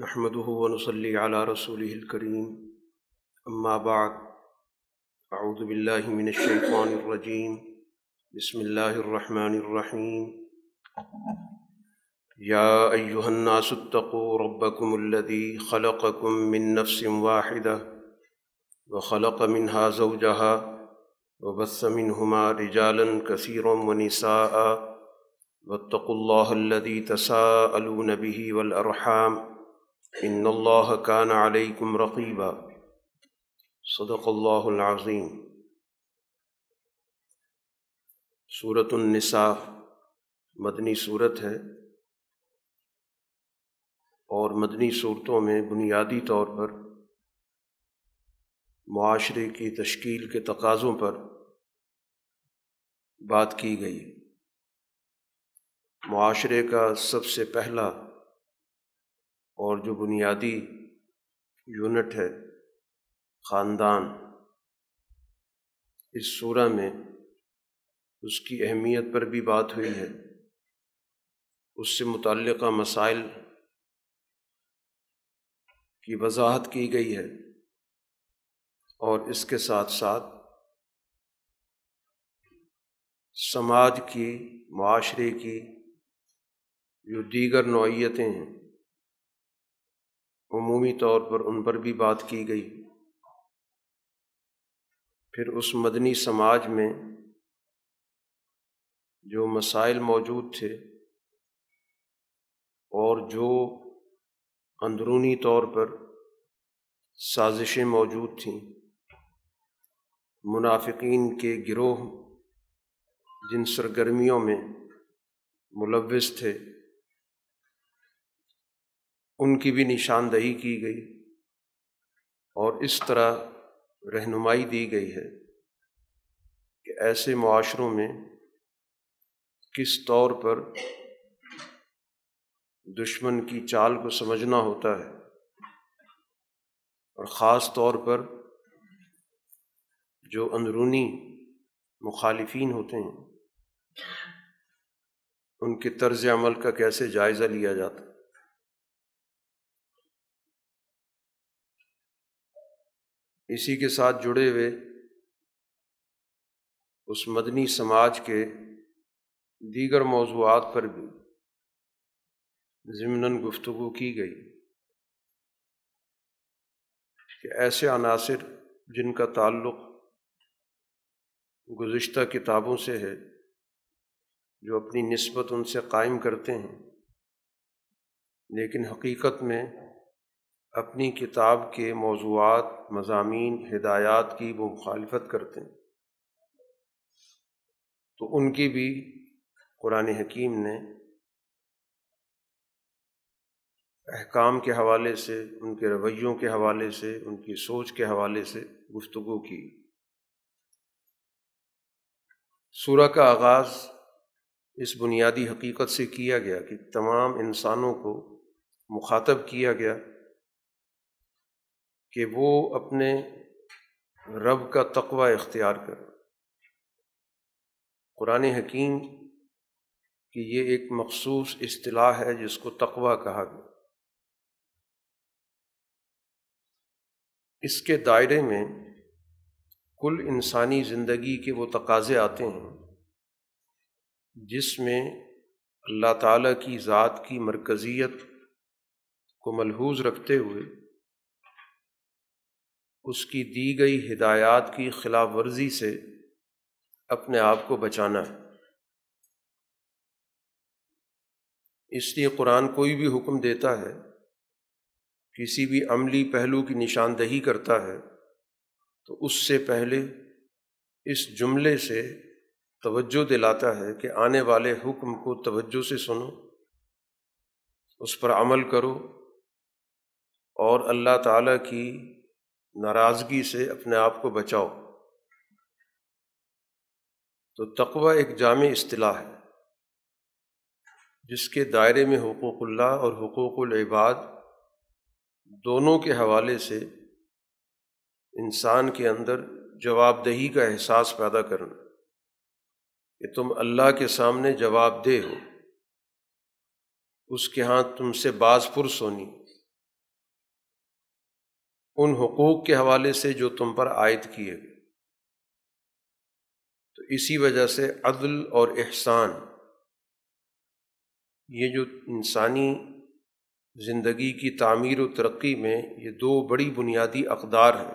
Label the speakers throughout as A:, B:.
A: نحمده ونصلي على رسوله الكريم. أما بعد، أعوذ بالله من الشيطان الرجيم. بسم الله الرحمن الرحيم. يا أيها الناس اتقوا ربكم الذي خلقكم من نفس واحدة وخلق منها زوجها وبث منهما رجالا كثيرا ونساء. واتقوا الله الذي تساءلون به والأرحام. ان اللہ کان علیکم رقیبہ صدق اللہ العظیم صورت النساء مدنی صورت ہے اور مدنی صورتوں میں بنیادی طور پر معاشرے کی تشکیل کے تقاضوں پر بات کی گئی۔ معاشرے کا سب سے پہلا اور جو بنیادی یونٹ ہے، خاندان، اس صورہ میں اس کی اہمیت پر بھی بات ہوئی ہے۔ اس سے متعلقہ مسائل کی وضاحت کی گئی ہے اور اس کے ساتھ ساتھ سماج کی، معاشرے کی جو دیگر نوعیتیں ہیں عمومی طور پر ان پر بھی بات کی گئی۔ پھر اس مدنی سماج میں جو مسائل موجود تھے اور جو اندرونی طور پر سازشیں موجود تھیں، منافقین کے گروہ جن سرگرمیوں میں ملوث تھے ان کی بھی نشاندہی کی گئی اور اس طرح رہنمائی دی گئی ہے کہ ایسے معاشروں میں کس طور پر دشمن کی چال کو سمجھنا ہوتا ہے اور خاص طور پر جو اندرونی مخالفین ہوتے ہیں، ان کے طرز عمل کا کیسے جائزہ لیا جاتا ہے۔ اسی کے ساتھ جڑے ہوئے اس مدنی سماج کے دیگر موضوعات پر بھی ضمن گفتگو کی گئی کہ ایسے عناصر جن کا تعلق گزشتہ کتابوں سے ہے، جو اپنی نسبت ان سے قائم کرتے ہیں، لیکن حقیقت میں اپنی کتاب کے موضوعات، مضامین، ہدایات کی وہ مخالفت کرتے ہیں۔ تو ان کی بھی قرآن حکیم نے احکام کے حوالے سے، ان کے رویوں کے حوالے سے، ان کی سوچ کے حوالے سے گفتگو کی۔ سورہ کا آغاز اس بنیادی حقیقت سے کیا گیا کہ تمام انسانوں کو مخاطب کیا گیا۔ کہ وہ اپنے رب کا تقوی اختیار کر قرآن حکیم کی یہ ایک مخصوص اصطلاح ہے جس کو تقوی کہا گیا۔ اس کے دائرے میں کل انسانی زندگی کے وہ تقاضے آتے ہیں جس میں اللہ تعالیٰ کی ذات کی مرکزیت کو ملحوظ رکھتے ہوئے اس کی دی گئی ہدایات کی خلاف ورزی سے اپنے آپ کو بچانا ہے۔ اس لیے قرآن کوئی بھی حکم دیتا ہے، کسی بھی عملی پہلو کی نشاندہی کرتا ہے، تو اس سے پہلے اس جملے سے توجہ دلاتا ہے کہ آنے والے حکم کو توجہ سے سنو، اس پر عمل کرو اور اللہ تعالیٰ کی ناراضگی سے اپنے آپ کو بچاؤ۔ تو تقوی ایک جامع اصطلاح ہے، جس کے دائرے میں حقوق اللہ اور حقوق العباد دونوں کے حوالے سے انسان کے اندر جواب دہی کا احساس پیدا کرنا، کہ تم اللہ کے سامنے جواب دہ ہو۔ اس کے ہاں تم سے بعض پرس ہونی ان حقوق کے حوالے سے جو تم پر عائد کیے گئے۔ تو اسی وجہ سے عدل اور احسان، یہ جو انسانی زندگی کی تعمیر و ترقی میں یہ دو بڑی بنیادی اقدار ہیں۔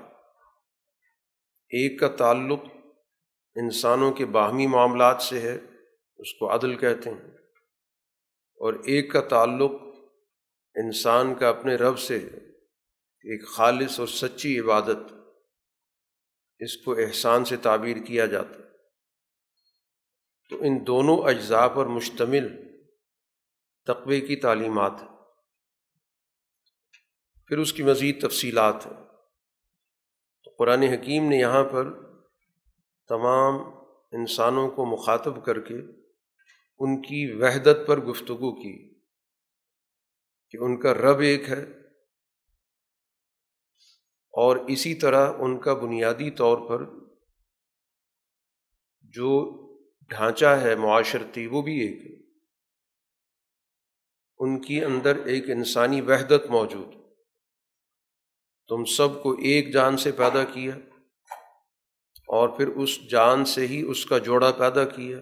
A: ایک کا تعلق انسانوں کے باہمی معاملات سے ہے، اس کو عدل کہتے ہیں۔ اور ایک کا تعلق انسان کا اپنے رب سے ہے۔ ایک خالص اور سچی عبادت، اس کو احسان سے تعبیر کیا جاتا۔ تو ان دونوں اجزاء پر مشتمل تقوی کی تعلیمات ہیں۔ پھر اس کی مزید تفصیلات ہیں۔ تو قرآن حکیم نے یہاں پر تمام انسانوں کو مخاطب کر کے ان کی وحدت پر گفتگو کی کہ ان کا رب ایک ہے۔ اور اسی طرح ان کا بنیادی طور پر جو ڈھانچہ ہے، معاشرتی، وہ بھی ایک ہے۔ ان کی اندر ایک انسانی وحدت موجود۔ تم سب کو ایک جان سے پیدا کیا اور پھر اس جان سے ہی اس کا جوڑا پیدا کیا۔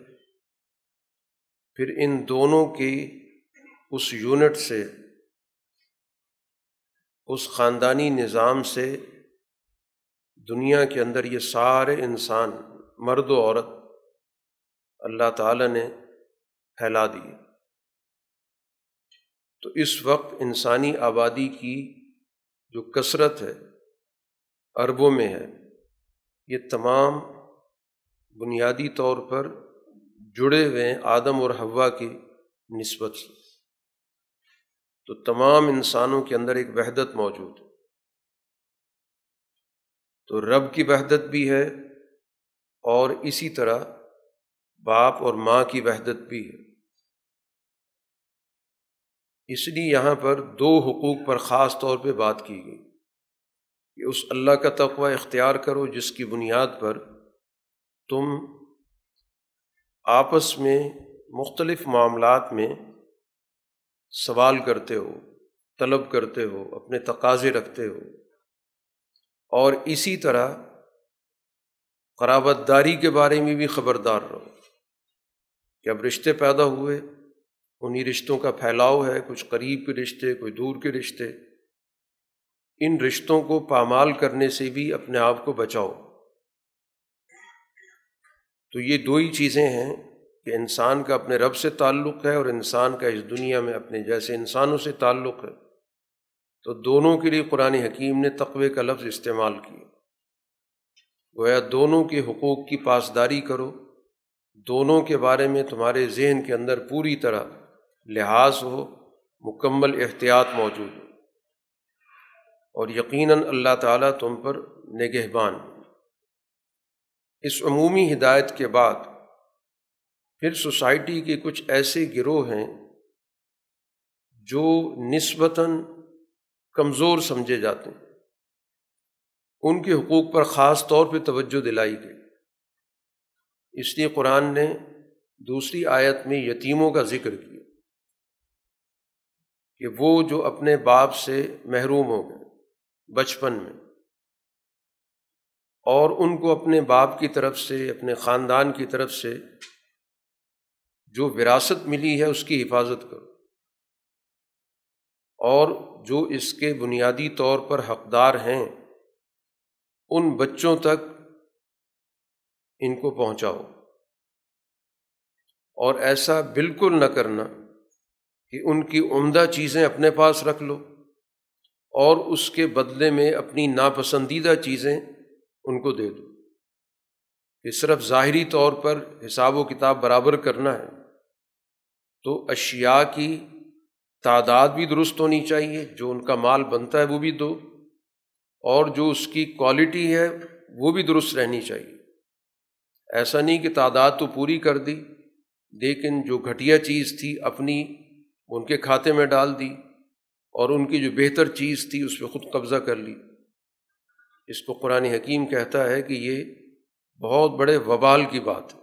A: پھر ان دونوں کی اس یونٹ سے اس خاندانی نظام سے دنیا کے اندر یہ سارے انسان، مرد و عورت، اللہ تعالیٰ نے پھیلا دیے۔ تو اس وقت انسانی آبادی کی جو کثرت ہے، عربوں میں ہے، یہ تمام بنیادی طور پر جڑے ہوئے آدم اور ہوا کی نسبت سے۔ تو تمام انسانوں کے اندر ایک وحدت موجود ہے۔ تو رب کی وحدت بھی ہے اور اسی طرح باپ اور ماں کی وحدت بھی ہے۔ اس لیے یہاں پر دو حقوق پر خاص طور پہ بات کی گئی۔ کہ اس اللہ کا تقوی اختیار کرو جس کی بنیاد پر تم آپس میں مختلف معاملات میں سوال کرتے ہو، طلب کرتے ہو، اپنے تقاضے رکھتے ہو۔ اور اسی طرح قرابت داری کے بارے میں بھی خبردار رہو کہ اب رشتے پیدا ہوئے انہیں رشتوں کا پھیلاؤ ہے، کچھ قریب کے رشتے، کوئی دور کے رشتے۔ ان رشتوں کو پامال کرنے سے بھی اپنے آپ کو بچاؤ۔ تو یہ دو ہی چیزیں ہیں کہ انسان کا اپنے رب سے تعلق ہے اور انسان کا اس دنیا میں اپنے جیسے انسانوں سے تعلق ہے۔ تو دونوں کے لیے قرآن حکیم نے تقوی کا لفظ استعمال کیا۔ گویا دونوں کے حقوق کی پاسداری کرو۔ دونوں کے بارے میں تمہارے ذہن کے اندر پوری طرح لحاظ ہو۔ مکمل احتیاط موجود ہو۔ اور یقیناً اللہ تعالیٰ تم پر نگہبان۔ اس عمومی ہدایت کے بعد پھر سوسائٹی کے کچھ ایسے گروہ ہیں جو نسبتاً کمزور سمجھے جاتے ہیں۔ ان کے حقوق پر خاص طور پہ توجہ دلائی گئی۔ اس لیے قرآن نے دوسری آیت میں یتیموں کا ذکر کیا کہ وہ جو اپنے باپ سے محروم ہو گئے بچپن میں اور ان کو اپنے باپ کی طرف سے، اپنے خاندان کی طرف سے جو وراثت ملی ہے اس کی حفاظت کرو۔ اور جو اس کے بنیادی طور پر حقدار ہیں، ان بچوں تک ان کو پہنچاؤ۔ اور ایسا بالکل نہ کرنا کہ ان کی عمدہ چیزیں اپنے پاس رکھ لو اور اس کے بدلے میں اپنی ناپسندیدہ چیزیں ان کو دے دو۔ کہ صرف ظاہری طور پر حساب و کتاب برابر کرنا ہے۔ تو اشیا کی تعداد بھی درست ہونی چاہیے۔ جو ان کا مال بنتا ہے وہ بھی دو، اور جو اس کی کوالٹی ہے وہ بھی درست رہنی چاہیے۔ ایسا نہیں کہ تعداد تو پوری کر دی، لیکن جو گھٹیا چیز تھی اپنی ان کے کھاتے میں ڈال دی، اور ان کی جو بہتر چیز تھی اس پہ خود قبضہ کر لی۔ اس کو قرآن حکیم کہتا ہے کہ یہ بہت بڑے وبال کی بات ہے۔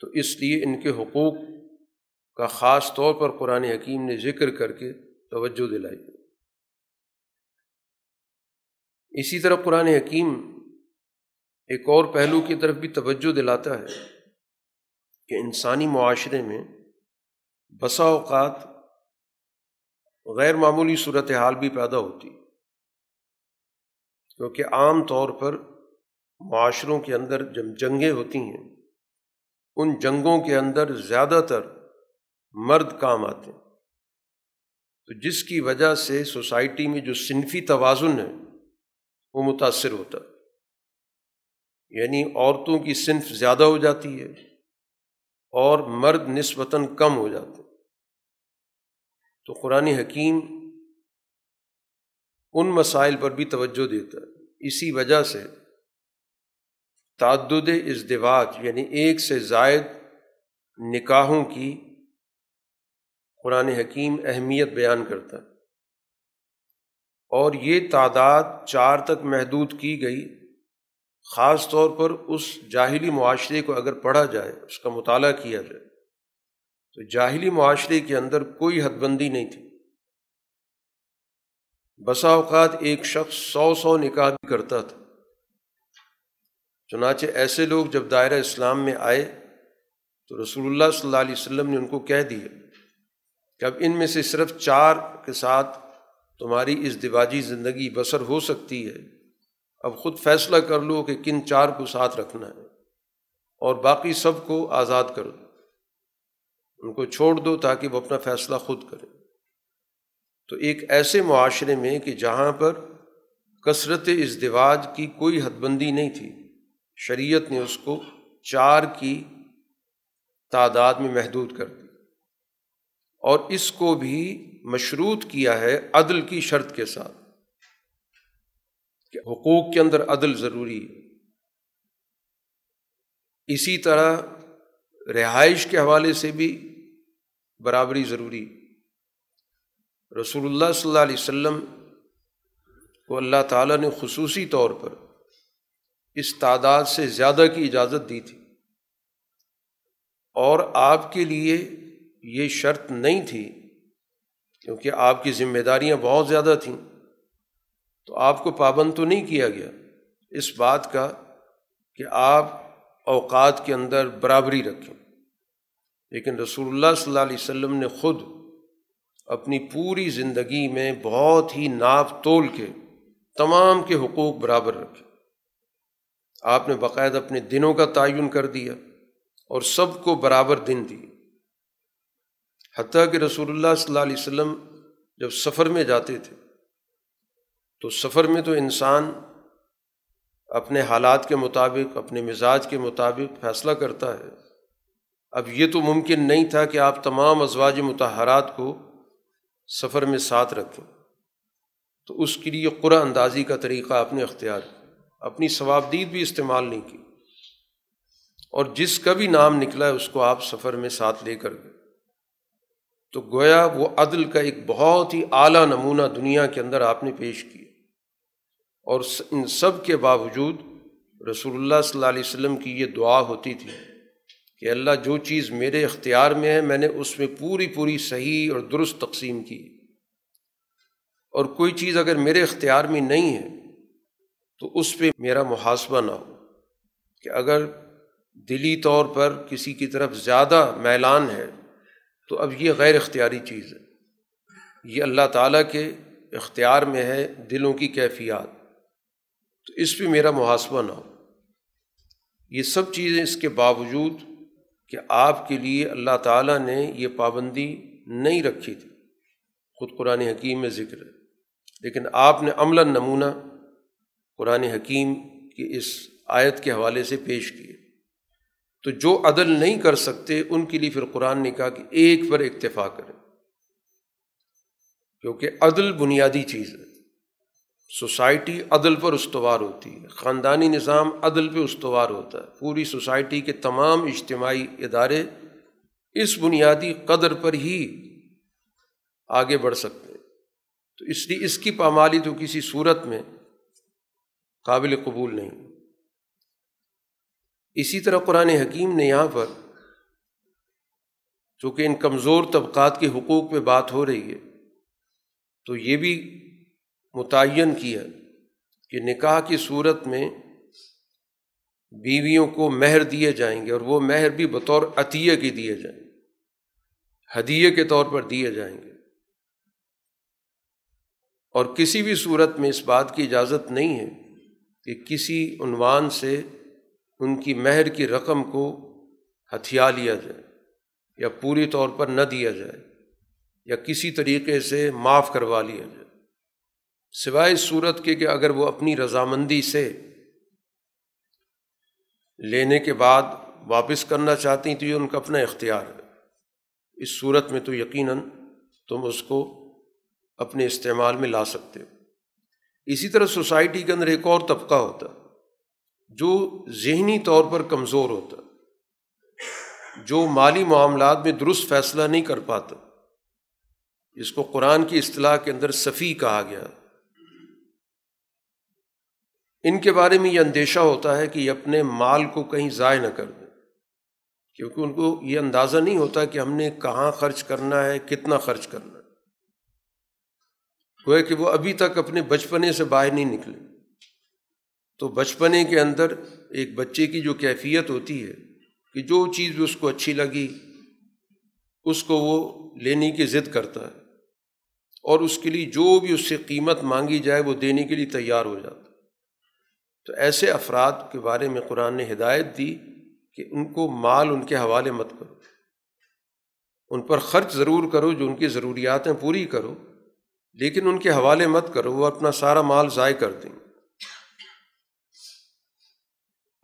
A: تو اس لیے ان کے حقوق کا خاص طور پر قرآن حکیم نے ذکر کر کے توجہ دلائی۔ اسی طرح قرآن حکیم ایک اور پہلو کی طرف بھی توجہ دلاتا ہے کہ انسانی معاشرے میں بسا اوقات غیر معمولی صورت حال بھی پیدا ہوتی کیونکہ عام طور پر معاشروں کے اندر جب جنگیں ہوتی ہیں، ان جنگوں کے اندر زیادہ تر مرد کام آتے ہیں۔ تو جس کی وجہ سے سوسائٹی میں جو صنفی توازن ہے، وہ متاثر ہوتا ہے۔ یعنی عورتوں کی صنف زیادہ ہو جاتی ہے اور مرد نسبتاً کم ہو جاتے ہیں۔ تو قرآن حکیم ان مسائل پر بھی توجہ دیتا ہے۔ اسی وجہ سے تعدد ازدواج یعنی ایک سے زائد نکاحوں کی قرآن حکیم اہمیت بیان کرتا ہے۔ اور یہ تعداد چار تک محدود کی گئی۔ خاص طور پر اس جاہلی معاشرے کو اگر پڑھا جائے، اس کا مطالعہ کیا جائے، تو جاہلی معاشرے کے اندر کوئی حد بندی نہیں تھی۔ بسا اوقات ایک شخص سو سو نکاح بھی کرتا تھا۔ چنانچہ ایسے لوگ جب دائرہ اسلام میں آئے، تو رسول اللہ صلی اللہ علیہ وسلم نے ان کو کہہ دیا کہ اب ان میں سے صرف چار کے ساتھ تمہاری اس دواجی زندگی بسر ہو سکتی ہے۔ اب خود فیصلہ کر لو کہ کن چار کو ساتھ رکھنا ہے اور باقی سب کو آزاد کر دو ان کو چھوڑ دو تاکہ وہ اپنا فیصلہ خود کرے۔ تو ایک ایسے معاشرے میں کہ جہاں پر کثرت ازدواج کی کوئی حد بندی نہیں تھی، شریعت نے اس کو چار کی تعداد میں محدود کر اور اس کو بھی مشروط کیا ہے عدل کی شرط کے ساتھ کہ حقوق کے اندر عدل ضروری ہے۔ اسی طرح رہائش کے حوالے سے بھی برابری ضروری رسول اللہ صلی اللہ علیہ وسلم کو اللہ تعالیٰ نے خصوصی طور پر اس تعداد سے زیادہ کی اجازت دی تھی۔ اور آپ کے لیے یہ شرط نہیں تھی کیونکہ آپ کی ذمہ داریاں بہت زیادہ تھیں، تو آپ کو پابند تو نہیں کیا گیا۔ اس بات کا کہ آپ اوقات کے اندر برابری رکھیں۔ لیکن رسول اللہ صلی اللہ علیہ وسلم نے خود اپنی پوری زندگی میں بہت ہی ناپ تول کے تمام کے حقوق برابر رکھے۔ آپ نے باقاعدہ اپنے دنوں کا تعین کر دیا اور سب کو برابر دن دی حتیٰ کہ رسول اللہ صلی اللہ علیہ وسلم جب سفر میں جاتے تھے، تو سفر میں تو انسان اپنے حالات کے مطابق، اپنے مزاج کے مطابق فیصلہ کرتا ہے۔ اب یہ تو ممکن نہیں تھا کہ آپ تمام ازواج متحرات کو سفر میں ساتھ رکھیں۔ تو اس کے لیے قرآن اندازی کا طریقہ آپ نے اختیار اپنی ثوابدید بھی استعمال نہیں کی۔ اور جس کا بھی نام نکلا ہے، اس کو آپ سفر میں ساتھ لے کر گئے۔ تو گویا وہ عدل کا ایک بہت ہی اعلیٰ نمونہ دنیا کے اندر آپ نے پیش کیا۔ اور ان سب کے باوجود رسول اللہ صلی اللہ علیہ وسلم کی یہ دعا ہوتی تھی کہ اللہ جو چیز میرے اختیار میں ہے، میں نے اس میں پوری پوری صحیح اور درست تقسیم کی۔ اور کوئی چیز اگر میرے اختیار میں نہیں ہے، تو اس پہ میرا محاسبہ نہ ہو کہ اگر دلی طور پر کسی کی طرف زیادہ میلان ہے تو اب یہ غیر اختیاری چیز ہے۔ یہ اللہ تعالیٰ کے اختیار میں ہے دلوں کی کیفیات۔ تو اس پہ میرا محاسبہ نہ ہو۔ یہ سب چیزیں اس کے باوجود کہ آپ کے لیے اللہ تعالیٰ نے یہ پابندی نہیں رکھی تھی۔ خود قرآن حکیم میں ذکر ہے۔ لیکن آپ نے عمل نمونہ قرآن حکیم کی اس آیت کے حوالے سے پیش کیے تو جو عدل نہیں کر سکتے، ان کے لیے پھر قرآن نے کہا کہ ایک پر اکتفا کریں۔ کیونکہ عدل بنیادی چیز ہے۔ سوسائٹی عدل پر استوار ہوتی ہے۔ خاندانی نظام عدل پہ استوار ہوتا ہے۔ پوری سوسائٹی کے تمام اجتماعی ادارے اس بنیادی قدر پر ہی آگے بڑھ سکتے ہیں۔ تو اس لیے اس کی پامالی تو کسی صورت میں قابل قبول نہیں۔ اسی طرح قرآن حکیم نے یہاں پر چونکہ ان کمزور طبقات کے حقوق پہ بات ہو رہی ہے، تو یہ بھی متعین کیا کہ نکاح کی صورت میں بیویوں کو مہر دیے جائیں گے اور وہ مہر بھی بطور عطیہ کی دیے جائیں گے ہدیے کے طور پر دیے جائیں گے۔ اور کسی بھی صورت میں اس بات کی اجازت نہیں ہے کہ کسی عنوان سے ان کی مہر کی رقم کو ہتھیا لیا جائے یا پوری طور پر نہ دیا جائے یا کسی طریقے سے معاف کروا لیا جائے۔ سوائے اس صورت کے کہ اگر وہ اپنی رضامندی سے لینے کے بعد واپس کرنا چاہتی تو یہ ان کا اپنا اختیار ہے۔ اس صورت میں تو یقیناً تم اس کو اپنے استعمال میں لا سکتے ہو۔ اسی طرح سوسائٹی کے اندر ایک اور طبقہ ہوتا ہے۔ جو ذہنی طور پر کمزور ہوتا، جو مالی معاملات میں درست فیصلہ نہیں کر پاتا۔ جس کو قرآن کی اصطلاح کے اندر صفی کہا گیا۔ ان کے بارے میں یہ اندیشہ ہوتا ہے کہ یہ اپنے مال کو کہیں ضائع نہ کر دیں، کیونکہ ان کو یہ اندازہ نہیں ہوتا کہ ہم نے کہاں خرچ کرنا ہے، کتنا خرچ کرنا ہے۔ وہ کہ وہ ابھی تک اپنے بچپنے سے باہر نہیں نکلے۔ تو بچپنے کے اندر ایک بچے کی جو کیفیت ہوتی ہے کہ جو چیز بھی اس کو اچھی لگی، اس کو وہ لینے کی ضد کرتا ہے اور اس کے لیے جو بھی اس سے قیمت مانگی جائے وہ دینے کے لیے تیار ہو جاتا تو ایسے افراد کے بارے میں قرآن نے ہدایت دی کہ ان کو مال ان کے حوالے مت کرو۔ ان پر خرچ ضرور کرو جو ان کی ضروریاتیں پوری کرو، لیکن ان کے حوالے مت کرو، وہ اپنا سارا مال ضائع کر دیں۔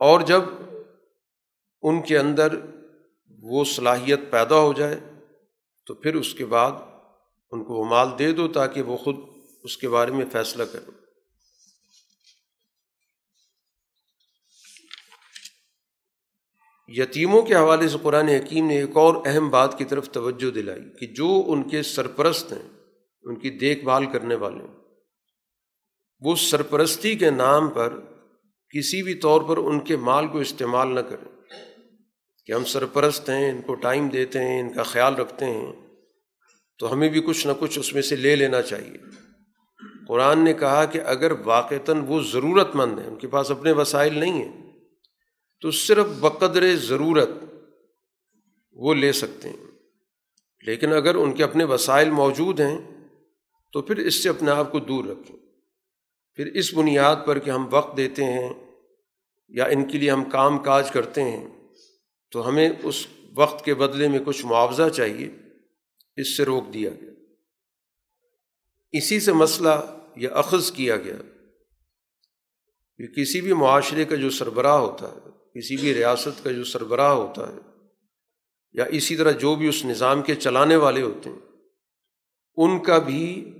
A: اور جب ان کے اندر وہ صلاحیت پیدا ہو جائے، تو پھر اس کے بعد ان کو وہ مال دے دو تاکہ وہ خود اس کے بارے میں فیصلہ کرو یتیموں کے حوالے سے قرآن حکیم نے ایک اور اہم بات کی طرف توجہ دلائی کہ جو ان کے سرپرست ہیں، ان کی دیکھ بھال کرنے والے ہیں وہ سرپرستی کے نام پر کسی بھی طور پر ان کے مال کو استعمال نہ کریں کہ ہم سرپرست ہیں، ان کو ٹائم دیتے ہیں، ان کا خیال رکھتے ہیں، تو ہمیں بھی کچھ نہ کچھ اس میں سے لے لینا چاہیے۔ قرآن نے کہا کہ اگر واقعتاً وہ ضرورت مند ہیں، ان کے پاس اپنے وسائل نہیں ہیں، تو صرف بقدر ضرورت وہ لے سکتے ہیں۔ لیکن اگر ان کے اپنے وسائل موجود ہیں، تو پھر اس سے اپنے آپ کو دور رکھیں۔ پھر اس بنیاد پر کہ ہم وقت دیتے ہیں یا ان کے لیے ہم کام کاج کرتے ہیں، تو ہمیں اس وقت کے بدلے میں کچھ معاوضہ چاہیے، اس سے روک دیا گیا۔ اسی سے مسئلہ یہ اخذ کیا گیا۔ کہ کسی بھی معاشرے کا جو سربراہ ہوتا ہے، کسی بھی ریاست کا جو سربراہ ہوتا ہے، یا اسی طرح جو بھی اس نظام کے چلانے والے ہوتے ہیں، ان کا بھی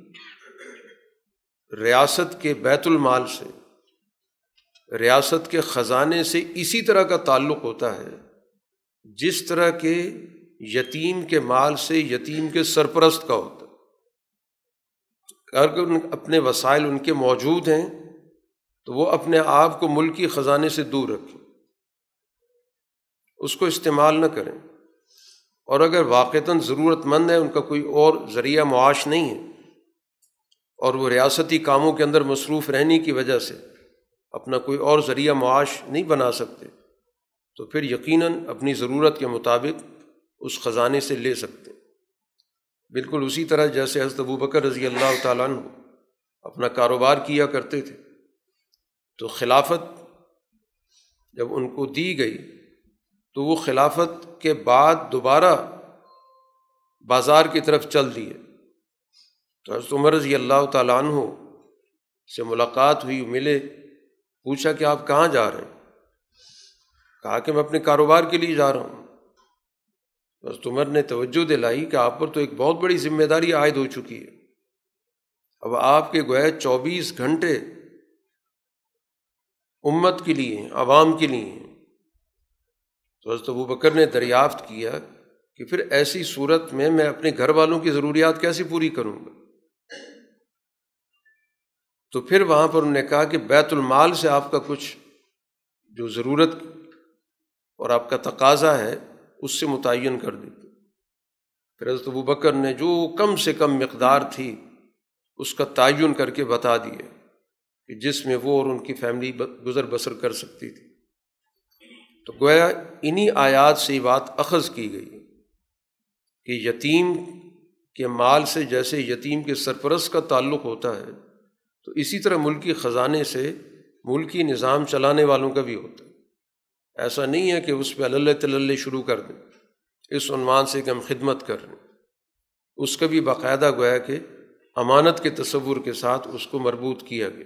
A: ریاست کے بیت المال سے ریاست کے خزانے سے اسی طرح کا تعلق ہوتا ہے۔ جس طرح کے یتیم کے مال سے یتیم کے سرپرست کا ہوتا اگر اپنے وسائل ان کے موجود ہیں، تو وہ اپنے آپ کو ملکی خزانے سے دور رکھیں۔ اس کو استعمال نہ کریں۔ اور اگر واقعتاً ضرورت مند ہے، ان کا کوئی اور ذریعہ معاش نہیں ہے۔ اور وہ ریاستی کاموں کے اندر مصروف رہنے کی وجہ سے اپنا کوئی اور ذریعہ معاش نہیں بنا سکتے، تو پھر یقیناً اپنی ضرورت کے مطابق اس خزانے سے لے سکتے بالکل اسی طرح جیسے حضرت ابو بکر رضی اللہ تعالیٰ عنہ اپنا کاروبار کیا کرتے تھے، تو خلافت جب ان کو دی گئی، تو وہ خلافت کے بعد دوبارہ بازار کی طرف چل دیے۔ تو حضرت عمر رضی اللہ تعالیٰ عنہ سے ملاقات ہوئی، ملے۔ پوچھا کہ آپ کہاں جا رہے ہیں؟ کہا کہ میں اپنے کاروبار کے لیے جا رہا ہوں۔ بس عمر نے توجہ دلائی کہ آپ پر تو ایک بہت بڑی ذمہ داری عائد ہو چکی ہے۔ اب آپ کے گوئے چوبیس گھنٹے امت کے لیے ہیں، عوام کے لیے ہیں۔ تو حضرت ابو بکر نے دریافت کیا کہ پھر ایسی صورت میں میں اپنے گھر والوں کی ضروریات کیسے پوری کروں گا؟ تو پھر وہاں پر انہوں نے کہا کہ بیت المال سے آپ کا کچھ جو ضرورت اور آپ کا تقاضا ہے، اس سے متعین کر دیتے۔ پھر حضرت ابو بکر نے جو کم سے کم مقدار تھی، اس کا تعین کر کے بتا دیے کہ جس میں وہ اور ان کی فیملی گزر بسر کر سکتی تھی۔ تو گویا انہی آیات سے یہ بات اخذ کی گئی کہ یتیم کے مال سے جیسے یتیم کے سرپرست کا تعلق ہوتا ہے تو اسی طرح ملکی خزانے سے ملکی نظام چلانے والوں کا بھی ہوتا ہے۔ ایسا نہیں ہے کہ اس پہ اللہ تلّ شروع کر دیں، اس عنوان سے کہ ہم خدمت کر رہے ہیں۔ اس کا بھی باقاعدہ گویا کہ امانت کے تصور کے ساتھ اس کو مربوط کیا گیا۔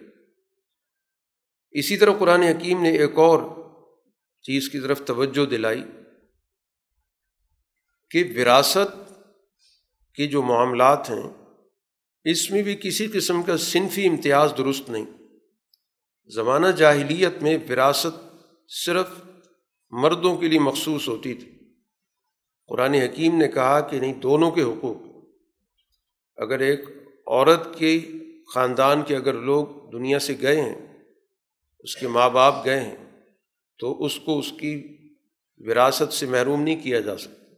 A: اسی طرح قرآن حکیم نے ایک اور چیز کی طرف توجہ دلائی کہ وراثت کے جو معاملات ہیں اس میں بھی کسی قسم کا صنفی امتیاز درست نہیں۔ زمانہ جاہلیت میں وراثت صرف مردوں کے لیے مخصوص ہوتی تھی۔ قرآن حکیم نے کہا کہ نہیں، دونوں کے حقوق۔ اگر ایک عورت کے خاندان کے اگر لوگ دنیا سے گئے ہیں، اس کے ماں باپ گئے ہیں، تو اس کو اس کی وراثت سے محروم نہیں کیا جا سکتا۔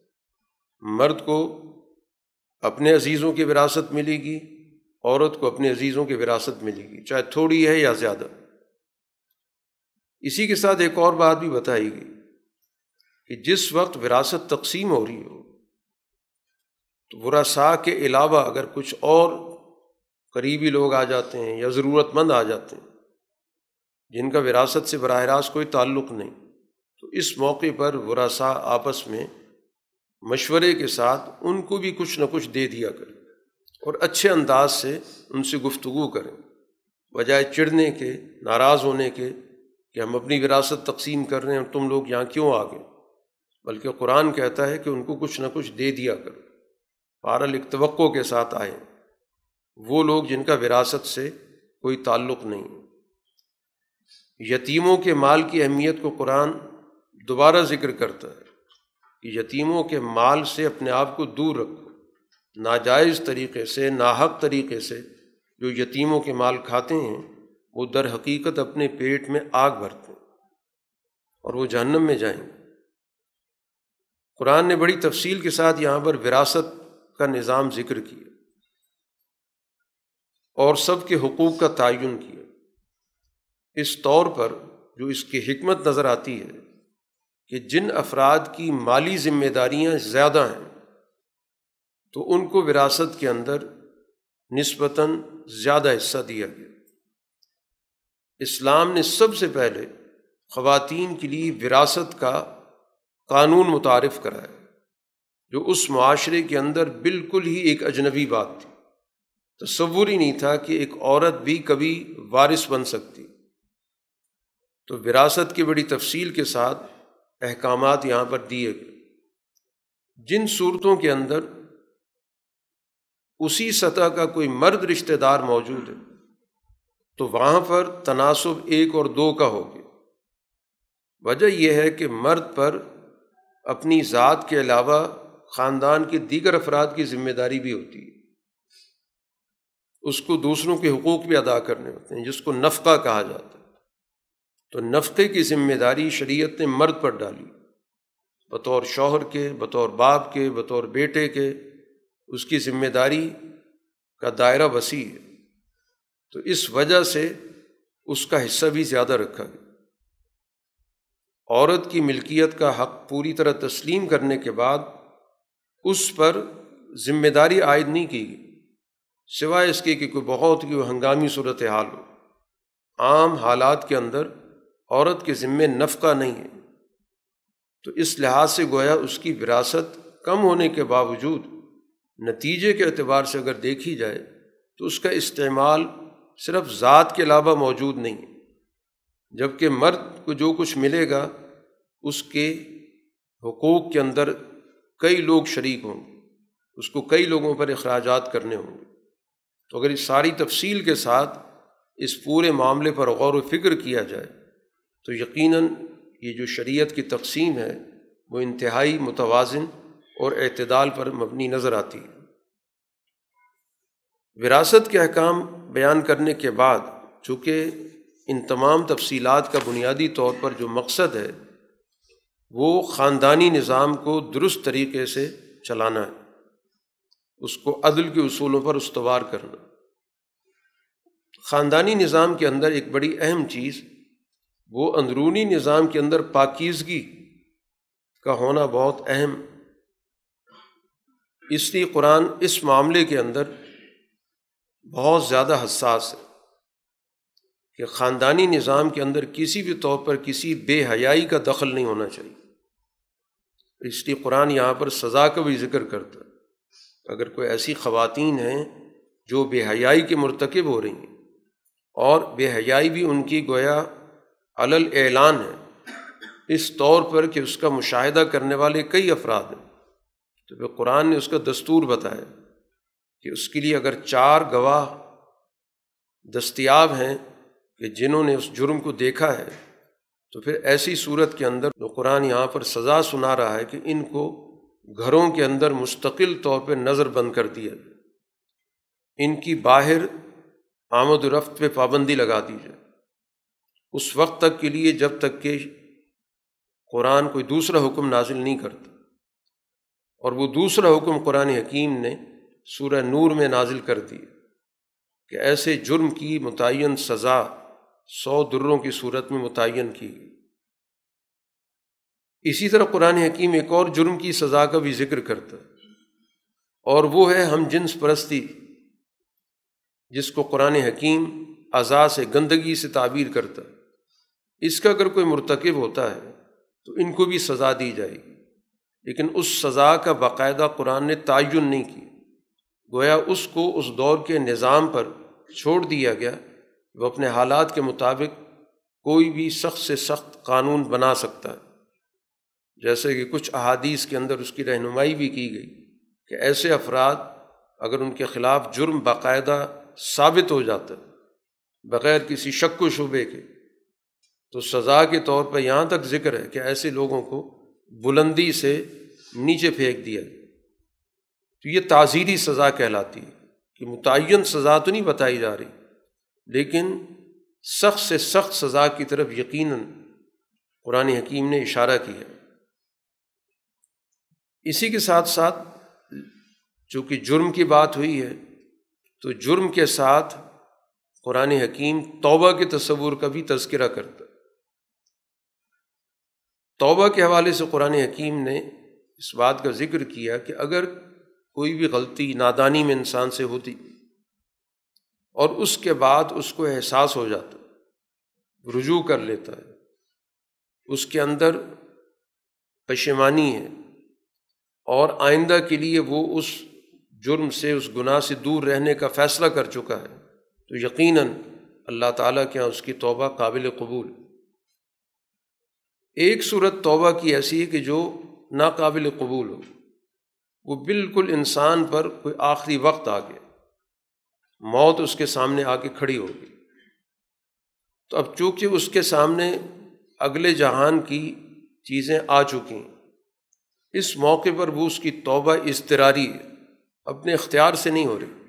A: مرد کو اپنے عزیزوں کی وراثت ملے گی، عورت کو اپنے عزیزوں کی وراثت ملے گی، چاہے تھوڑی ہے یا زیادہ۔ اسی کے ساتھ ایک اور بات بھی بتائی گئی کہ جس وقت وراثت تقسیم ہو رہی ہو، تو ورثاء کے علاوہ اگر کچھ اور قریبی لوگ آ جاتے ہیں یا ضرورت مند آ جاتے ہیں، جن کا وراثت سے براہ راست کوئی تعلق نہیں، تو اس موقع پر ورثاء آپس میں مشورے کے ساتھ ان کو بھی کچھ نہ کچھ دے دیا کریں اور اچھے انداز سے ان سے گفتگو کریں۔ بجائے چڑھنے کے، ناراض ہونے کے کہ ہم اپنی وراثت تقسیم کر رہے ہیں اور تم لوگ یہاں کیوں آ گئے؟ بلکہ قرآن کہتا ہے کہ ان کو کچھ نہ کچھ دے دیا کرو۔ پارل توقع کے ساتھ آئیں وہ لوگ جن کا وراثت سے کوئی تعلق نہیں۔ یتیموں کے مال کی اہمیت کو قرآن دوبارہ ذکر کرتا ہے۔ کہ یتیموں کے مال سے اپنے آپ کو دور رکھو۔ ناجائز طریقے سے، ناحق طریقے سے جو یتیموں کے مال کھاتے ہیں، وہ در حقیقت اپنے پیٹ میں آگ بھرتے ہیں اور وہ جہنم میں جائیں گے۔ قرآن نے بڑی تفصیل کے ساتھ یہاں پر وراثت کا نظام ذکر کیا۔ اور سب کے حقوق کا تعین کیا۔ اس طور پر جو اس کی حکمت نظر آتی ہے کہ جن افراد کی مالی ذمہ داریاں زیادہ ہیں، تو ان کو وراثت کے اندر نسبتاً زیادہ حصہ دیا گیا۔ اسلام نے سب سے پہلے خواتین کے لیے وراثت کا قانون متعارف کرایا، جو اس معاشرے کے اندر بالکل ہی ایک اجنبی بات تھی۔ تصور ہی نہیں تھا کہ ایک عورت بھی کبھی وارث بن سکتی۔ تو وراثت کی بڑی تفصیل کے ساتھ احکامات یہاں پر دیے گئے۔ جن صورتوں کے اندر اسی سطح کا کوئی مرد رشتہ دار موجود ہے، تو وہاں پر تناسب ایک اور دو کا ہوگا وجہ یہ ہے کہ مرد پر اپنی ذات کے علاوہ خاندان کے دیگر افراد کی ذمہ داری بھی ہوتی ہے۔ اس کو دوسروں کے حقوق بھی ادا کرنے ہوتے ہیں، جس کو نفقہ کہا جاتا ہے۔ تو نفقے کی ذمہ داری شریعت نے مرد پر ڈالی۔ بطور شوہر کے، بطور باپ کے، بطور بیٹے کے اس کی ذمہ داری کا دائرہ وسیع ہے۔ تو اس وجہ سے اس کا حصہ بھی زیادہ رکھا گیا۔ عورت کی ملکیت کا حق پوری طرح تسلیم کرنے کے بعد اس پر ذمہ داری عائد نہیں کی گئی۔ سوائے اس کے کہ کوئی بہت کی ہنگامی صورت حال ہو۔ عام حالات کے اندر عورت کے ذمے نفقہ نہیں ہے۔ تو اس لحاظ سے گویا اس کی وراثت کم ہونے کے باوجود نتیجے کے اعتبار سے اگر دیکھی جائے تو اس کا استعمال صرف ذات کے علاوہ موجود نہیں ہے۔ جبکہ مرد کو جو کچھ ملے گا، اس کے حقوق کے اندر کئی لوگ شریک ہوں گے، اس کو کئی لوگوں پر اخراجات کرنے ہوں گے۔ تو اگر اس ساری تفصیل کے ساتھ اس پورے معاملے پر غور و فکر کیا جائے تو یقیناً یہ جو شریعت کی تقسیم ہے، وہ انتہائی متوازن اور اعتدال پر مبنی نظر آتی ہے۔ وراثت کے احکام بیان کرنے کے بعد، چونکہ ان تمام تفصیلات کا بنیادی طور پر جو مقصد ہے، وہ خاندانی نظام کو درست طریقے سے چلانا ہے۔ اس کو عدل کے اصولوں پر استوار کرنا۔ خاندانی نظام کے اندر ایک بڑی اہم چیز وہ اندرونی نظام کے اندر پاکیزگی کا ہونا بہت اہم۔ اس لیے قرآن اس معاملے کے اندر بہت زیادہ حساس ہے کہ خاندانی نظام کے اندر کسی بھی طور پر کسی بے حیائی کا دخل نہیں ہونا چاہیے۔ اس لیے قرآن یہاں پر سزا کا بھی ذکر کرتا ہے۔ اگر کوئی ایسی خواتین ہیں جو بے حیائی کے مرتکب ہو رہی ہیں اور بے حیائی بھی ان کی گویا علل اعلان ہے۔ اس طور پر کہ اس کا مشاہدہ کرنے والے کئی افراد ہیں۔ تو پھر قرآن نے اس کا دستور بتایا کہ اس کے لیے اگر چار گواہ دستیاب ہیں کہ جنہوں نے اس جرم کو دیکھا ہے، تو پھر ایسی صورت کے اندر جو قرآن یہاں پر سزا سنا رہا ہے کہ ان کو گھروں کے اندر مستقل طور پہ نظر بند کر دیا جائے۔ ان کی باہر آمد و رفت پہ پابندی لگا دی جائے۔ اس وقت تک کے لیے جب تک کہ قرآن کوئی دوسرا حکم نازل نہیں کرتا۔ اور وہ دوسرا حکم قرآن حکیم نے سورہ نور میں نازل کر دیا کہ ایسے جرم کی متعین سزا سو دروں کی صورت میں متعین کی گئی۔ اسی طرح قرآن حکیم ایک اور جرم کی سزا کا بھی ذکر کرتا ہے۔ اور وہ ہے ہم جنس پرستی، جس کو قرآن حکیم اعضاء سے گندگی سے تعبیر کرتا ہے۔ اس کا اگر کوئی مرتکب ہوتا ہے تو ان کو بھی سزا دی جائے گی۔ لیکن اس سزا کا باقاعدہ قرآن نے تعین نہیں کی گویا اس کو اس دور کے نظام پر چھوڑ دیا گیا۔ وہ اپنے حالات کے مطابق کوئی بھی سخت سے سخت قانون بنا سکتا ہے۔ جیسے کہ کچھ احادیث کے اندر اس کی رہنمائی بھی کی گئی کہ ایسے افراد اگر ان کے خلاف جرم باقاعدہ ثابت ہو جاتا ہے، بغیر کسی شک و شبے کے تو سزا کے طور پر یہاں تک ذکر ہے کہ ایسے لوگوں کو بلندی سے نیچے پھینک دیا تو یہ تعزیری سزا کہلاتی ہے کہ متعین سزا تو نہیں بتائی جا رہی، لیکن سخت سے سخت سزا کی طرف یقیناً قرآن حکیم نے اشارہ کیا ہے۔ اسی کے ساتھ ساتھ چونکہ جرم کی بات ہوئی ہے، تو جرم کے ساتھ قرآن حکیم توبہ کے تصور کا بھی تذکرہ کرتا توبہ کے حوالے سے قرآن حکیم نے اس بات کا ذکر کیا کہ اگر کوئی بھی غلطی نادانی میں انسان سے ہوتی اور اس کے بعد اس کو احساس ہو جاتا، رجوع کر لیتا ہے، اس کے اندر پشیمانی ہے اور آئندہ کے لیے وہ اس جرم سے، اس گناہ سے دور رہنے کا فیصلہ کر چکا ہے، تو یقیناً اللہ تعالیٰ کے یہاں اس کی توبہ قابل قبول۔ ایک صورت توبہ کی ایسی ہے کہ جو ناقابل قبول ہو۔ وہ بالکل انسان پر کوئی آخری وقت آ گیا۔ موت اس کے سامنے آ کے کھڑی ہوگی تو اب چونکہ اس کے سامنے اگلے جہان کی چیزیں آ چکی ہیں، اس موقع پر وہ اس کی توبہ اضطراری اپنے اختیار سے نہیں ہو رہی۔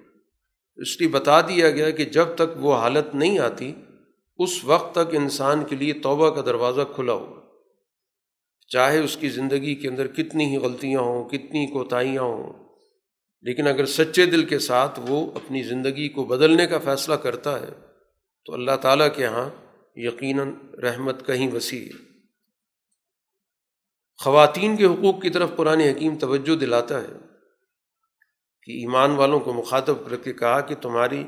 A: اس لیے بتا دیا گیا کہ جب تک وہ حالت نہیں آتی، اس وقت تک انسان کے لیے توبہ کا دروازہ کھلا ہوا چاہے اس کی زندگی کے اندر کتنی ہی غلطیاں ہوں، کتنی کوتاہیاں ہوں، لیکن اگر سچے دل کے ساتھ وہ اپنی زندگی کو بدلنے کا فیصلہ کرتا ہے، تو اللہ تعالیٰ کے یہاں یقیناً رحمت کہیں وسیع ہے۔ خواتین کے حقوق کی طرف قرآن حکیم توجہ دلاتا ہے کہ ایمان والوں کو مخاطب کر کے کہا کہ تمہاری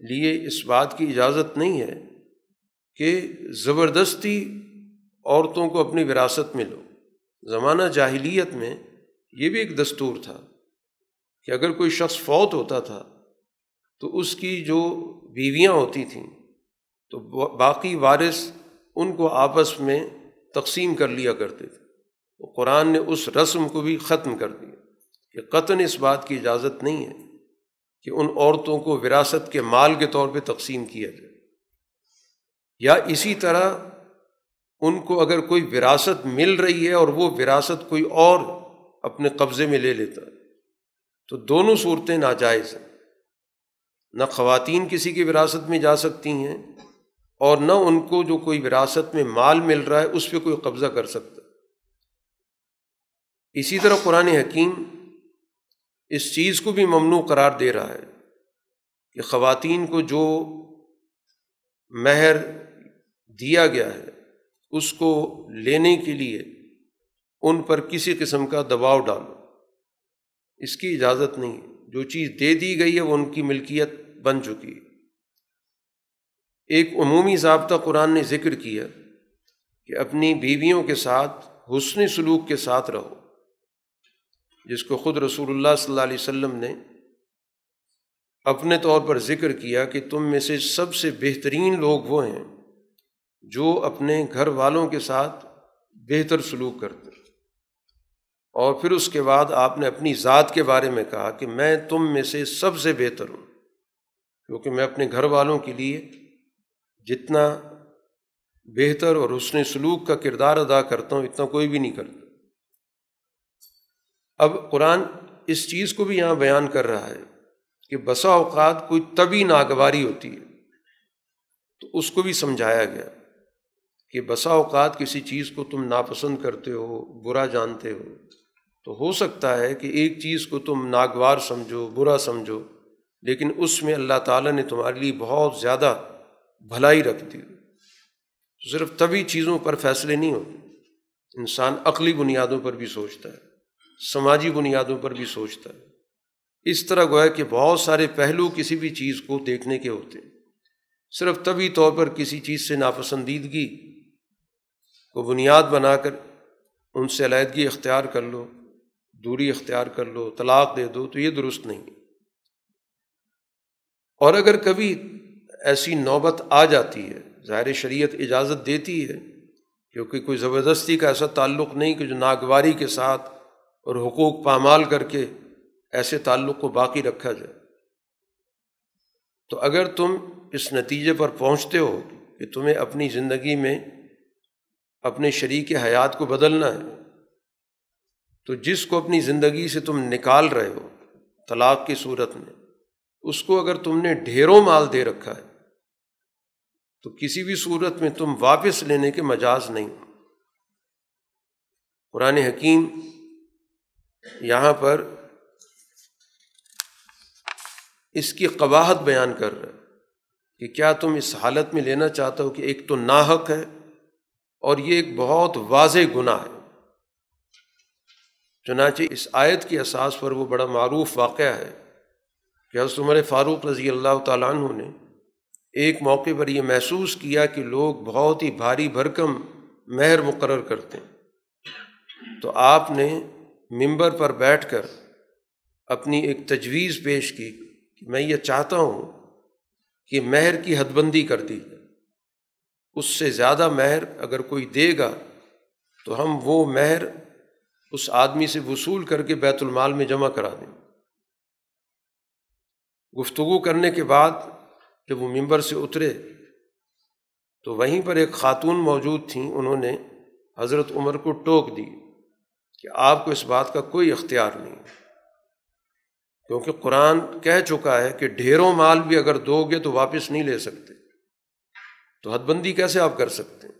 A: لیے اس بات کی اجازت نہیں ہے کہ زبردستی عورتوں کو اپنی وراثت میں لو۔ زمانہ جاہلیت میں یہ بھی ایک دستور تھا کہ اگر کوئی شخص فوت ہوتا تھا تو اس کی جو بیویاں ہوتی تھیں تو باقی وارث ان کو آپس میں تقسیم کر لیا کرتے تھے۔ قرآن نے اس رسم کو بھی ختم کر دیا کہ قطن اس بات کی اجازت نہیں ہے کہ ان عورتوں کو وراثت کے مال کے طور پہ تقسیم کیا جائے۔ یا اسی طرح ان کو اگر کوئی وراثت مل رہی ہے اور وہ وراثت کوئی اور اپنے قبضے میں لے لیتا ہے، تو دونوں صورتیں ناجائز ہیں۔ نہ خواتین کسی کی وراثت میں جا سکتی ہیں اور نہ ان کو جو کوئی وراثت میں مال مل رہا ہے، اس پہ کوئی قبضہ کر سکتا اسی طرح قرآن حکیم اس چیز کو بھی ممنوع قرار دے رہا ہے کہ خواتین کو جو مہر دیا گیا ہے اس کو لینے کے لیے ان پر کسی قسم کا دباؤ ڈالو۔ اس کی اجازت نہیں جو چیز دے دی گئی ہے وہ ان کی ملکیت بن چکی ہے۔ ایک عمومی ضابطہ قرآن نے ذکر کیا کہ اپنی بیویوں کے ساتھ، حسن سلوک کے ساتھ رہو۔ جس کو خود رسول اللہ صلی اللہ علیہ وسلم نے اپنے طور پر ذکر کیا کہ تم میں سے سب سے بہترین لوگ وہ ہیں۔ جو اپنے گھر والوں کے ساتھ بہتر سلوک کرتے۔ اور پھر اس کے بعد آپ نے اپنی ذات کے بارے میں کہا کہ میں تم میں سے سب سے بہتر ہوں، کیونکہ میں اپنے گھر والوں کے لیے جتنا بہتر اور حسن سلوک کا کردار ادا کرتا ہوں، اتنا کوئی بھی نہیں کرتا۔ اب قرآن اس چیز کو بھی یہاں بیان کر رہا ہے کہ بسا اوقات کوئی طبی ناگواری ہوتی ہے، تو اس کو بھی سمجھایا گیا۔ کہ بسا اوقات کسی چیز کو تم ناپسند کرتے ہو، برا جانتے ہو۔ تو ہو سکتا ہے کہ ایک چیز کو تم ناگوار سمجھو، برا سمجھو، لیکن اس میں اللہ تعالیٰ نے تمہارے لیے بہت زیادہ بھلائی رکھ دی۔ تو صرف طبی چیزوں پر فیصلے نہیں ہوتے۔ انسان عقلی بنیادوں پر بھی سوچتا ہے، سماجی بنیادوں پر بھی سوچتا ہے۔ اس طرح گویا کہ بہت سارے پہلو کسی بھی چیز کو دیکھنے کے ہوتے۔ ہیں صرف طبی طور پر کسی چیز سے ناپسندیدگی کو بنیاد بنا کر ان سے علیحدگی اختیار کر لو، دوری اختیار کر لو، طلاق دے دو، تو یہ درست نہیں۔ اور اگر کبھی ایسی نوبت آ جاتی ہے، ظاہر شریعت اجازت دیتی ہے کیونکہ کوئی زبردستی کا ایسا تعلق نہیں کہ جو ناگواری کے ساتھ اور حقوق پامال کر کے ایسے تعلق کو باقی رکھا جائے۔ تو اگر تم اس نتیجے پر پہنچتے ہو کہ تمہیں اپنی زندگی میں اپنے شریک حیات کو بدلنا ہے۔ تو جس کو اپنی زندگی سے تم نکال رہے ہو طلاق کی صورت میں، اس کو اگر تم نے ڈھیروں مال دے رکھا ہے، تو کسی بھی صورت میں تم واپس لینے کے مجاز نہیں۔ قرآن حکیم یہاں پر اس کی قواہت بیان کر رہا ہے کہ کیا تم اس حالت میں لینا چاہتے ہو کہ ایک تو ناحق ہے اور یہ ایک بہت واضح گناہ ہے۔ چنانچہ اس آیت کی اساس پر وہ بڑا معروف واقعہ ہے کہ حضرت عمر فاروق رضی اللہ تعالیٰ عنہ نے ایک موقع پر یہ محسوس کیا کہ لوگ بہت ہی بھاری بھرکم مہر مقرر کرتے ہیں۔ تو آپ نے ممبر پر بیٹھ کر اپنی ایک تجویز پیش کی کہ میں یہ چاہتا ہوں کہ مہر کی حد بندی کر دی اس سے زیادہ مہر اگر کوئی دے گا، تو ہم وہ مہر اس آدمی سے وصول کر کے بیت المال میں جمع کرا دیں۔ گفتگو کرنے کے بعد جب وہ ممبر سے اترے، تو وہیں پر ایک خاتون موجود تھیں، انہوں نے حضرت عمر کو ٹوک دی کہ آپ کو اس بات کا کوئی اختیار نہیں۔ کیونکہ قرآن کہہ چکا ہے کہ ڈھیروں مال بھی اگر دو گے تو واپس نہیں لے سکتے۔ تو حد بندی کیسے آپ کر سکتے ہیں؟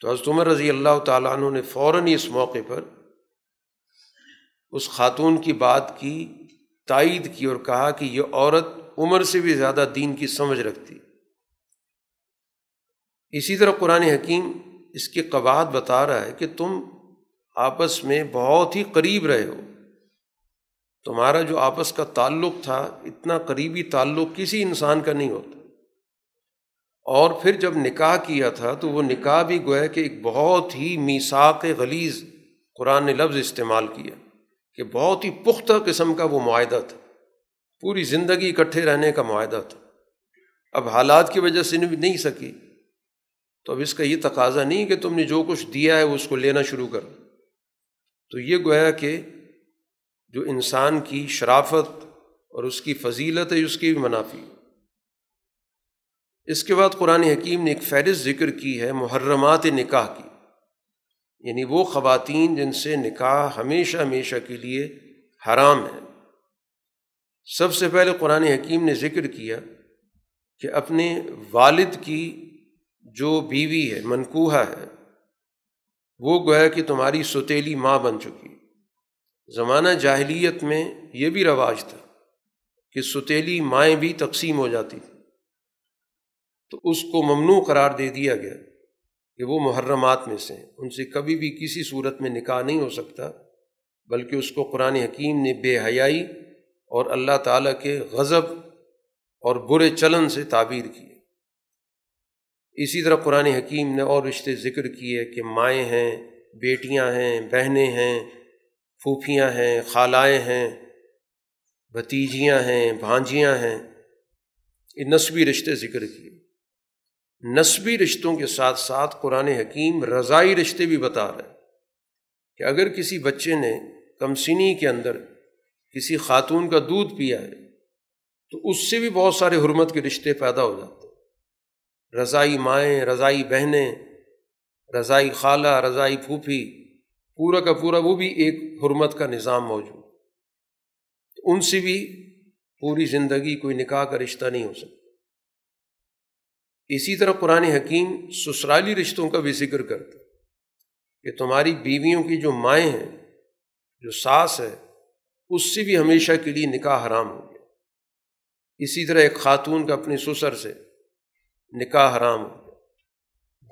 A: تو حضرت عمر رضی اللہ تعالیٰ عنہ نے فوراً اس موقع پر اس خاتون کی بات کی، تائید کی اور کہا کہ یہ عورت عمر سے بھی زیادہ دین کی سمجھ رکھتی۔ اسی طرح قرآن حکیم اس کی قواعد بتا رہا ہے کہ تم آپس میں بہت ہی قریب رہے ہو۔ تمہارا جو آپس کا تعلق تھا، اتنا قریبی تعلق کسی انسان کا نہیں ہوتا۔ اور پھر جب نکاح کیا تھا تو وہ نکاح بھی گویا کہ ایک بہت ہی میساک غلیظ قرآن نے لفظ استعمال کیا کہ بہت ہی پختہ قسم کا وہ معاہدہ تھا۔ پوری زندگی اکٹھے رہنے کا معاہدہ تھا۔ اب حالات کی وجہ سے نہیں سکی۔ تو اب اس کا یہ تقاضا نہیں کہ تم نے جو کچھ دیا ہے وہ اس کو لینا شروع کر تو یہ گویا کہ جو انسان کی شرافت اور اس کی فضیلت ہے، اس کی بھی منافی۔ اس کے بعد قرآن حکیم نے ایک فہرست ذکر کی ہے، محرمات نکاح کی۔ یعنی وہ خواتین جن سے نکاح ہمیشہ ہمیشہ کے لیے حرام ہے۔ سب سے پہلے قرآن حکیم نے ذکر کیا کہ اپنے والد کی جو بیوی ہے منقوہ ہے، وہ گویا کہ تمہاری ستیلی ماں بن چکی۔ زمانہ جاہلیت میں یہ بھی رواج تھا کہ ستیلی مائیں بھی تقسیم ہو جاتی تھیں۔ تو اس کو ممنوع قرار دے دیا گیا کہ وہ محرمات میں سے ان سے کبھی بھی کسی صورت میں نکاح نہیں ہو سکتا، بلکہ اس کو قرآن حکیم نے بے حیائی اور اللہ تعالیٰ کے غضب اور برے چلن سے تعبیر کی اسی طرح قرآن حکیم نے اور رشتے ذکر کیے کہ مائیں ہیں، بیٹیاں ہیں، بہنیں ہیں، پھوپھیاں ہیں، خالائیں ہیں، بھتیجیاں ہیں، بھانجیاں ہیں۔ یہ نسبی رشتے ذکر کیے۔ نسبی رشتوں کے ساتھ ساتھ قرآن حکیم رضائی رشتے بھی بتا رہے کہ اگر کسی بچے نے کمسنی کے اندر کسی خاتون کا دودھ پیا ہے، تو اس سے بھی بہت سارے حرمت کے رشتے پیدا ہو جاتے ہیں۔ رضائی مائیں، رضائی بہنیں، رضائی خالہ، رضائی پھوپھی، پورا کا پورا وہ بھی ایک حرمت کا نظام موجود ان سے بھی پوری زندگی کوئی نکاح کا رشتہ نہیں ہو سکتا۔ اسی طرح قرآن حکیم سسرالی رشتوں کا بھی ذکر کرتا کہ تمہاری بیویوں کی جو مائیں ہیں، جو ساس ہے، اس سے بھی ہمیشہ کے لیے نکاح حرام ہو گیا۔ اسی طرح ایک خاتون کا اپنے سسر سے نکاح حرام ہو گیا۔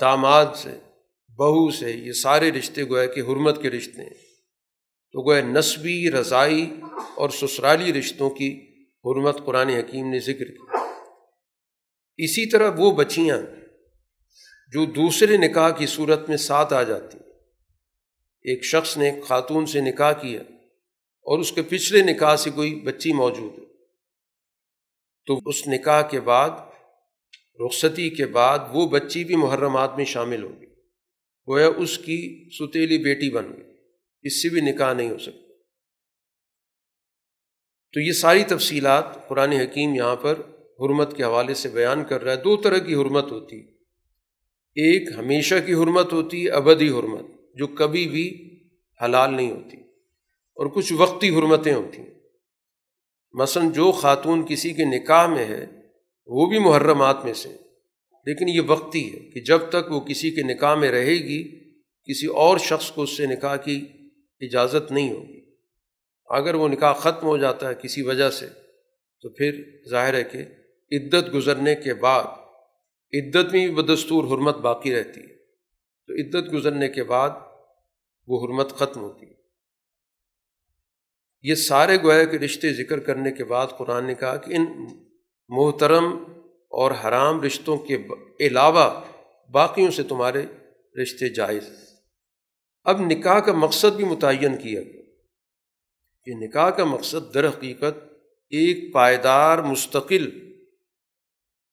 A: داماد سے، بہو سے یہ سارے رشتے گویا کہ حرمت کے رشتے ہیں۔ تو گویا نسبی، رضائی اور سسرالی رشتوں کی حرمت قرآن حکیم نے ذکر کی۔ اسی طرح وہ بچیاں جو دوسرے نکاح کی صورت میں ساتھ آ جاتی ایک شخص نے ایک خاتون سے نکاح کیا اور اس کے پچھلے نکاح سے کوئی بچی موجود ہے۔ تو اس نکاح کے بعد، رخصتی کے بعد وہ بچی بھی محرمات میں شامل ہوگی گویا اس کی ستیلی بیٹی بن گئی۔ اس سے بھی نکاح نہیں ہو سکتا۔ تو یہ ساری تفصیلات قرآن حکیم یہاں پر حرمت کے حوالے سے بیان کر رہا ہے، دو طرح کی حرمت ہوتی۔ ایک ہمیشہ کی حرمت ہوتی ہے ابدی حرمت، جو کبھی بھی حلال نہیں ہوتی، اور کچھ وقتی حرمتیں ہوتی۔ ہیں مثلاً جو خاتون کسی کے نکاح میں ہے، وہ بھی محرمات میں سے، لیکن یہ وقتی ہے کہ جب تک وہ کسی کے نکاح میں رہے گی، کسی اور شخص کو اس سے نکاح کی اجازت نہیں ہوگی۔ اگر وہ نکاح ختم ہو جاتا ہے کسی وجہ سے، تو پھر ظاہر ہے کہ عدت گزرنے کے بعد، عدت میں بھی بدستور حرمت باقی رہتی ہے۔ تو عدت گزرنے کے بعد وہ حرمت ختم ہوتی ہے۔ یہ سارے گویا کے رشتے ذکر کرنے کے بعد قرآن نے کہا کہ ان محترم اور حرام رشتوں کے علاوہ باقیوں سے تمہارے رشتے جائز ہیں۔ اب نکاح کا مقصد بھی متعین کیا گیا۔ کہ نکاح کا مقصد در حقیقت ایک پائیدار مستقل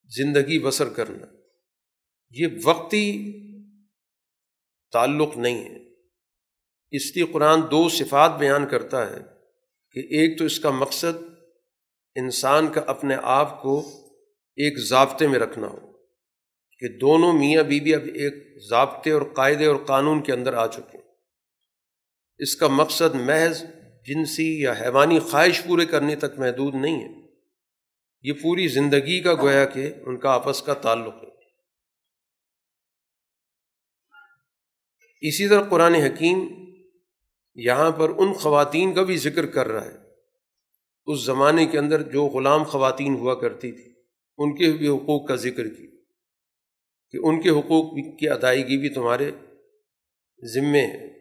A: زندگی بسر کرنا، یہ وقتی تعلق نہیں ہے۔ اس لیے قرآن دو صفات بیان کرتا ہے کہ ایک تو اس کا مقصد انسان کا اپنے آپ کو ایک ضابطے میں رکھنا ہو، کہ دونوں میاں بیوی اب ایک ضابطے اور قاعدے اور قانون کے اندر آ چکے۔ ہیں اس کا مقصد محض جنسی یا حیوانی خواہش پورے کرنے تک محدود نہیں ہے۔ یہ پوری زندگی کا گویا کہ ان کا آپس کا تعلق ہے۔ اسی طرح قرآن حکیم یہاں پر ان خواتین کا بھی ذکر کر رہا ہے۔ اس زمانے کے اندر جو غلام خواتین ہوا کرتی تھی، ان کے بھی حقوق کا ذکر کی کہ ان کے حقوق کی ادائیگی بھی تمہارے ذمے ہے۔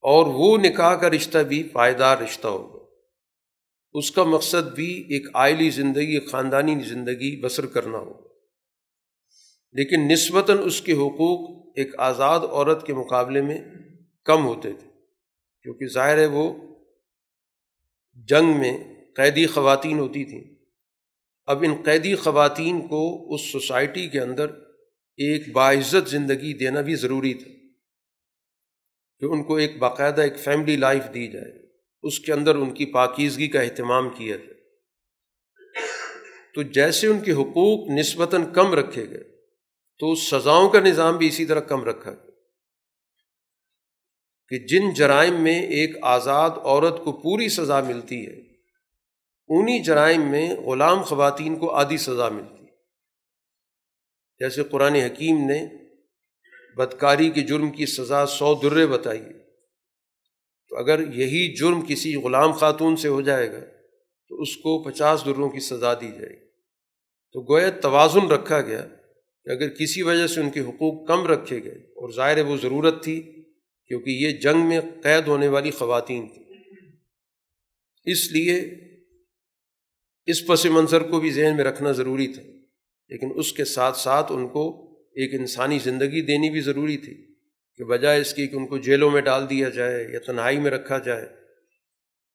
A: اور وہ نکاح کا رشتہ بھی پائیدار رشتہ ہوگا۔ اس کا مقصد بھی ایک آئلی زندگی ایک خاندانی زندگی بسر کرنا ہو۔ لیکن نسبتاً اس کے حقوق ایک آزاد عورت کے مقابلے میں کم ہوتے تھے۔ کیونکہ ظاہر ہے وہ جنگ میں قیدی خواتین ہوتی تھیں۔ اب ان قیدی خواتین کو اس سوسائٹی کے اندر ایک باعزت زندگی دینا بھی ضروری تھا کہ ان کو ایک باقاعدہ ایک فیملی لائف دی جائے۔ اس کے اندر ان کی پاکیزگی کا اہتمام کیا جائے تو جیسے ان کے حقوق نسبتاً کم رکھے گئے، تو سزاؤں کا نظام بھی اسی طرح کم رکھا گیا۔ کہ جن جرائم میں ایک آزاد عورت کو پوری سزا ملتی ہے، انہی جرائم میں غلام خواتین کو آدھی سزا ملتی۔ ہے جیسے قرآن حکیم نے بدکاری کے جرم کی سزا سو درے بتائی تو اگر یہی جرم کسی غلام خاتون سے ہو جائے گا، تو اس کو پچاس دروں کی سزا دی جائے گی۔ تو گویا توازن رکھا گیا کہ اگر کسی وجہ سے ان کے حقوق کم رکھے گئے اور ظاہر وہ ضرورت تھی، کیونکہ یہ جنگ میں قید ہونے والی خواتین تھیں۔ اس لیے اس پس منظر کو بھی ذہن میں رکھنا ضروری تھا، لیکن اس کے ساتھ ساتھ ان کو ایک انسانی زندگی دینی بھی ضروری تھی۔ کہ بجائے اس کی کہ ان کو جیلوں میں ڈال دیا جائے یا تنہائی میں رکھا جائے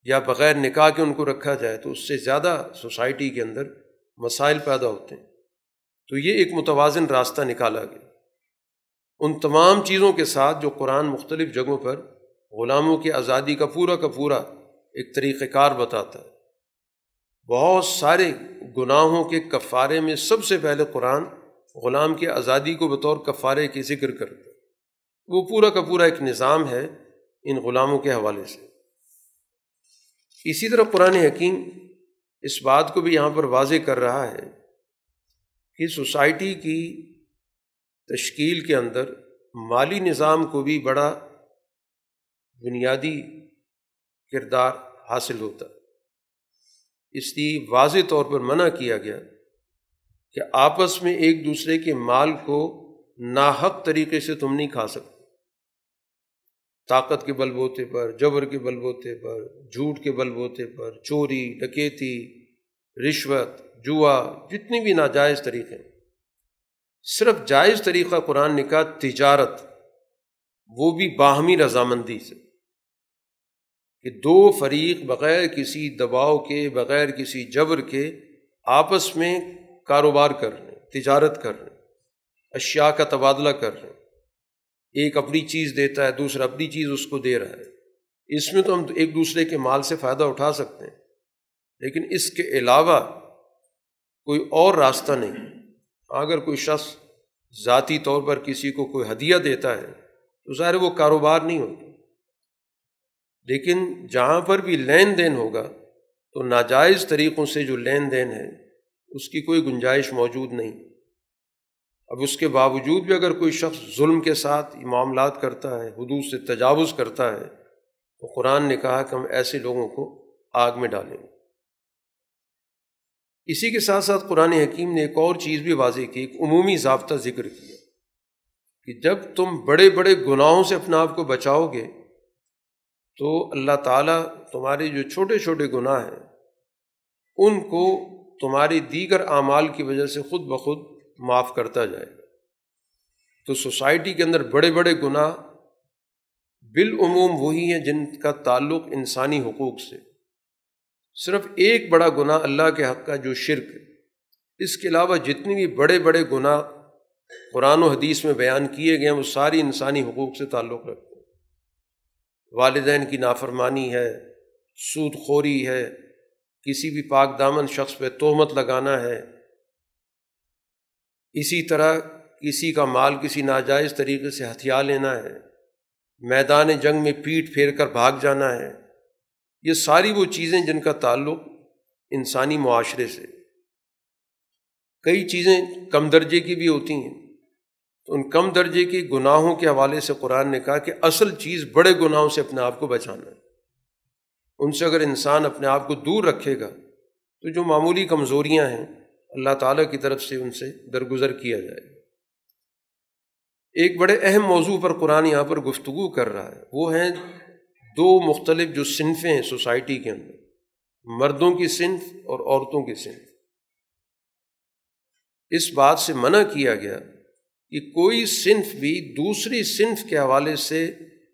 A: یا بغیر نکاح کے ان کو رکھا جائے، تو اس سے زیادہ سوسائٹی کے اندر مسائل پیدا ہوتے ہیں۔ تو یہ ایک متوازن راستہ نکالا گیا۔ ان تمام چیزوں کے ساتھ جو قرآن مختلف جگہوں پر غلاموں کی آزادی کا پورا کا پورا ایک طریقۂ کار بتاتا ہے۔ بہت سارے گناہوں کے کفارے میں سب سے پہلے قرآن غلام کی آزادی کو بطور کفارے کی ذکر کرتا ہے۔ وہ پورا کا پورا ایک نظام ہے ان غلاموں کے حوالے سے۔ اسی طرح قرآن حکیم اس بات کو بھی یہاں پر واضح کر رہا ہے کہ سوسائٹی کی تشکیل کے اندر مالی نظام کو بھی بڑا بنیادی کردار حاصل ہوتا۔ اس لیے واضح طور پر منع کیا گیا کہ آپس میں ایک دوسرے کے مال کو ناحق طریقے سے تم نہیں کھا سکتے۔ طاقت کے بل بوتے پر، جبر کے بل بوتے پر، جھوٹ کے بل بوتے پر، چوری، ڈکیتی، رشوت، جوا جتنی بھی ناجائز طریقے صرف جائز طریقہ قرآن نے کہا، تجارت، وہ بھی باہمی رضامندی سے۔ کہ دو فریق بغیر کسی دباؤ کے، بغیر کسی جبر کے آپس میں کاروبار کر رہے ہیں، تجارت کر رہے ہیں، اشیاء کا تبادلہ کر رہے ہیں۔ ایک اپنی چیز دیتا ہے، دوسرا اپنی چیز اس کو دے رہا ہے۔ اس میں تو ہم ایک دوسرے کے مال سے فائدہ اٹھا سکتے ہیں، لیکن اس کے علاوہ کوئی اور راستہ نہیں۔ اگر کوئی شخص ذاتی طور پر کسی کو کوئی ہدیہ دیتا ہے، تو ظاہر وہ کاروبار نہیں ہوتا۔ لیکن جہاں پر بھی لین دین ہوگا، تو ناجائز طریقوں سے جو لین دین ہے، اس کی کوئی گنجائش موجود نہیں۔ اب اس کے باوجود بھی اگر کوئی شخص ظلم کے ساتھ معاملات کرتا ہے، حدود سے تجاوز کرتا ہے، تو قرآن نے کہا کہ ہم ایسے لوگوں کو آگ میں ڈالیں گے۔ اسی کے ساتھ ساتھ قرآن حکیم نے ایک اور چیز بھی واضح کی، ایک عمومی ضابطہ ذکر کیا کہ جب تم بڑے بڑے گناہوں سے اپنے آپ کو بچاؤ گے، تو اللہ تعالیٰ تمہارے جو چھوٹے چھوٹے گناہ ہیں، ان کو تمہاری دیگر اعمال کی وجہ سے خود بخود معاف کرتا جائے گا۔ تو سوسائٹی کے اندر بڑے بڑے گناہ بالعموم وہی ہیں جن کا تعلق انسانی حقوق سے۔ صرف ایک بڑا گناہ اللہ کے حق کا جو شرک ہے۔ اس کے علاوہ جتنی بھی بڑے بڑے گناہ قرآن و حدیث میں بیان کیے گئے ہیں، وہ ساری انسانی حقوق سے تعلق رکھتے ہیں۔ والدین کی نافرمانی ہے، سود خوری ہے، کسی بھی پاک دامن شخص پہ تہمت لگانا ہے اسی طرح کسی کا مال کسی ناجائز طریقے سے ہتھیار لینا ہے، میدان جنگ میں پیٹ پھیر کر بھاگ جانا ہے، یہ ساری وہ چیزیں جن کا تعلق انسانی معاشرے سے۔ کئی چیزیں کم درجے کی بھی ہوتی ہیں۔ تو ان کم درجے کی گناہوں کے حوالے سے قرآن نے کہا کہ اصل چیز بڑے گناہوں سے اپنے آپ کو بچانا ہے۔ ان سے اگر انسان اپنے آپ کو دور رکھے گا تو جو معمولی کمزوریاں ہیں اللہ تعالیٰ کی طرف سے ان سے درگزر کیا جائے۔ ایک بڑے اہم موضوع پر قرآن یہاں پر گفتگو کر رہا ہے۔ وہ ہیں دو مختلف جو صنفیں ہیں سوسائٹی کے اندر۔ مردوں کی صنف اور عورتوں کی صنف۔ اس بات سے منع کیا گیا کہ کوئی صنف بھی دوسری صنف کے حوالے سے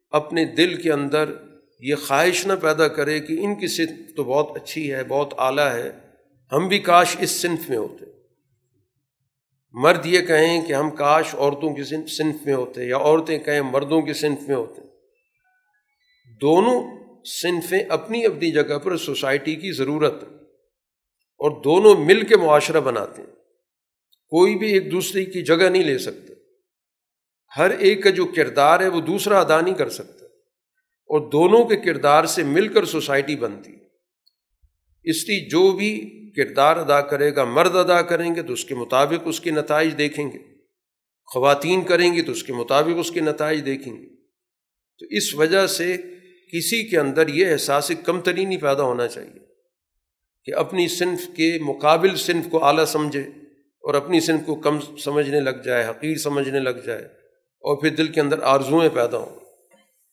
A: اپنے دل کے اندر یہ خواہش نہ پیدا کرے کہ ان کی صنف تو بہت اچھی ہے، بہت اعلیٰ ہے۔ ہم بھی کاش اس صنف میں ہوتے۔ مرد یہ کہیں کہ ہم کاش عورتوں کی صنف میں ہوتے یا عورتیں کہیں مردوں کی صنف میں ہوتے۔ دونوں صنفیں اپنی اپنی جگہ پر سوسائٹی کی ضرورت ہے اور دونوں مل کے معاشرہ بناتے ہیں۔ کوئی بھی ایک دوسرے کی جگہ نہیں لے سکتے۔ ہر ایک کا جو کردار ہے وہ دوسرا ادا نہیں کر سکتا۔ اور دونوں کے کردار سے مل کر سوسائٹی بنتی۔ ہے اس لیے جو بھی کردار ادا کرے گا، مرد ادا کریں گے تو اس کے مطابق اس کے نتائج دیکھیں گے۔ خواتین کریں گی تو اس کے مطابق اس کے نتائج دیکھیں گے۔ تو اس وجہ سے کسی کے اندر یہ احساس کم ترینی پیدا ہونا چاہیے کہ اپنی صنف کے مقابل صنف کو اعلیٰ سمجھے اور اپنی صنف کو کم سمجھنے لگ جائے، حقیر سمجھنے لگ جائے اور پھر دل کے اندر آرزوئیں پیدا ہوں۔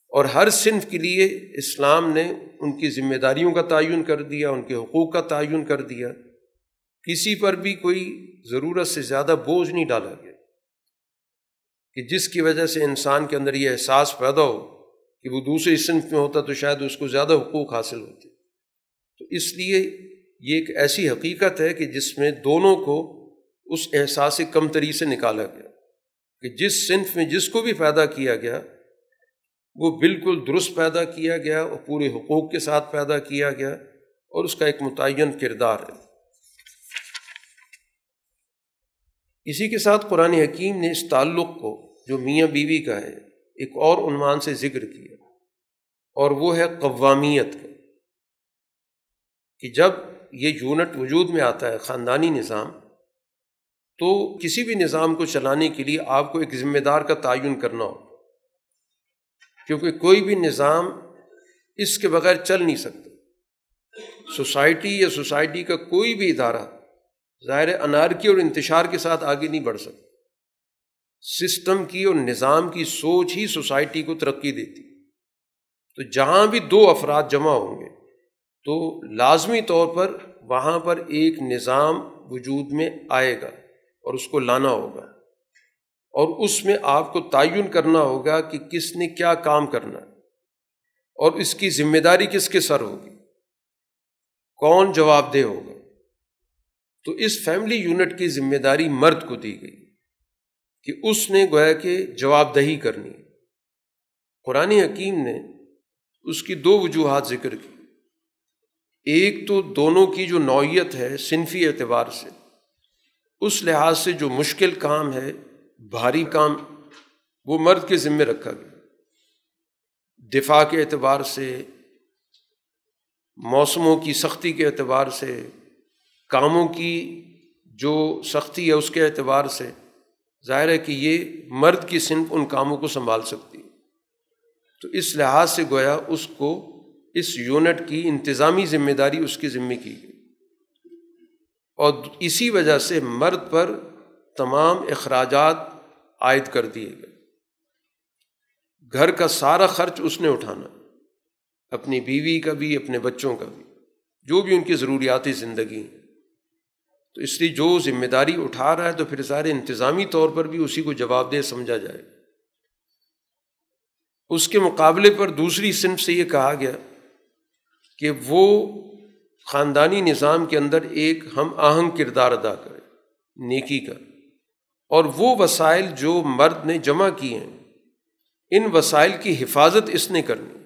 A: اور ہر صنف کے لیے اسلام نے ان کی ذمہ داریوں کا تعین کر دیا، ان کے حقوق کا تعین کر دیا۔ کسی پر بھی کوئی ضرورت سے زیادہ بوجھ نہیں ڈالا گیا۔ کہ جس کی وجہ سے انسان کے اندر یہ احساس پیدا ہو کہ وہ دوسرے صنف میں ہوتا تو شاید اس کو زیادہ حقوق حاصل ہوتے۔ تو اس لیے یہ ایک ایسی حقیقت ہے کہ جس میں دونوں کو اس احساس کمتری سے نکالا گیا۔ کہ جس صنف میں جس کو بھی پیدا کیا گیا وہ بالکل درست پیدا کیا گیا اور پورے حقوق کے ساتھ پیدا کیا گیا اور اس کا ایک متعین کردار ہے۔ اسی کے ساتھ قرآن حکیم نے اس تعلق کو، جو میاں بیوی کا ہے، ایک اور عنوان سے ذکر کیا اور وہ ہے قوامیت کا۔ کہ جب یہ یونٹ وجود میں آتا ہے، خاندانی نظام، تو کسی بھی نظام کو چلانے کے لیے آپ کو ایک ذمہ دار کا تعین کرنا ہو کیونکہ کوئی بھی نظام اس کے بغیر چل نہیں سکتا۔ سوسائٹی یا سوسائٹی کا کوئی بھی ادارہ ظاہر انارکی اور انتشار کے ساتھ آگے نہیں بڑھ سکتا۔ سسٹم کی اور نظام کی سوچ ہی سوسائٹی کو ترقی دیتی۔ تو جہاں بھی دو افراد جمع ہوں گے، تو لازمی طور پر وہاں پر ایک نظام وجود میں آئے گا اور اس کو لانا ہوگا۔ اور اس میں آپ کو تعین کرنا ہوگا کہ کس نے کیا کام کرنا ہے اور اس کی ذمہ داری کس کے سر ہوگی؟ کون جواب دہ ہوگا؟ تو اس فیملی یونٹ کی ذمہ داری مرد کو دی گئی کہ اس نے گویا کہ جواب دہی کرنی قرآن حکیم نے اس کی دو وجوہات ذکر کی۔ ایک تو دونوں کی جو نوعیت ہے، صنفی اعتبار سے، اس لحاظ سے جو مشکل کام ہے بھاری کام وہ مرد کے ذمے رکھا گیا۔ دفاع کے اعتبار سے، موسموں کی سختی کے اعتبار سے، کاموں کی جو سختی ہے اس کے اعتبار سے، ظاہر ہے کہ یہ مرد کی صنف ان کاموں کو سنبھال سکتی تو اس لحاظ سے گویا اس کو اس یونٹ کی انتظامی ذمہ داری اس کی ذمے کی گئی۔ اور اسی وجہ سے مرد پر تمام اخراجات عائد کر دیے گئے۔ گھر کا سارا خرچ اس نے اٹھانا، اپنی بیوی کا بھی، اپنے بچوں کا بھی، جو بھی ان کی ضروریاتی زندگی ہیں۔ تو اس لیے جو ذمہ داری اٹھا رہا ہے تو پھر سارے انتظامی طور پر بھی اسی کو جواب دہ سمجھا جائے اس کے مقابلے پر دوسری صنف سے یہ کہا گیا کہ وہ خاندانی نظام کے اندر ایک ہم آہنگ کردار ادا کرے، نیکی کا اور وہ وسائل جو مرد نے جمع کیے ہیں، ان وسائل کی حفاظت اس نے کرنی۔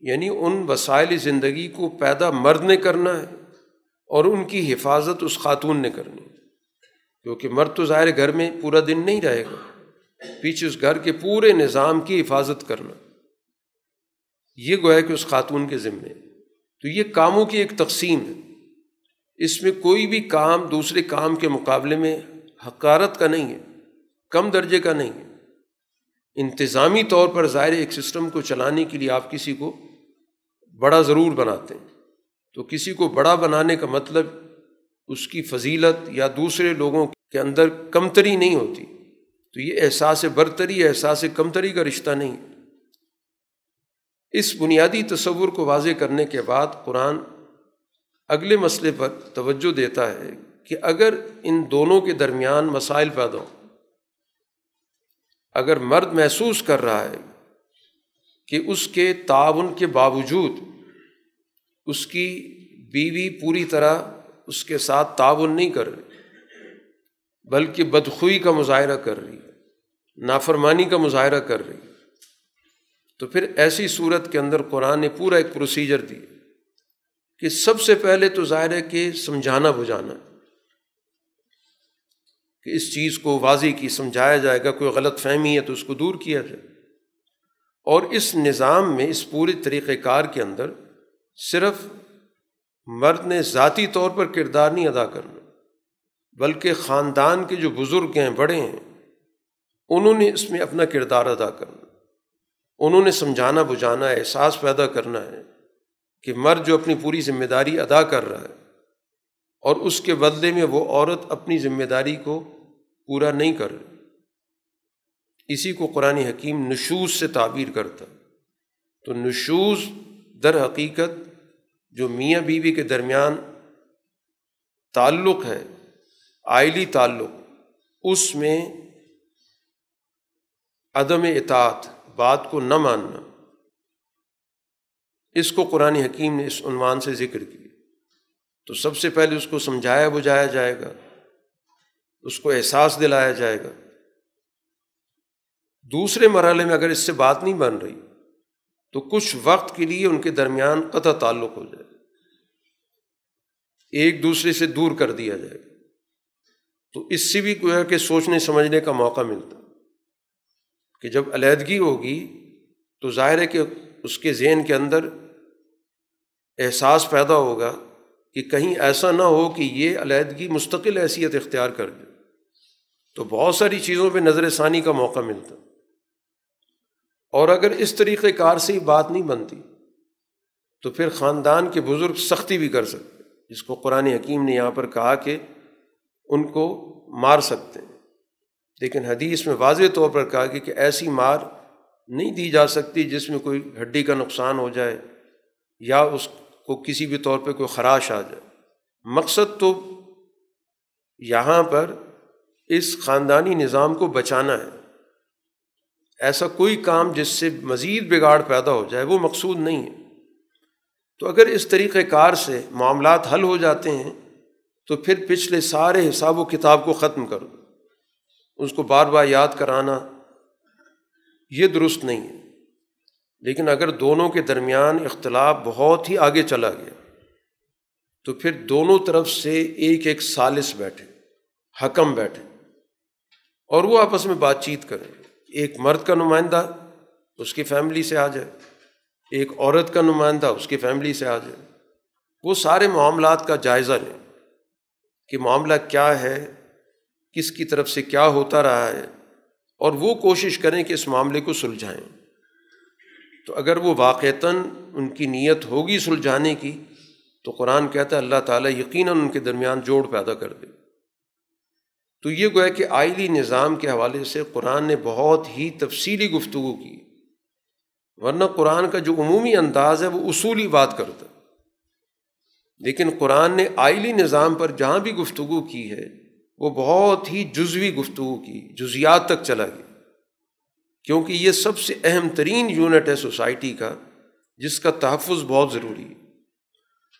A: یعنی ان وسائل زندگی کو پیدا مرد نے کرنا ہے اور ان کی حفاظت اس خاتون نے کرنی۔ کیونکہ مرد تو ظاہر گھر میں پورا دن نہیں رہے گا، پیچھے اس گھر کے پورے نظام کی حفاظت کرنا۔ یہ گویا کہ اس خاتون کے ذمے۔ تو یہ کاموں کی ایک تقسیم ہے۔ اس میں کوئی بھی کام دوسرے کام کے مقابلے میں حکارت کا نہیں ہے، کم درجے کا نہیں ہے۔ انتظامی طور پر ظاہر ایک سسٹم کو چلانے کے لیے آپ کسی کو بڑا ضرور بناتے ہیں۔ تو کسی کو بڑا بنانے کا مطلب اس کی فضیلت یا دوسرے لوگوں کے اندر کمتری نہیں ہوتی۔ تو یہ احساس برتری، احساس کمتری کا رشتہ نہیں۔ اس بنیادی تصور کو واضح کرنے کے بعد قرآن اگلے مسئلے پر توجہ دیتا ہے۔ کہ اگر ان دونوں کے درمیان مسائل پیدا ہوں، اگر مرد محسوس کر رہا ہے کہ اس کے تعاون کے باوجود اس کی بیوی پوری طرح اس کے ساتھ تعاون نہیں کر رہی، بلکہ بدخوئی کا مظاہرہ کر رہی ہے، نافرمانی کا مظاہرہ کر رہی ہے، تو پھر ایسی صورت کے اندر قرآن نے پورا ایک پروسیجر دی کہ سب سے پہلے تو ظاہر ہے کہ سمجھانا بجھانا۔ کہ اس چیز کو واضح کی، سمجھایا جائے گا، کوئی غلط فہمی ہے تو اس کو دور کیا جائے۔ اور اس نظام میں، اس پورے طریقۂ کار کے اندر صرف مرد نے ذاتی طور پر کردار نہیں ادا کرنا، بلکہ خاندان کے جو بزرگ ہیں، بڑے ہیں، انہوں نے اس میں اپنا کردار ادا کرنا۔ انہوں نے سمجھانا، بجھانا ہے احساس پیدا کرنا ہے کہ مرد جو اپنی پوری ذمہ داری ادا کر رہا ہے اور اس کے بدلے میں وہ عورت اپنی ذمہ داری کو پورا نہیں کر رہی اسی کو قرآن حکیم نشوز سے تعبیر کرتا۔ تو نشوز در حقیقت جو میاں بیوی کے درمیان تعلق ہے، آئلی تعلق، اس میں عدم اطاعت، بات کو نہ ماننا۔ اس کو قرآن حکیم نے اس عنوان سے ذکر کیا۔ تو سب سے پہلے اس کو سمجھایا، بجھایا جائے گا۔ اس کو احساس دلایا جائے گا۔ دوسرے مرحلے میں اگر اس سے بات نہیں بن رہی، تو کچھ وقت کے لیے ان کے درمیان قطع تعلق ہو جائے۔ ایک دوسرے سے دور کر دیا جائے۔ گا تو اس سے بھی کوئی ہے کہ سوچنے، سمجھنے کا موقع ملتا۔ کہ جب علیحدگی ہوگی، تو ظاہر ہے کہ اس کے ذہن کے اندر احساس پیدا ہوگا کہ کہیں ایسا نہ ہو کہ یہ علیحدگی مستقل حیثیت اختیار کر دے۔ تو بہت ساری چیزوں پہ نظر ثانی کا موقع ملتا۔ اور اگر اس طریقۂ کار سے ہی بات نہیں بنتی، تو پھر خاندان کے بزرگ سختی بھی کر سکتے جس کو قرآن حکیم نے یہاں پر کہا کہ ان کو مار سکتے ہیں۔ لیکن حدیث میں واضح طور پر کہا کہ ایسی مار نہیں دی جا سکتی جس میں کوئی ہڈی کا نقصان ہو جائے یا اس کو کسی بھی طور پہ کوئی خراش آ جائے۔ مقصد تو یہاں پر اس خاندانی نظام کو بچانا ہے۔ ایسا کوئی کام جس سے مزید بگاڑ پیدا ہو جائے وہ مقصود نہیں ہے۔ تو اگر اس طریقۂ کار سے معاملات حل ہو جاتے ہیں، تو پھر پچھلے سارے حساب و کتاب کو ختم کر دو اس کو بار بار یاد کرانا یہ درست نہیں ہے۔ لیکن اگر دونوں کے درمیان اختلاف بہت ہی آگے چلا گیا، تو پھر دونوں طرف سے ایک ایک سالس بیٹھے، حکم بیٹھے۔ اور وہ آپس میں بات چیت کریں۔ ایک مرد کا نمائندہ اس کی فیملی سے آ جائے، ایک عورت کا نمائندہ اس کی فیملی سے آ جائے۔ وہ سارے معاملات کا جائزہ لیں کہ معاملہ کیا ہے، کس کی طرف سے کیا ہوتا رہا ہے، اور وہ کوشش کریں کہ اس معاملے کو سلجھائیں۔ تو اگر وہ واقعتاً ان کی نیت ہوگی سلجھانے کی، تو قرآن کہتا ہے اللہ تعالیٰ یقیناً ان کے درمیان جوڑ پیدا کر دے۔ تو یہ گویا کہ آئلی نظام کے حوالے سے قرآن نے بہت ہی تفصیلی گفتگو کی، ورنہ قرآن کا جو عمومی انداز ہے وہ اصولی بات کرتا لیکن قرآن نے آئلی نظام پر جہاں بھی گفتگو کی ہے، وہ بہت ہی جزوی گفتگو کی، جزیات تک چلا گیا۔ کیونکہ یہ سب سے اہم ترین یونٹ ہے سوسائٹی کا، جس کا تحفظ بہت ضروری ہے۔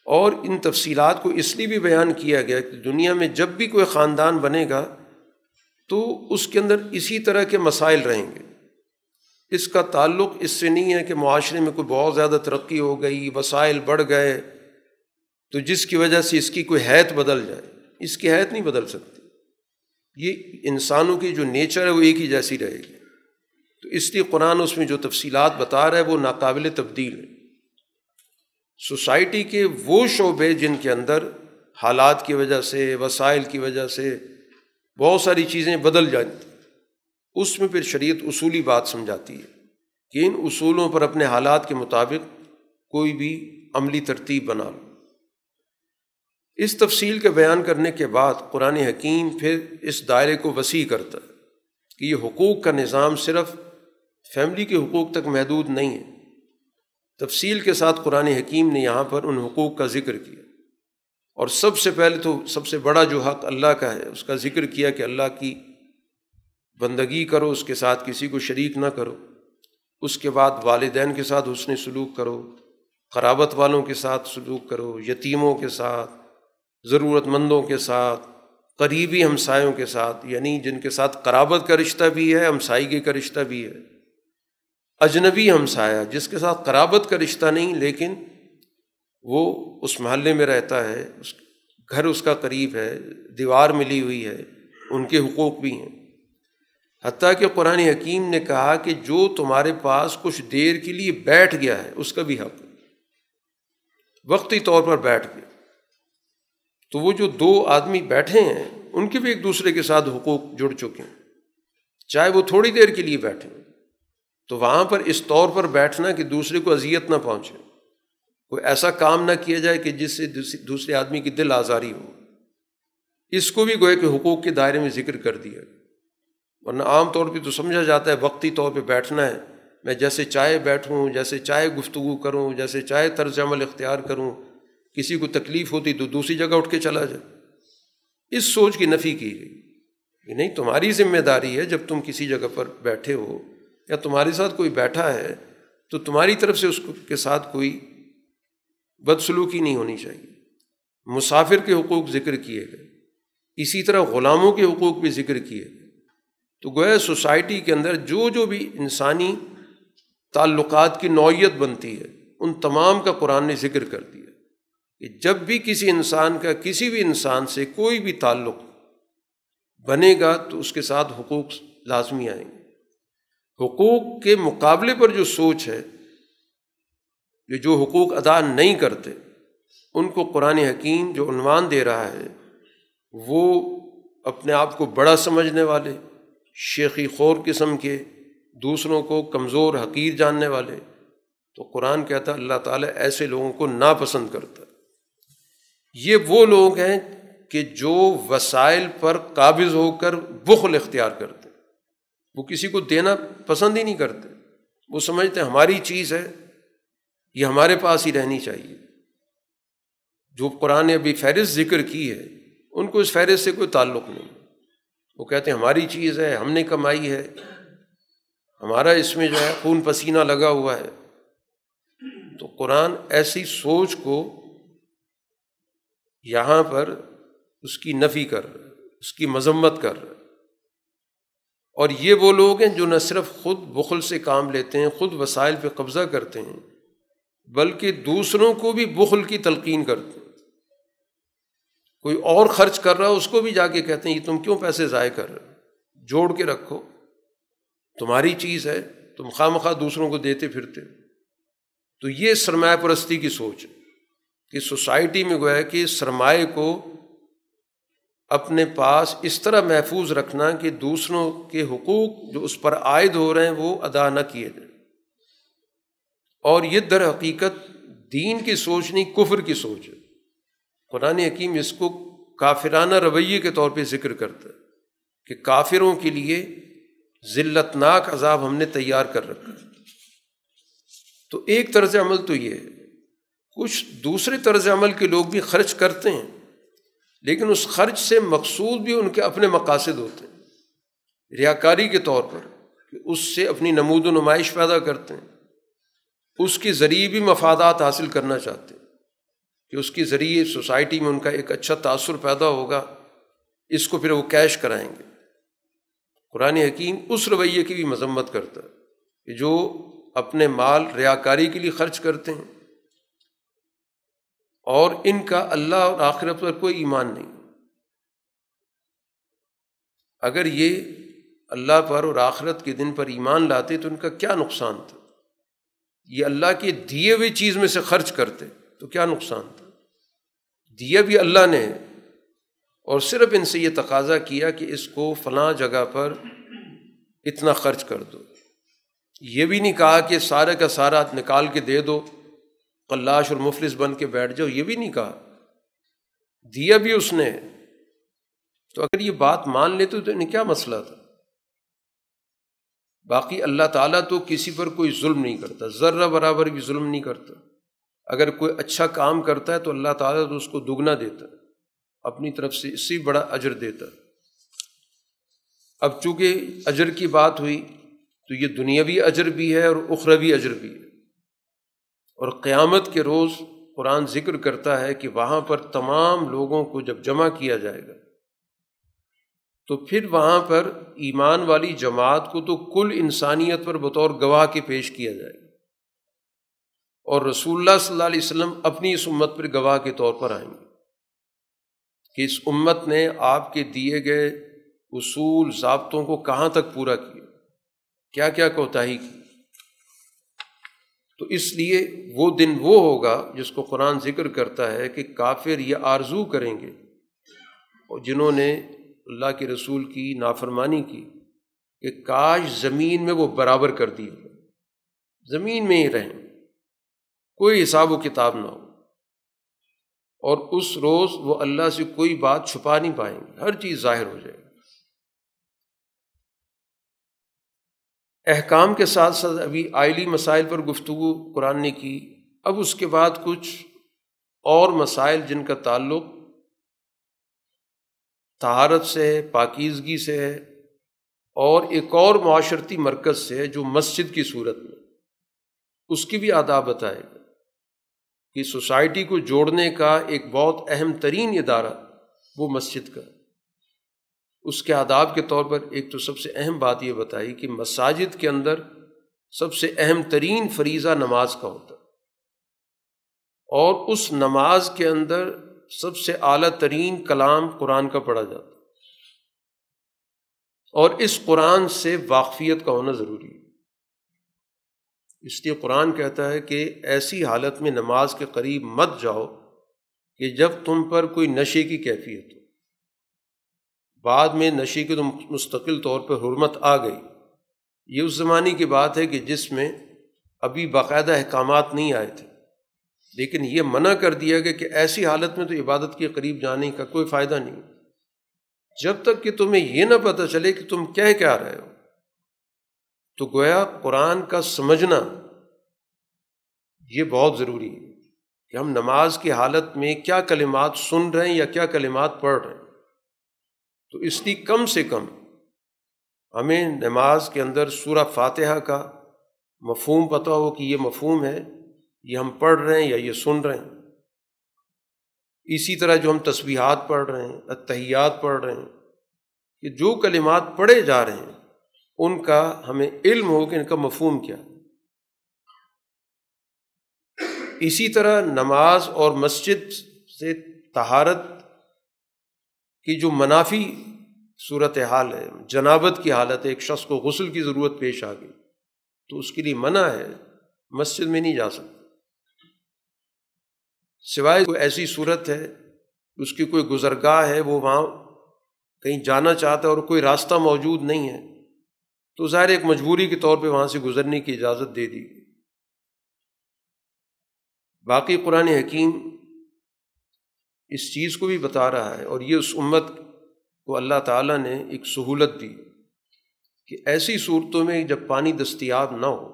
A: اور ان تفصیلات کو اس لیے بھی بیان کیا گیا کہ دنیا میں جب بھی کوئی خاندان بنے گا تو اس کے اندر اسی طرح کے مسائل رہیں گے۔ اس کا تعلق اس سے نہیں ہے کہ معاشرے میں کوئی بہت زیادہ ترقی ہو گئی، وسائل بڑھ گئے تو جس کی وجہ سے اس کی کوئی حیت بدل جائے۔ اس کی حیت نہیں بدل سکتی۔ یہ انسانوں کی جو نیچر ہے وہ ایک ہی جیسی رہے گی۔ تو اس لیے قرآن اس میں جو تفصیلات بتا رہا ہے وہ ناقابل تبدیل ہے۔ سوسائٹی کے وہ شعبے جن کے اندر حالات کی وجہ سے، وسائل کی وجہ سے بہت ساری چیزیں بدل جاتی اس میں پھر شریعت اصولی بات سمجھاتی ہے کہ ان اصولوں پر اپنے حالات کے مطابق کوئی بھی عملی ترتیب بنا لو۔ اس تفصیل کے بیان کرنے کے بعد قرآن حکیم پھر اس دائرے کو وسیع کرتا ہے کہ یہ حقوق کا نظام صرف فیملی کے حقوق تک محدود نہیں ہے۔ تفصیل کے ساتھ قرآن حکیم نے یہاں پر ان حقوق کا ذکر کیا۔ اور سب سے پہلے تو سب سے بڑا جو حق اللہ کا ہے، اس کا ذکر کیا کہ اللہ کی بندگی کرو، اس کے ساتھ کسی کو شریک نہ کرو۔ اس کے بعد والدین کے ساتھ حسن سلوک کرو، قرابت والوں کے ساتھ سلوک کرو، یتیموں کے ساتھ ضرورت مندوں کے ساتھ، قریبی ہمسایوں کے ساتھ یعنی جن کے ساتھ قرابت کا رشتہ بھی ہے ہمسائیگی کا رشتہ بھی ہے۔ اجنبی ہمسایہ جس کے ساتھ قرابت کا رشتہ نہیں، لیکن وہ اس محلے میں رہتا ہے، اس گھر اس کا قریب ہے، دیوار ملی ہوئی ہے، ان کے حقوق بھی ہیں۔ حتیٰ کہ قرآن حکیم نے کہا کہ جو تمہارے پاس کچھ دیر کے لیے بیٹھ گیا ہے، اس کا بھی حق وقتی طور پر بیٹھ گیا۔ تو وہ جو دو آدمی بیٹھے ہیں، ان کے بھی ایک دوسرے کے ساتھ حقوق جڑ چکے ہیں۔ چاہے وہ تھوڑی دیر کے لیے بیٹھیں تو وہاں پر اس طور پر بیٹھنا کہ دوسرے کو اذیت نہ پہنچے۔ کوئی ایسا کام نہ کیا جائے کہ جس سے دوسرے آدمی کی دل آزاری ہو۔ اس کو بھی گوئے کہ حقوق کے دائرے میں ذکر کر دیا۔ ورنہ عام طور پہ تو سمجھا جاتا ہے وقتی طور پہ بیٹھنا ہے۔ میں جیسے چائے بیٹھوں، جیسے چائے گفتگو کروں، جیسے چائے طرز عمل اختیار کروں، کسی کو تکلیف ہوتی تو دوسری جگہ اٹھ کے چلا جائے۔ اس سوچ کی نفی کی گئی۔ کہ نہیں، تمہاری ذمہ داری ہے جب تم کسی جگہ پر بیٹھے ہو۔ یا تمہارے ساتھ کوئی بیٹھا ہے تو تمہاری طرف سے اس کے ساتھ کوئی بدسلوکی نہیں ہونی چاہیے۔ مسافر کے حقوق ذکر کیے گئے۔ اسی طرح غلاموں کے حقوق بھی ذکر کیے گئے۔ تو گویا سوسائٹی کے اندر جو جو بھی انسانی تعلقات کی نوعیت بنتی ہے، ان تمام کا قرآن نے ذکر کر دیا کہ جب بھی کسی انسان کا کسی بھی انسان سے کوئی بھی تعلق بنے گا تو اس کے ساتھ حقوق لازمی آئیں گے۔ حقوق کے مقابلے پر جو سوچ ہے کہ جو حقوق ادا نہیں کرتے، ان کو قرآن حکیم جو عنوان دے رہا ہے، وہ اپنے آپ کو بڑا سمجھنے والے، شیخی خور قسم کے، دوسروں کو کمزور، حقیر جاننے والے، تو قرآن کہتا اللہ تعالیٰ ایسے لوگوں کو ناپسند کرتا یہ وہ لوگ ہیں کہ جو وسائل پر قابض ہو کر بخل اختیار کرتے وہ کسی کو دینا پسند ہی نہیں کرتے۔ وہ سمجھتے ہماری چیز ہے، یہ ہمارے پاس ہی رہنی چاہیے۔ جو قرآن نے ابھی فہرست ذکر کی ہے، ان کو اس فہرست سے کوئی تعلق نہیں۔ وہ کہتے ہیں ہماری چیز ہے، ہم نے کمائی ہے۔ ہمارا اس میں جو ہے خون پسینہ لگا ہوا ہے۔ تو قرآن ایسی سوچ کو یہاں پر اس کی نفی کر رہا اس کی مذمت کر رہا اور یہ وہ لوگ ہیں جو نہ صرف خود بخل سے کام لیتے ہیں، خود وسائل پہ قبضہ کرتے ہیں، بلکہ دوسروں کو بھی بخل کی تلقین کرتے ہیں۔ کوئی اور خرچ کر رہا اس کو بھی جا کے کہتے ہیں، یہ تم کیوں پیسے ضائع کر رہے جوڑ کے رکھو۔ تمہاری چیز ہے، تم خواہ مخواہ دوسروں کو دیتے پھرتے تو یہ سرمایہ پرستی کی سوچ ہے۔ کہ سوسائٹی میں گویا کہ سرمایہ کو اپنے پاس اس طرح محفوظ رکھنا کہ دوسروں کے حقوق جو اس پر عائد ہو رہے ہیں وہ ادا نہ کیے جائیں۔ اور یہ در حقیقت دین کی سوچ نہیں، کفر کی سوچ ہے۔ قرآن حکیم اس کو کافرانہ رویے کے طور پہ ذکر کرتا ہے کہ کافروں کے لیے ذلت ناک عذاب ہم نے تیار کر رکھا تو ایک طرز عمل تو یہ ہے، کچھ دوسرے طرز عمل کے لوگ بھی خرچ کرتے ہیں۔ لیکن اس خرچ سے مقصود بھی ان کے اپنے مقاصد ہوتے ہیں۔ ریاکاری کے طور پر کہ اس سے اپنی نمود و نمائش پیدا کرتے ہیں۔ اس کے ذریعے بھی مفادات حاصل کرنا چاہتے ہیں۔ کہ اس کے ذریعے سوسائٹی میں ان کا ایک اچھا تأثر پیدا ہوگا۔ اس کو پھر وہ کیش کرائیں گے۔ قرآن حکیم اس رویے کی بھی مذمت کرتا ہے کہ جو اپنے مال ریاکاری کے لیے خرچ کرتے ہیں۔ اور ان کا اللہ اور آخرت پر کوئی ایمان نہیں۔ اگر یہ اللہ پر اور آخرت کے دن پر ایمان لاتے تو ان کا کیا نقصان تھا؟ یہ اللہ کے دیے ہوئے چیز میں سے خرچ کرتے تو کیا نقصان تھا؟ دیا بھی اللہ نے اور صرف ان سے یہ تقاضا کیا کہ اس کو فلاں جگہ پر اتنا خرچ کر دو۔ یہ بھی نہیں کہا کہ سارے کا سارا نکال کے دے دو۔ قلاش اور مفلس بن کے بیٹھ جاؤ، یہ بھی نہیں کہا۔ دیا بھی اس نے۔ تو اگر یہ بات مان لیتے تو انہیں کیا مسئلہ تھا؟ باقی اللہ تعالیٰ تو کسی پر کوئی ظلم نہیں کرتا، ذرہ برابر بھی ظلم نہیں کرتا۔ اگر کوئی اچھا کام کرتا ہے تو اللہ تعالیٰ تو اس کو دگنا دیتا، اپنی طرف سے اس سے بڑا اجر دیتا۔ اب چونکہ اجر کی بات ہوئی تو یہ دنیاوی اجر بھی ہے اور اخروی اجر بھی ہے۔ اور قیامت کے روز قرآن ذکر کرتا ہے کہ وہاں پر تمام لوگوں کو جب جمع کیا جائے گا، تو پھر وہاں پر ایمان والی جماعت کو تو کل انسانیت پر بطور گواہ کے پیش کیا جائے گا۔ اور رسول اللہ صلی اللہ علیہ وسلم اپنی اس امت پر گواہ کے طور پر آئیں گے کہ اس امت نے آپ کے دیے گئے اصول، ضابطوں کو کہاں تک پورا کیا؟ کیا کیا کوتاہی کی؟ تو اس لیے وہ دن وہ ہوگا جس کو قرآن ذکر کرتا ہے کہ کافر یہ آرزو کریں گے۔ اور جنہوں نے اللہ کے رسول کی نافرمانی کی کہ کاش زمین میں وہ برابر کر دی زمین میں ہی رہیں۔ کوئی حساب و کتاب نہ ہو۔ اور اس روز وہ اللہ سے کوئی بات چھپا نہیں پائیں گے۔ ہر چیز ظاہر ہو جائے۔ گی احکام کے ساتھ ساتھ ابھی آئلی مسائل پر گفتگو قرآن نے کی۔ اب اس کے بعد کچھ اور مسائل جن کا تعلق تہارت سے ہے، پاکیزگی سے ہے اور ایک اور معاشرتی مرکز سے ہے جو مسجد کی صورت میں۔ اس کی بھی آداب بتائے گا کہ سوسائٹی کو جوڑنے کا ایک بہت اہم ترین ادارہ وہ مسجد کا اس کے آداب کے طور پر ایک تو سب سے اہم بات یہ بتائی کہ مساجد کے اندر سب سے اہم ترین فریضہ نماز کا ہوتا ہے۔ اور اس نماز کے اندر سب سے اعلیٰ ترین کلام قرآن کا پڑھا جاتا اور اس قرآن سے واقفیت کا ہونا ضروری ہے۔ اس لیے قرآن کہتا ہے کہ ایسی حالت میں نماز کے قریب مت جاؤ کہ جب تم پر کوئی نشے کی کیفیت ہو۔ بعد میں نشے کی تو مستقل طور پر حرمت آ گئی۔ یہ اس زمانے کی بات ہے کہ جس میں ابھی باقاعدہ احکامات نہیں آئے تھے۔ لیکن یہ منع کر دیا گیا کہ ایسی حالت میں تو عبادت کے قریب جانے کا کوئی فائدہ نہیں۔ جب تک کہ تمہیں یہ نہ پتہ چلے کہ تم کہہ کیا رہے ہو۔ تو گویا قرآن کا سمجھنا یہ بہت ضروری ہے کہ ہم نماز کی حالت میں کیا کلمات سن رہے ہیں یا کیا کلمات پڑھ رہے ہیں۔ تو اس لیے کم سے کم ہمیں نماز کے اندر سورہ فاتحہ کا مفہوم پتہ ہو کہ یہ مفہوم ہے، یہ ہم پڑھ رہے ہیں یا یہ سن رہے ہیں۔ اسی طرح جو ہم تسبیحات پڑھ رہے ہیں اتحیات پڑھ رہے ہیں، کہ جو کلمات پڑھے جا رہے ہیں، ان کا ہمیں علم ہو کہ ان کا مفہوم کیا۔ اسی طرح نماز اور مسجد سے تہارت کی جو منافی صورت حال ہے، جنابت کی حالت ہے، ایک شخص کو غسل کی ضرورت پیش آ گئی، تو اس کے لیے منع ہے مسجد میں نہیں جا سکتا سوائے کوئی ایسی صورت ہے، اس کی کوئی گزرگاہ ہے، وہ وہاں کہیں جانا چاہتا ہے اور کوئی راستہ موجود نہیں ہے، تو ظاہر ایک مجبوری کے طور پہ وہاں سے گزرنے کی اجازت دے دی باقی قرآن حکیم اس چیز کو بھی بتا رہا ہے اور یہ اس امت کو اللہ تعالیٰ نے ایک سہولت دی کہ ایسی صورتوں میں جب پانی دستیاب نہ ہو،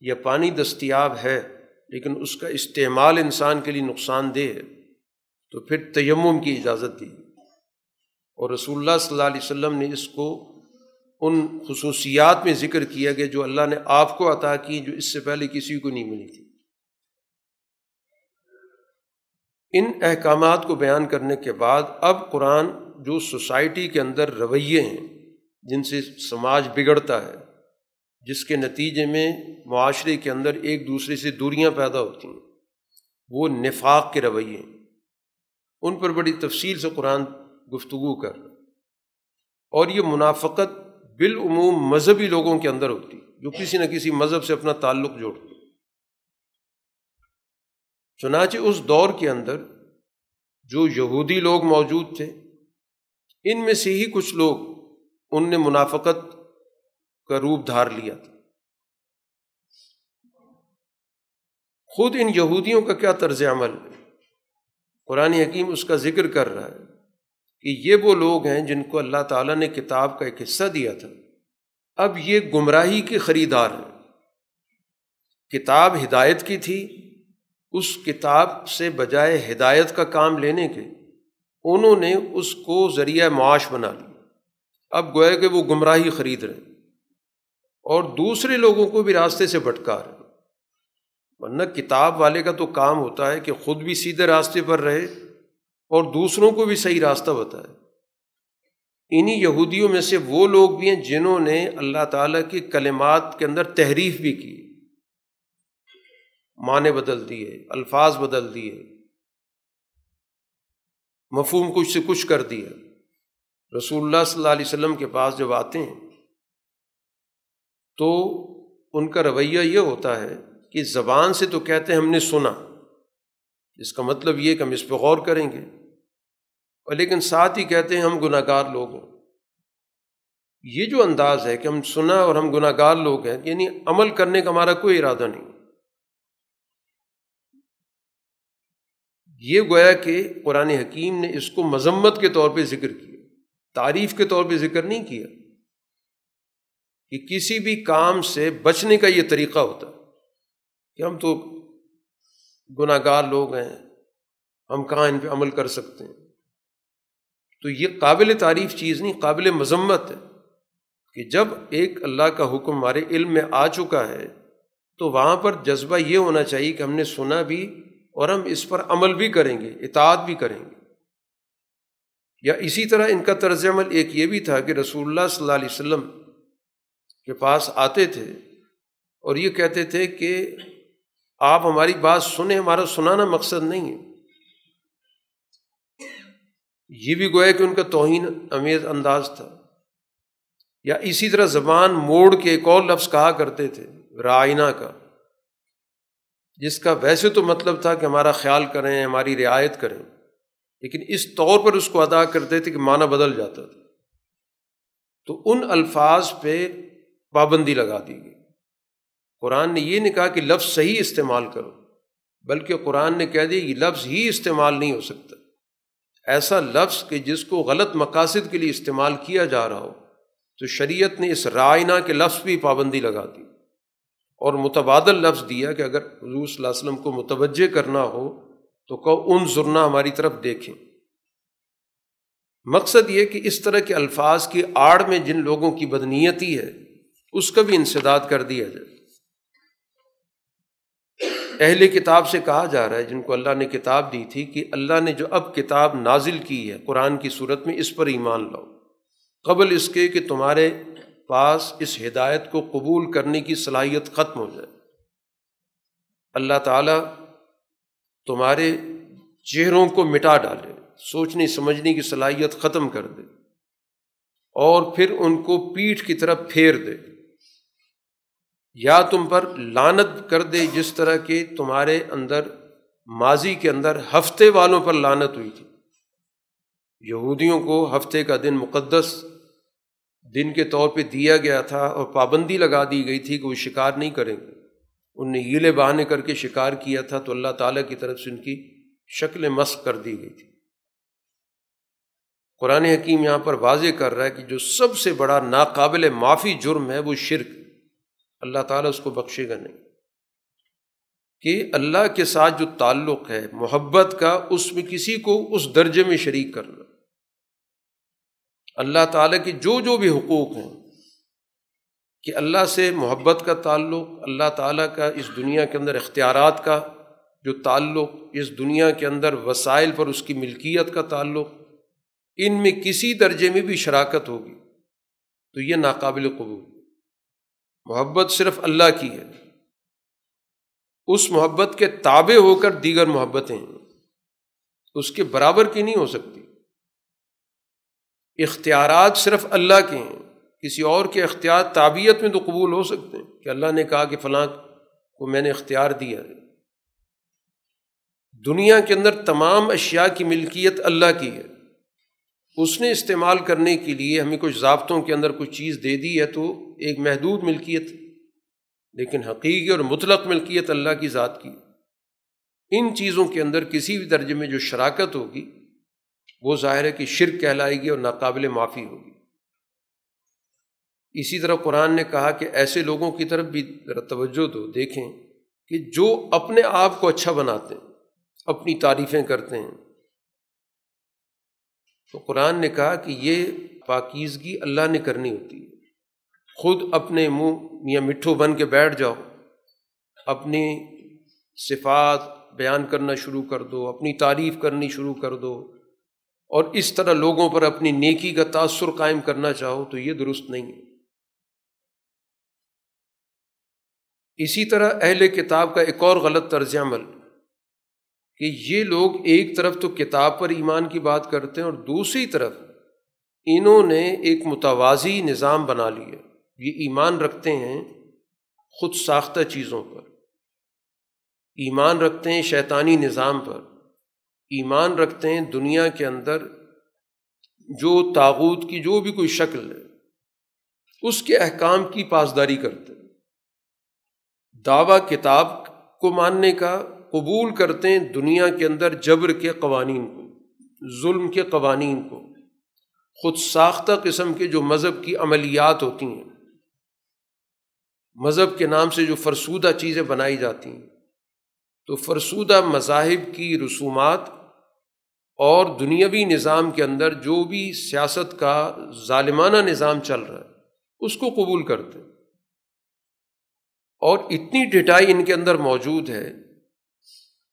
A: یا پانی دستیاب ہے لیکن اس کا استعمال انسان کے لیے نقصان دہ ہے، تو پھر تیمم کی اجازت دی۔ اور رسول اللہ صلی اللہ علیہ وسلم نے اس کو ان خصوصیات میں ذکر کیا گیا جو اللہ نے آپ کو عطا کی جو اس سے پہلے کسی کو نہیں ملی تھی۔ ان احکامات کو بیان کرنے کے بعد اب قرآن جو سوسائٹی کے اندر رویے ہیں، جن سے سماج بگڑتا ہے، جس کے نتیجے میں معاشرے کے اندر ایک دوسرے سے دوریاں پیدا ہوتی ہیں، وہ نفاق کے رویے ہیں۔ ان پر بڑی تفصیل سے قرآن گفتگو کر۔ اور یہ منافقت بالعموم مذہبی لوگوں کے اندر ہوتی، جو کسی نہ کسی مذہب سے اپنا تعلق جوڑتی چنانچہ اس دور کے اندر جو یہودی لوگ موجود تھے، ان میں سے ہی کچھ لوگ ان نے منافقت کا روپ دھار لیا تھا۔ خود ان یہودیوں کا کیا طرز عمل؟ قرآن حکیم اس کا ذکر کر رہا ہے کہ یہ وہ لوگ ہیں جن کو اللہ تعالیٰ نے کتاب کا ایک حصہ دیا تھا۔ اب یہ گمراہی کے خریدار ہیں۔ کتاب ہدایت کی تھی اس کتاب سے بجائے ہدایت کا کام لینے کے، انہوں نے اس کو ذریعہ معاش بنا لیا۔ اب گویا کہ وہ گمراہی خرید رہے ہیں اور دوسرے لوگوں کو بھی راستے سے بھٹکا رہے ورنہ کتاب والے کا تو کام ہوتا ہے کہ خود بھی سیدھے راستے پر رہے اور دوسروں کو بھی صحیح راستہ بتائے۔ انہیں یہودیوں میں سے وہ لوگ بھی ہیں جنہوں نے اللہ تعالیٰ کی کلمات کے اندر تحریف بھی کی۔ معنی بدل دیے، الفاظ بدل دیے، مفہوم کچھ سے کچھ کر دیا رسول اللہ صلی اللہ علیہ وسلم کے پاس جب آتے ہیں، تو ان کا رویہ یہ ہوتا ہے کہ زبان سے تو کہتے ہیں ہم نے سنا، اس کا مطلب یہ کہ ہم اس پہ غور کریں گے۔ اور لیکن ساتھ ہی کہتے ہیں ہم گناہ گار لوگ ہیں۔ یہ جو انداز ہے کہ ہم سنا اور ہم گناہ گار لوگ ہیں یعنی عمل کرنے کا ہمارا کوئی ارادہ نہیں۔ یہ گویا کہ قرآن حکیم نے اس کو مذمت کے طور پہ ذکر کیا، تعریف کے طور پہ ذکر نہیں کیا کہ کسی بھی کام سے بچنے کا یہ طریقہ ہوتا کہ ہم تو گناہ گار لوگ ہیں، ہم کہاں ان پہ عمل کر سکتے ہیں؟ تو یہ قابل تعریف چیز نہیں، قابل مذمت ہے کہ جب ایک اللہ کا حکم ہمارے علم میں آ چکا ہے تو وہاں پر جذبہ یہ ہونا چاہیے کہ ہم نے سنا بھی اور ہم اس پر عمل بھی کریں گے، اطاعت بھی کریں گے۔ یا اسی طرح ان کا طرز عمل ایک یہ بھی تھا کہ رسول اللہ صلی اللہ علیہ وسلم کے پاس آتے تھے اور یہ کہتے تھے کہ آپ ہماری بات سنیں، ہمارا سنانا مقصد نہیں ہے۔ یہ بھی گویا کہ ان کا توہین امیز انداز تھا۔ یا اسی طرح زبان موڑ کے ایک اور لفظ کہا کرتے تھے، رائنا کا۔ جس کا ویسے تو مطلب تھا کہ ہمارا خیال کریں، ہماری رعایت کریں، لیکن اس طور پر اس کو ادا کرتے تھے کہ معنی بدل جاتا تھا۔ تو ان الفاظ پہ پابندی لگا دی گئی۔ قرآن نے یہ نہیں کہا کہ لفظ صحیح استعمال کرو، بلکہ قرآن نے کہہ دیا یہ لفظ ہی استعمال نہیں ہو سکتا۔ ایسا لفظ کہ جس کو غلط مقاصد کے لیے استعمال کیا جا رہا ہو، تو شریعت نے اس رائنا کے لفظ بھی پابندی لگا دی۔ اور متبادل لفظ دیا کہ اگر حضور صلی اللہ علیہ وسلم کو متوجہ کرنا ہو تو کہ ان ضرنا ہماری طرف دیکھیں۔ مقصد یہ کہ اس طرح کے الفاظ کی آڑ میں جن لوگوں کی بدنیتی ہے، اس کا بھی انسداد کر دیا جائے۔ اہل کتاب سے کہا جا رہا ہے، جن کو اللہ نے کتاب دی تھی، کہ اللہ نے جو اب کتاب نازل کی ہے، قرآن کی صورت میں، اس پر ایمان لاؤ۔ قبل اس کے کہ تمہارے پاس اس ہدایت کو قبول کرنے کی صلاحیت ختم ہو جائے۔ اللہ تعالیٰ تمہارے چہروں کو مٹا ڈالے، سوچنے، سمجھنے کی صلاحیت ختم کر دے اور پھر ان کو پیٹھ کی طرف پھیر دے۔ یا تم پر لانت کر دے جس طرح کہ تمہارے اندر، ماضی کے اندر ہفتے والوں پر لانت ہوئی تھی۔ یہودیوں کو ہفتے کا دن مقدس دن کے طور پہ دیا گیا تھا اور پابندی لگا دی گئی تھی کہ وہ شکار نہیں کریں گے۔ ان نے ہیلے بہانے کر کے شکار کیا تھا تو اللہ تعالیٰ کی طرف سے ان کی شکل مسق کر دی گئی تھی۔ قرآن حکیم یہاں پر واضح کر رہا ہے کہ جو سب سے بڑا ناقابل معافی جرم ہے وہ شرک۔ اللہ تعالیٰ اس کو بخشے گا نہیں۔ کہ اللہ کے ساتھ جو تعلق ہے، محبت کا، اس میں کسی کو اس درجے میں شریک کرنا۔ اللہ تعالیٰ کے جو جو بھی حقوق ہیں کہ اللہ سے محبت کا تعلق، اللہ تعالیٰ کا اس دنیا کے اندر اختیارات کا جو تعلق، اس دنیا کے اندر وسائل پر اس کی ملکیت کا تعلق، ان میں کسی درجے میں بھی شراکت ہوگی، تو یہ ناقابل قبول۔ محبت صرف اللہ کی ہے۔ اس محبت کے تابع ہو کر دیگر محبتیں، اس کے برابر کی نہیں ہو سکتی۔ اختیارات صرف اللہ کے ہیں۔ کسی اور کے اختیار تعبیت میں تو قبول ہو سکتے ہیں کہ اللہ نے کہا کہ فلاں کو میں نے اختیار دیا ہے۔ دنیا کے اندر تمام اشیاء کی ملکیت اللہ کی ہے۔ اس نے استعمال کرنے کے لیے ہمیں کچھ ضابطوں کے اندر کچھ چیز دے دی ہے تو ایک محدود ملکیت، لیکن حقیقی اور مطلق ملکیت اللہ کی ذات کی۔ ان چیزوں کے اندر کسی بھی درجے میں جو شراکت ہوگی وہ ظاہر ہے کہ شرک کہلائے گی اور ناقابل معافی ہوگی۔ اسی طرح قرآن نے کہا کہ ایسے لوگوں کی طرف بھی ذرا توجہ دو، دیکھیں کہ جو اپنے آپ کو اچھا بناتے ہیں، اپنی تعریفیں کرتے ہیں۔ تو قرآن نے کہا کہ یہ پاکیزگی اللہ نے کرنی ہوتی ہے۔ خود اپنے منہ یا مٹھو بن کے بیٹھ جاؤ، اپنی صفات بیان کرنا شروع کر دو، اپنی تعریف کرنی شروع کر دو۔ اور اس طرح لوگوں پر اپنی نیکی کا تأثر قائم کرنا چاہو تو یہ درست نہیں ہے۔ اسی طرح اہل کتاب کا ایک اور غلط طرز عمل کہ یہ لوگ ایک طرف تو کتاب پر ایمان کی بات کرتے ہیں اور دوسری طرف انہوں نے ایک متوازی نظام بنا لیا۔ یہ ایمان رکھتے ہیں خود ساختہ چیزوں پر۔ ایمان رکھتے ہیں شیطانی نظام پر۔ ایمان رکھتے ہیں دنیا کے اندر، جو تاغوت کی جو بھی کوئی شکل ہے، اس کے احکام کی پاسداری کرتے دعویٰ کتاب کو ماننے کا قبول کرتے ہیں دنیا کے اندر جبر کے قوانین کو، ظلم کے قوانین کو۔ خود ساختہ قسم کے جو مذہب کی عملیات ہوتی ہیں، مذہب کے نام سے جو فرسودہ چیزیں بنائی جاتی ہیں، تو فرسودہ مذاہب کی رسومات اور دنیاوی نظام کے اندر جو بھی سیاست کا ظالمانہ نظام چل رہا ہے، اس کو قبول کرتے ہیں۔ اور اتنی ڈٹائی ان کے اندر موجود ہے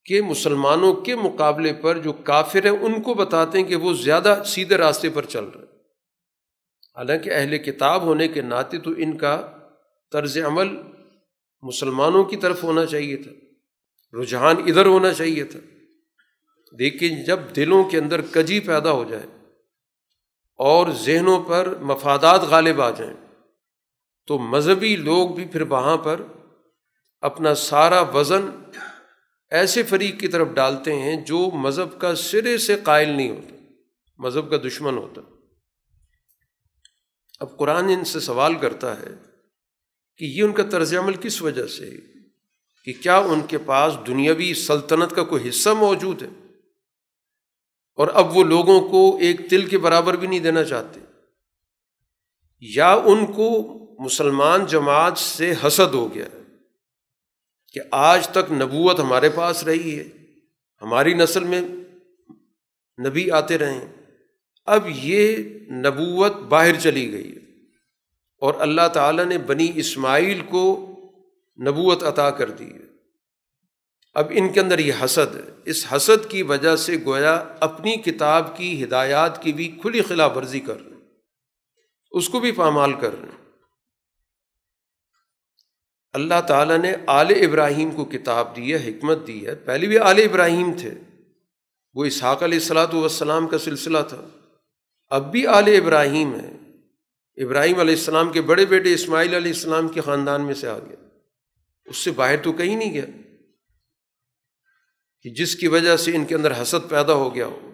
A: کہ مسلمانوں کے مقابلے پر جو کافر ہیں، ان کو بتاتے ہیں کہ وہ زیادہ سیدھے راستے پر چل رہے ہیں۔ حالانکہ اہل کتاب ہونے کے ناطے تو ان کا طرز عمل مسلمانوں کی طرف ہونا چاہیے تھا۔ رجحان ادھر ہونا چاہیے تھا۔ لیکن جب دلوں کے اندر کجی پیدا ہو جائے اور ذہنوں پر مفادات غالب آ جائیں، تو مذہبی لوگ بھی پھر وہاں پر اپنا سارا وزن ایسے فریق کی طرف ڈالتے ہیں جو مذہب کا سرے سے قائل نہیں ہوتا مذہب کا دشمن ہوتا۔ اب قرآن ان سے سوال کرتا ہے کہ یہ ان کا طرز عمل کس وجہ سے کہ کیا ان کے پاس دنیاوی سلطنت کا کوئی حصہ موجود ہے؟ اور اب وہ لوگوں کو ایک تل کے برابر بھی نہیں دینا چاہتے۔ یا ان کو مسلمان جماعت سے حسد ہو گیا کہ آج تک نبوت ہمارے پاس رہی ہے، ہماری نسل میں نبی آتے رہے ہیں۔ اب یہ نبوت باہر چلی گئی ہے۔ اور اللہ تعالیٰ نے بنی اسماعیل کو نبوت عطا کر دی ہے۔ اب ان کے اندر یہ حسد ہے۔ اس حسد کی وجہ سے گویا اپنی کتاب کی ہدایات کی بھی کھلی خلاف ورزی کر رہے ہیں۔ اس کو بھی پامال کر رہے ہیں۔ اللہ تعالیٰ نے آل ابراہیم کو کتاب دی ہے، حکمت دی ہے۔ پہلے بھی آل ابراہیم تھے۔ وہ اسحاق علیہ السلاۃ والسلام کا سلسلہ تھا۔ اب بھی آل ابراہیم ہے ابراہیم علیہ السلام کے بڑے بیٹے اسماعیل علیہ السلام کے خاندان میں سے آ گیا اس سے باہر تو کہیں نہیں گیا۔ کہ جس کی وجہ سے ان کے اندر حسد پیدا ہو گیا ہو۔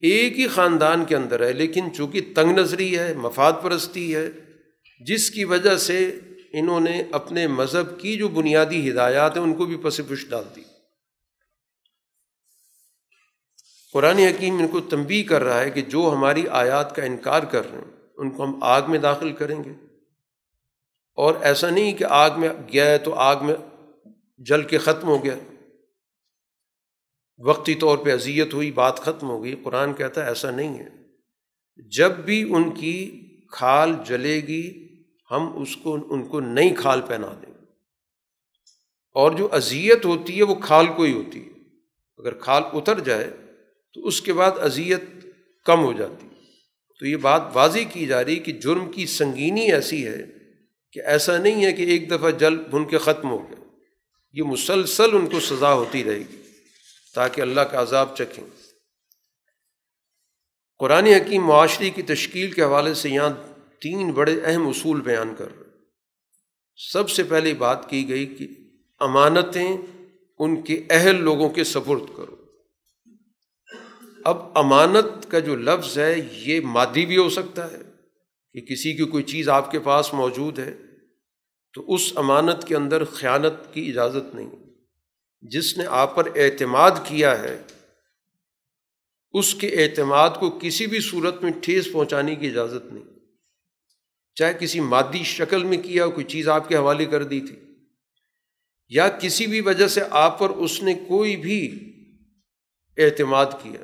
A: ایک ہی خاندان کے اندر ہے، لیکن چونکہ تنگ نظری ہے، مفاد پرستی ہے، جس کی وجہ سے انہوں نے اپنے مذہب کی جو بنیادی ہدایات ہیں، ان کو بھی پس پش ڈال دی۔ قرآن حکیم ان کو تنبی کر رہا ہے کہ جو ہماری آیات کا انکار کر رہے ہیں، ان کو ہم آگ میں داخل کریں گے۔ اور ایسا نہیں کہ آگ میں گیا ہے تو آگ میں جل کے ختم ہو گیا۔ وقتی طور پہ اذیت ہوئی، بات ختم ہو گئی۔ قرآن کہتا ہے ایسا نہیں ہے۔ جب بھی ان کی کھال جلے گی، ہم اس کو، ان کو نئی کھال پہنا دیں گے۔ اور جو اذیت ہوتی ہے، وہ کھال کو ہی ہوتی ہے۔ اگر کھال اتر جائے، تو اس کے بعد اذیت کم ہو جاتی تو یہ بات واضح کی جا رہی کہ جرم کی سنگینی ایسی ہے کہ ایسا نہیں ہے کہ ایک دفعہ جل بھن کے ختم ہو گیا یہ مسلسل ان کو سزا ہوتی رہے گی۔ تاکہ اللہ کا عذاب چکھیں۔ قرآن حکیم معاشرے کی تشکیل کے حوالے سے یہاں تین بڑے اہم اصول بیان کر رہے سب سے پہلے بات کی گئی کہ امانتیں ان کے اہل لوگوں کے سپرد کرو۔ اب امانت کا جو لفظ ہے، یہ مادی بھی ہو سکتا ہے کہ کسی کی کوئی چیز آپ کے پاس موجود ہے تو اس امانت کے اندر خیانت کی اجازت نہیں۔ جس نے آپ پر اعتماد کیا ہے، اس کے اعتماد کو کسی بھی صورت میں ٹھیس پہنچانے کی اجازت نہیں۔ چاہے کسی مادی شکل میں کیا کوئی چیز آپ کے حوالے کر دی تھی، یا کسی بھی وجہ سے آپ پر اس نے کوئی بھی اعتماد کیا۔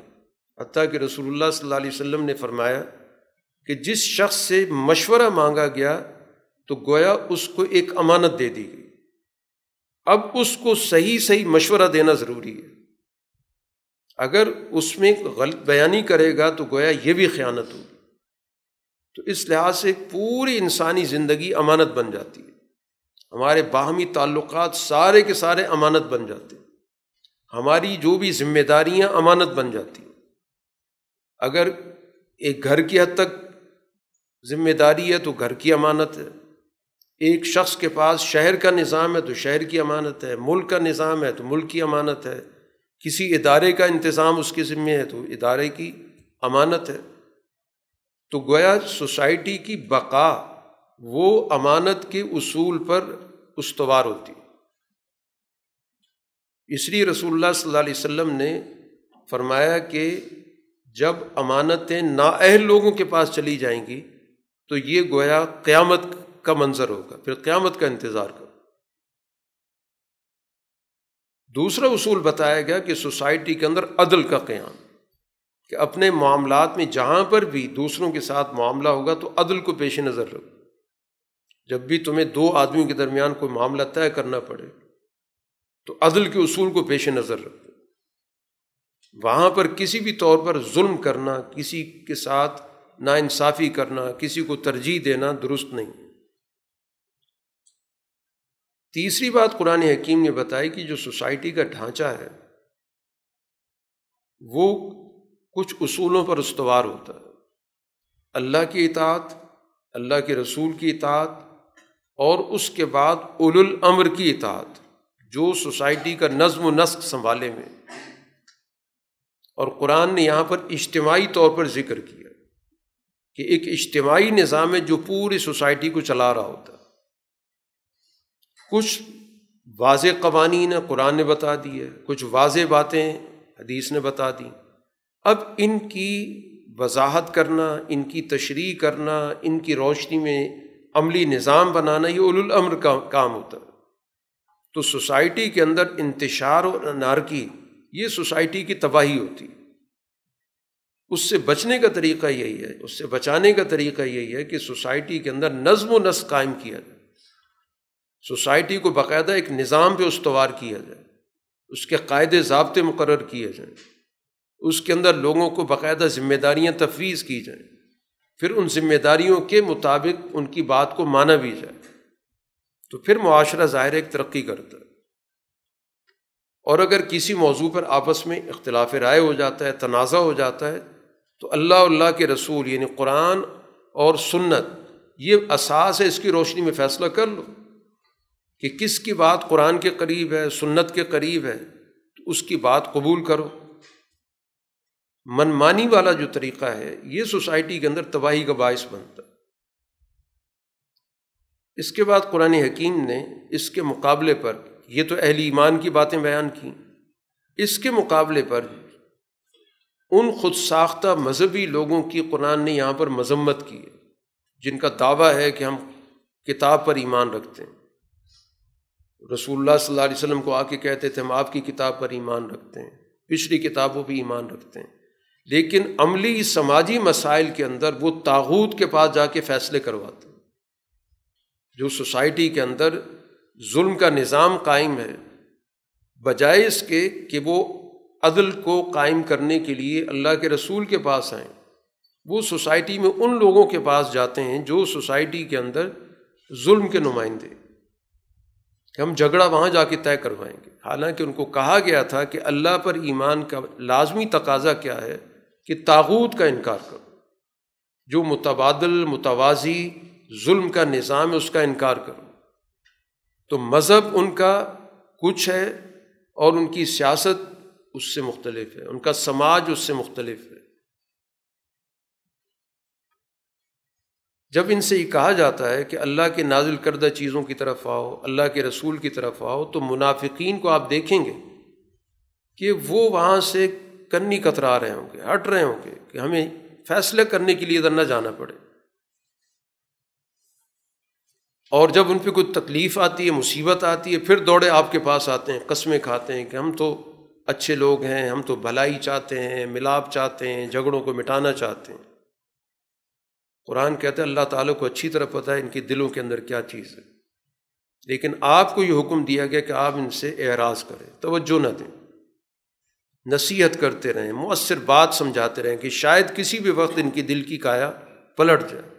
A: حتیٰ کہ رسول اللہ صلی اللہ علیہ وسلم نے فرمایا کہ جس شخص سے مشورہ مانگا گیا تو گویا اس کو ایک امانت دے دی گئی۔ اب اس کو صحیح صحیح مشورہ دینا ضروری ہے۔ اگر اس میں غلط بیانی کرے گا تو گویا یہ بھی خیانت ہوگی۔ تو اس لحاظ سے پوری انسانی زندگی امانت بن جاتی ہے۔ ہمارے باہمی تعلقات سارے کے سارے امانت بن جاتے ہیں۔ ہماری جو بھی ذمہ داریاں امانت بن جاتی ہیں۔ اگر ایک گھر کی حد تک ذمہ داری ہے تو گھر کی امانت ہے۔ ایک شخص کے پاس شہر کا نظام ہے تو شہر کی امانت ہے، ملک کا نظام ہے تو ملک کی امانت ہے۔ کسی ادارے کا انتظام اس کے ذمے ہے تو ادارے کی امانت ہے۔ تو گویا سوسائٹی کی بقا وہ امانت کے اصول پر استوار ہوتی اس لیے رسول اللہ صلی اللہ علیہ وسلم نے فرمایا کہ جب امانتیں نااہل لوگوں کے پاس چلی جائیں گی تو یہ گویا قیامت کا منظر ہوگا، پھر قیامت کا انتظار کرو۔ دوسرا اصول بتایا گیا کہ سوسائٹی کے اندر عدل کا قیام، کہ اپنے معاملات میں جہاں پر بھی دوسروں کے ساتھ معاملہ ہوگا تو عدل کو پیش نظر رکھو۔ جب بھی تمہیں دو آدمیوں کے درمیان کوئی معاملہ طے کرنا پڑے، تو عدل کے اصول کو پیش نظر رکھو۔ وہاں پر کسی بھی طور پر ظلم کرنا، کسی کے ساتھ ناانصافی کرنا، کسی کو ترجیح دینا درست نہیں۔ تیسری بات قرآن حکیم نے بتائی کہ جو سوسائٹی کا ڈھانچہ ہے، وہ کچھ اصولوں پر استوار ہوتا ہے۔ اللہ کی اطاعت، اللہ کے رسول کی اطاعت اور اس کے بعد اول الامر کی اطاعت، جو سوسائٹی کا نظم و نسق سنبھالے میں۔ اور قرآن نے یہاں پر اجتماعی طور پر ذکر کیا کہ ایک اجتماعی نظام ہے جو پوری سوسائٹی کو چلا رہا ہوتا ہے۔ کچھ واضح قوانین قرآن نے بتا دی ہے، کچھ واضح باتیں حدیث نے بتا دی۔ اب ان کی وضاحت کرنا، ان کی تشریح کرنا، ان کی روشنی میں عملی نظام بنانا، یہ اول الامر کا کام ہوتا ہے۔ تو سوسائٹی کے اندر انتشار اور نارکی یہ سوسائٹی کی تباہی ہوتی اس سے بچنے کا طریقہ یہی ہے، اس سے بچانے کا طریقہ یہی ہے کہ سوسائٹی کے اندر نظم و نسق قائم کیا جائے۔ سوسائٹی کو باقاعدہ ایک نظام پہ استوار کیا جائے، اس کے قاعدے ضابطے مقرر کیے جائیں، اس کے اندر لوگوں کو باقاعدہ ذمہ داریاں تفویض کی جائیں، پھر ان ذمہ داریوں کے مطابق ان کی بات کو مانا بھی جائے۔ تو پھر معاشرہ ظاہر ایک ترقی کرتا ہے۔ اور اگر کسی موضوع پر آپس میں اختلاف رائے ہو جاتا ہے، تنازع ہو جاتا ہے، تو اللہ اللہ کے رسول یعنی قرآن اور سنت، یہ اساس ہے، اس کی روشنی میں فیصلہ کر لو۔ کہ کس کی بات قرآن کے قریب ہے، سنت کے قریب ہے، تو اس کی بات قبول کرو۔ من مانی والا جو طریقہ ہے، یہ سوسائٹی کے اندر تباہی کا باعث بنتا۔ اس کے بعد قرآن حکیم نے اس کے مقابلے پر، یہ تو اہل ایمان کی باتیں بیان کیں۔ اس کے مقابلے پر ان خود ساختہ مذہبی لوگوں کی قرآن نے یہاں پر مذمت کی ہے، جن کا دعویٰ ہے کہ ہم کتاب پر ایمان رکھتے ہیں۔ رسول اللہ صلی اللہ علیہ وسلم کو آ کے کہتے تھے، ہم آپ کی کتاب پر ایمان رکھتے ہیں، پچھلی کتابوں پہ ایمان رکھتے ہیں۔ لیکن عملی سماجی مسائل کے اندر وہ تاغوت کے پاس جا کے فیصلے کرواتے ہیں۔ جو سوسائٹی کے اندر ظلم کا نظام قائم ہے، بجائے اس کے کہ وہ عدل کو قائم کرنے کے لیے اللہ کے رسول کے پاس آئیں۔ وہ سوسائٹی میں ان لوگوں کے پاس جاتے ہیں جو سوسائٹی کے اندر ظلم کے نمائندے۔ کہ ہم جھگڑا وہاں جا کے طے کروائیں گے۔ حالانکہ ان کو کہا گیا تھا کہ اللہ پر ایمان کا لازمی تقاضا کیا ہے کہ تاغوت کا انکار کرو۔ جو متبادل، متوازی ظلم کا نظام ہے اس کا انکار کرو۔ تو مذہب ان کا کچھ ہے اور ان کی سیاست اس سے مختلف ہے، ان کا سماج اس سے مختلف ہے۔ جب ان سے یہ کہا جاتا ہے کہ اللہ کے نازل کردہ چیزوں کی طرف آؤ، اللہ کے رسول کی طرف آؤ، تو منافقین کو آپ دیکھیں گے کہ وہ وہاں سے کنی کترا رہے ہوں گے، ہٹ رہے ہوں گے کہ ہمیں فیصلے کرنے کے لیے ادھر نہ جانا پڑے۔ اور جب ان پہ کوئی تکلیف آتی ہے، مصیبت آتی ہے، پھر دوڑے آپ کے پاس آتے ہیں، قسمیں کھاتے ہیں کہ ہم تو اچھے لوگ ہیں، ہم تو بھلائی چاہتے ہیں، ملاپ چاہتے ہیں، جھگڑوں کو مٹانا چاہتے ہیں۔ قرآن کہتے ہیں اللہ تعالیٰ کو اچھی طرح پتہ ہے ان کے دلوں کے اندر کیا چیز ہے۔ لیکن آپ کو یہ حکم دیا گیا کہ آپ ان سے اعراض کریں، توجہ نہ دیں۔ نصیحت کرتے رہیں، مؤثر بات سمجھاتے رہیں کہ شاید کسی بھی وقت ان کی دل کی کایا پلٹ جائے۔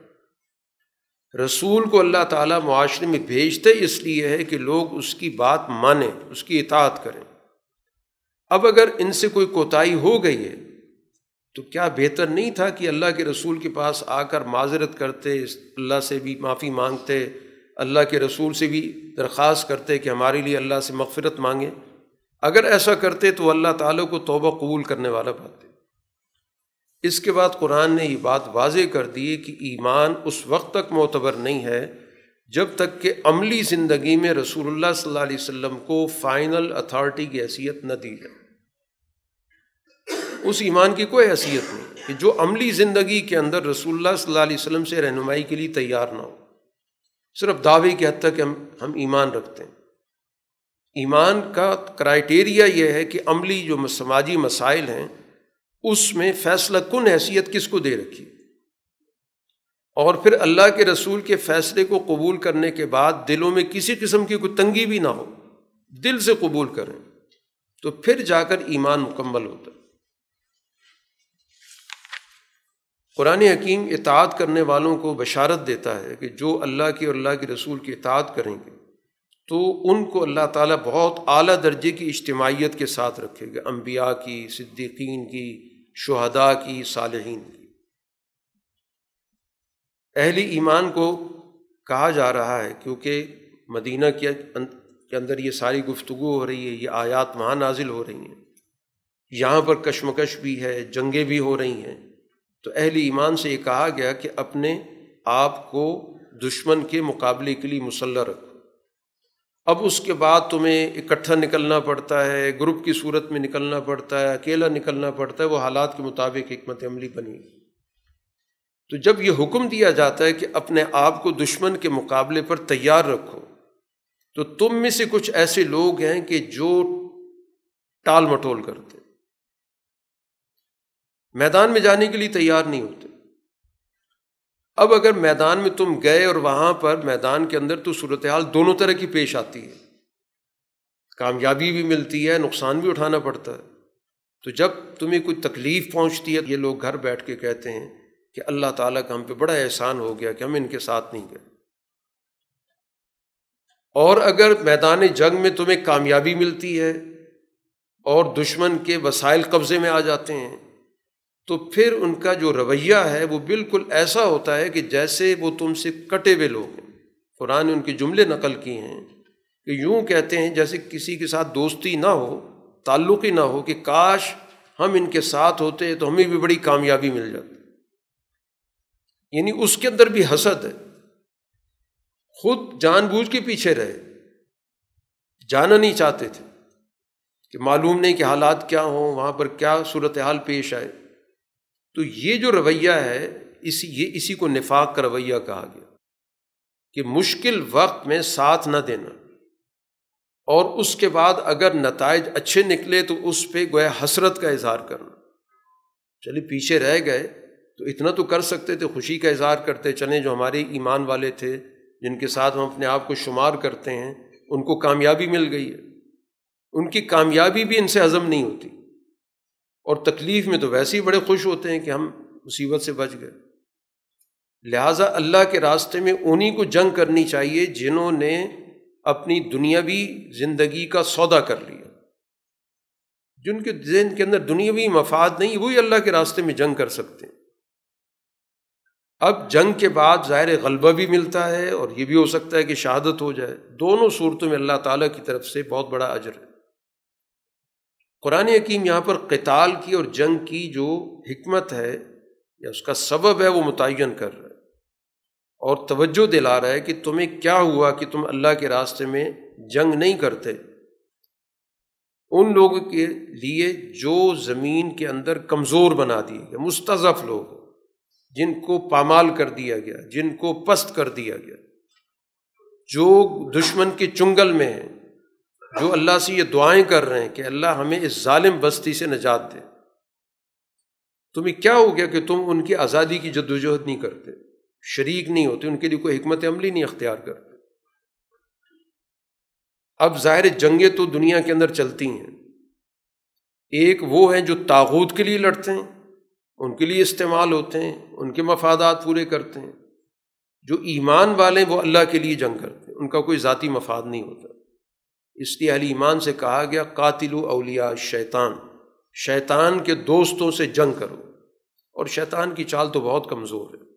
A: رسول کو اللہ تعالیٰ معاشرے میں بھیجتے اس لیے ہے کہ لوگ اس کی بات مانیں، اس کی اطاعت کریں۔ اب اگر ان سے کوئی کوتاہی ہو گئی ہے تو کیا بہتر نہیں تھا کہ اللہ کے رسول کے پاس آ کر معذرت کرتے، اللہ سے بھی معافی مانگتے، اللہ کے رسول سے بھی درخواست کرتے کہ ہمارے لیے اللہ سے مغفرت مانگیں؟ اگر ایسا کرتے تو اللہ تعالیٰ کو توبہ قبول کرنے والا پاتے اس کے بعد قرآن نے یہ بات واضح کر دی کہ ایمان اس وقت تک معتبر نہیں ہے جب تک کہ عملی زندگی میں رسول اللہ صلی اللہ علیہ وسلم کو فائنل اتھارٹی کی حیثیت نہ دی جائے۔ اس ایمان کی کوئی حیثیت نہیں کہ جو عملی زندگی کے اندر رسول اللہ صلی اللہ علیہ وسلم سے رہنمائی کے لیے تیار نہ ہو۔ صرف دعوے کے حد تک ہم ہم ایمان رکھتے ہیں۔ ایمان کا کرائٹیریا یہ ہے کہ عملی جو سماجی مسائل ہیں، اس میں فیصلہ کن حیثیت کس کو دے رکھی۔ اور پھر اللہ کے رسول کے فیصلے کو قبول کرنے کے بعد دلوں میں کسی قسم کی کوئی تنگی بھی نہ ہو۔ دل سے قبول کریں تو پھر جا کر ایمان مکمل ہوتا ہے۔ قرآن حکیم اطاعت کرنے والوں کو بشارت دیتا ہے کہ جو اللہ کی اور اللہ کے رسول کی اطاعت کریں گے، تو ان کو اللہ تعالیٰ بہت اعلیٰ درجے کی اجتماعیت کے ساتھ رکھے گا، انبیاء کی، صدیقین کی، شہداء کی، صالحین کی۔ اہل ایمان کو کہا جا رہا ہے، کیونکہ مدینہ کے اندر یہ ساری گفتگو ہو رہی ہے، یہ آیات وہاں نازل ہو رہی ہیں۔ یہاں پر کشمکش بھی ہے، جنگیں بھی ہو رہی ہیں۔ تو اہل ایمان سے یہ کہا گیا کہ اپنے آپ کو دشمن کے مقابلے کے لیے مسلح رکھو۔ اب اس کے بعد تمہیں اکٹھا نکلنا پڑتا ہے، گروپ کی صورت میں نکلنا پڑتا ہے، اکیلا نکلنا پڑتا ہے، وہ حالات کے مطابق حکمت عملی بنی۔ تو جب یہ حکم دیا جاتا ہے کہ اپنے آپ کو دشمن کے مقابلے پر تیار رکھو، تو تم میں سے کچھ ایسے لوگ ہیں کہ جو ٹال مٹول کرتے میدان میں جانے کے لیے تیار نہیں ہوتے۔ اب اگر میدان میں تم گئے اور وہاں پر میدان کے اندر تو صورتحال دونوں طرح کی پیش آتی ہے۔ کامیابی بھی ملتی ہے، نقصان بھی اٹھانا پڑتا ہے۔ تو جب تمہیں کوئی تکلیف پہنچتی ہے، یہ لوگ گھر بیٹھ کے کہتے ہیں کہ اللہ تعالیٰ کا ہم پہ بڑا احسان ہو گیا کہ ہم ان کے ساتھ نہیں گئے۔ اور اگر میدان جنگ میں تمہیں کامیابی ملتی ہے اور دشمن کے وسائل قبضے میں آ جاتے ہیں تو پھر ان کا جو رویہ ہے وہ بالکل ایسا ہوتا ہے کہ جیسے وہ تم سے کٹے ہوئے لوگ ہیں۔ قرآن نے ان کے جملے نقل کیے ہیں کہ یوں کہتے ہیں جیسے کسی کے ساتھ دوستی نہ ہو تعلق ہی نہ ہو کہ کاش ہم ان کے ساتھ ہوتے تو ہمیں بھی بڑی کامیابی مل جاتی۔ یعنی اس کے اندر بھی حسد ہے۔ خود جان بوجھ کے پیچھے رہے۔ جانا نہیں چاہتے تھے کہ معلوم نہیں کہ حالات کیا ہوں، وہاں پر کیا صورت حال پیش آئے۔ تو یہ جو رویہ ہے، اسی، یہ اسی کو نفاق کا رویہ کہا گیا کہ مشکل وقت میں ساتھ نہ دینا۔ اور اس کے بعد اگر نتائج اچھے نکلے تو اس پہ گویا حسرت کا اظہار کرنا۔ چلیے، پیچھے رہ گئے تو اتنا تو کر سکتے تھے، خوشی کا اظہار کرتے۔ چلیں، جو ہمارے ایمان والے تھے، جن کے ساتھ ہم اپنے آپ کو شمار کرتے ہیں، ان کو کامیابی مل گئی ہے۔ ان کی کامیابی بھی ان سے ہضم نہیں ہوتی۔ اور تکلیف میں تو ویسے ہی بڑے خوش ہوتے ہیں کہ ہم مصیبت سے بچ گئے۔ لہٰذا اللہ کے راستے میں انہیں کو جنگ کرنی چاہیے جنہوں نے اپنی دنیاوی زندگی کا سودا کر لیا۔ جن کے ذہن کے اندر دنیاوی مفاد نہیں، وہی اللہ کے راستے میں جنگ کر سکتے ہیں۔ اب جنگ کے بعد ظاہر غلبہ بھی ملتا ہے اور یہ بھی ہو سکتا ہے کہ شہادت ہو جائے۔ دونوں صورتوں میں اللہ تعالیٰ کی طرف سے بہت بڑا اجر ہے۔ قرآن حکیم یہاں پر قتال کی اور جنگ کی جو حکمت ہے یا اس کا سبب ہے وہ متعین کر رہا ہے اور توجہ دلا رہا ہے کہ تمہیں کیا ہوا کہ تم اللہ کے راستے میں جنگ نہیں کرتے۔ ان لوگوں کے لیے جو زمین کے اندر کمزور بنا دیے گئے مستضف لوگ جن کو پامال کر دیا گیا، جن کو پست کر دیا گیا۔ جو دشمن کے چنگل میں ہیں جو اللہ سے یہ دعائیں کر رہے ہیں کہ اللہ ہمیں اس ظالم بستی سے نجات دے۔ تمہیں کیا ہو گیا کہ تم ان کی آزادی کی جدوجہد نہیں کرتے؟ شریک نہیں ہوتے، ان کے لیے کوئی حکمت عملی نہیں اختیار کرتے۔ اب ظاہر جنگیں تو دنیا کے اندر چلتی ہیں۔ ایک وہ ہیں جو تاغوت کے لیے لڑتے ہیں، ان کے لیے استعمال ہوتے ہیں، ان کے مفادات پورے کرتے ہیں۔ جو ایمان والے وہ اللہ کے لیے جنگ کرتے ہیں، ان کا کوئی ذاتی مفاد نہیں ہوتا۔ اس لیے علی ایمان سے کہا گیا قاتل و اولیا شیطان۔ شیطان کے دوستوں سے جنگ کرو۔ اور شیطان کی چال تو بہت کمزور ہے۔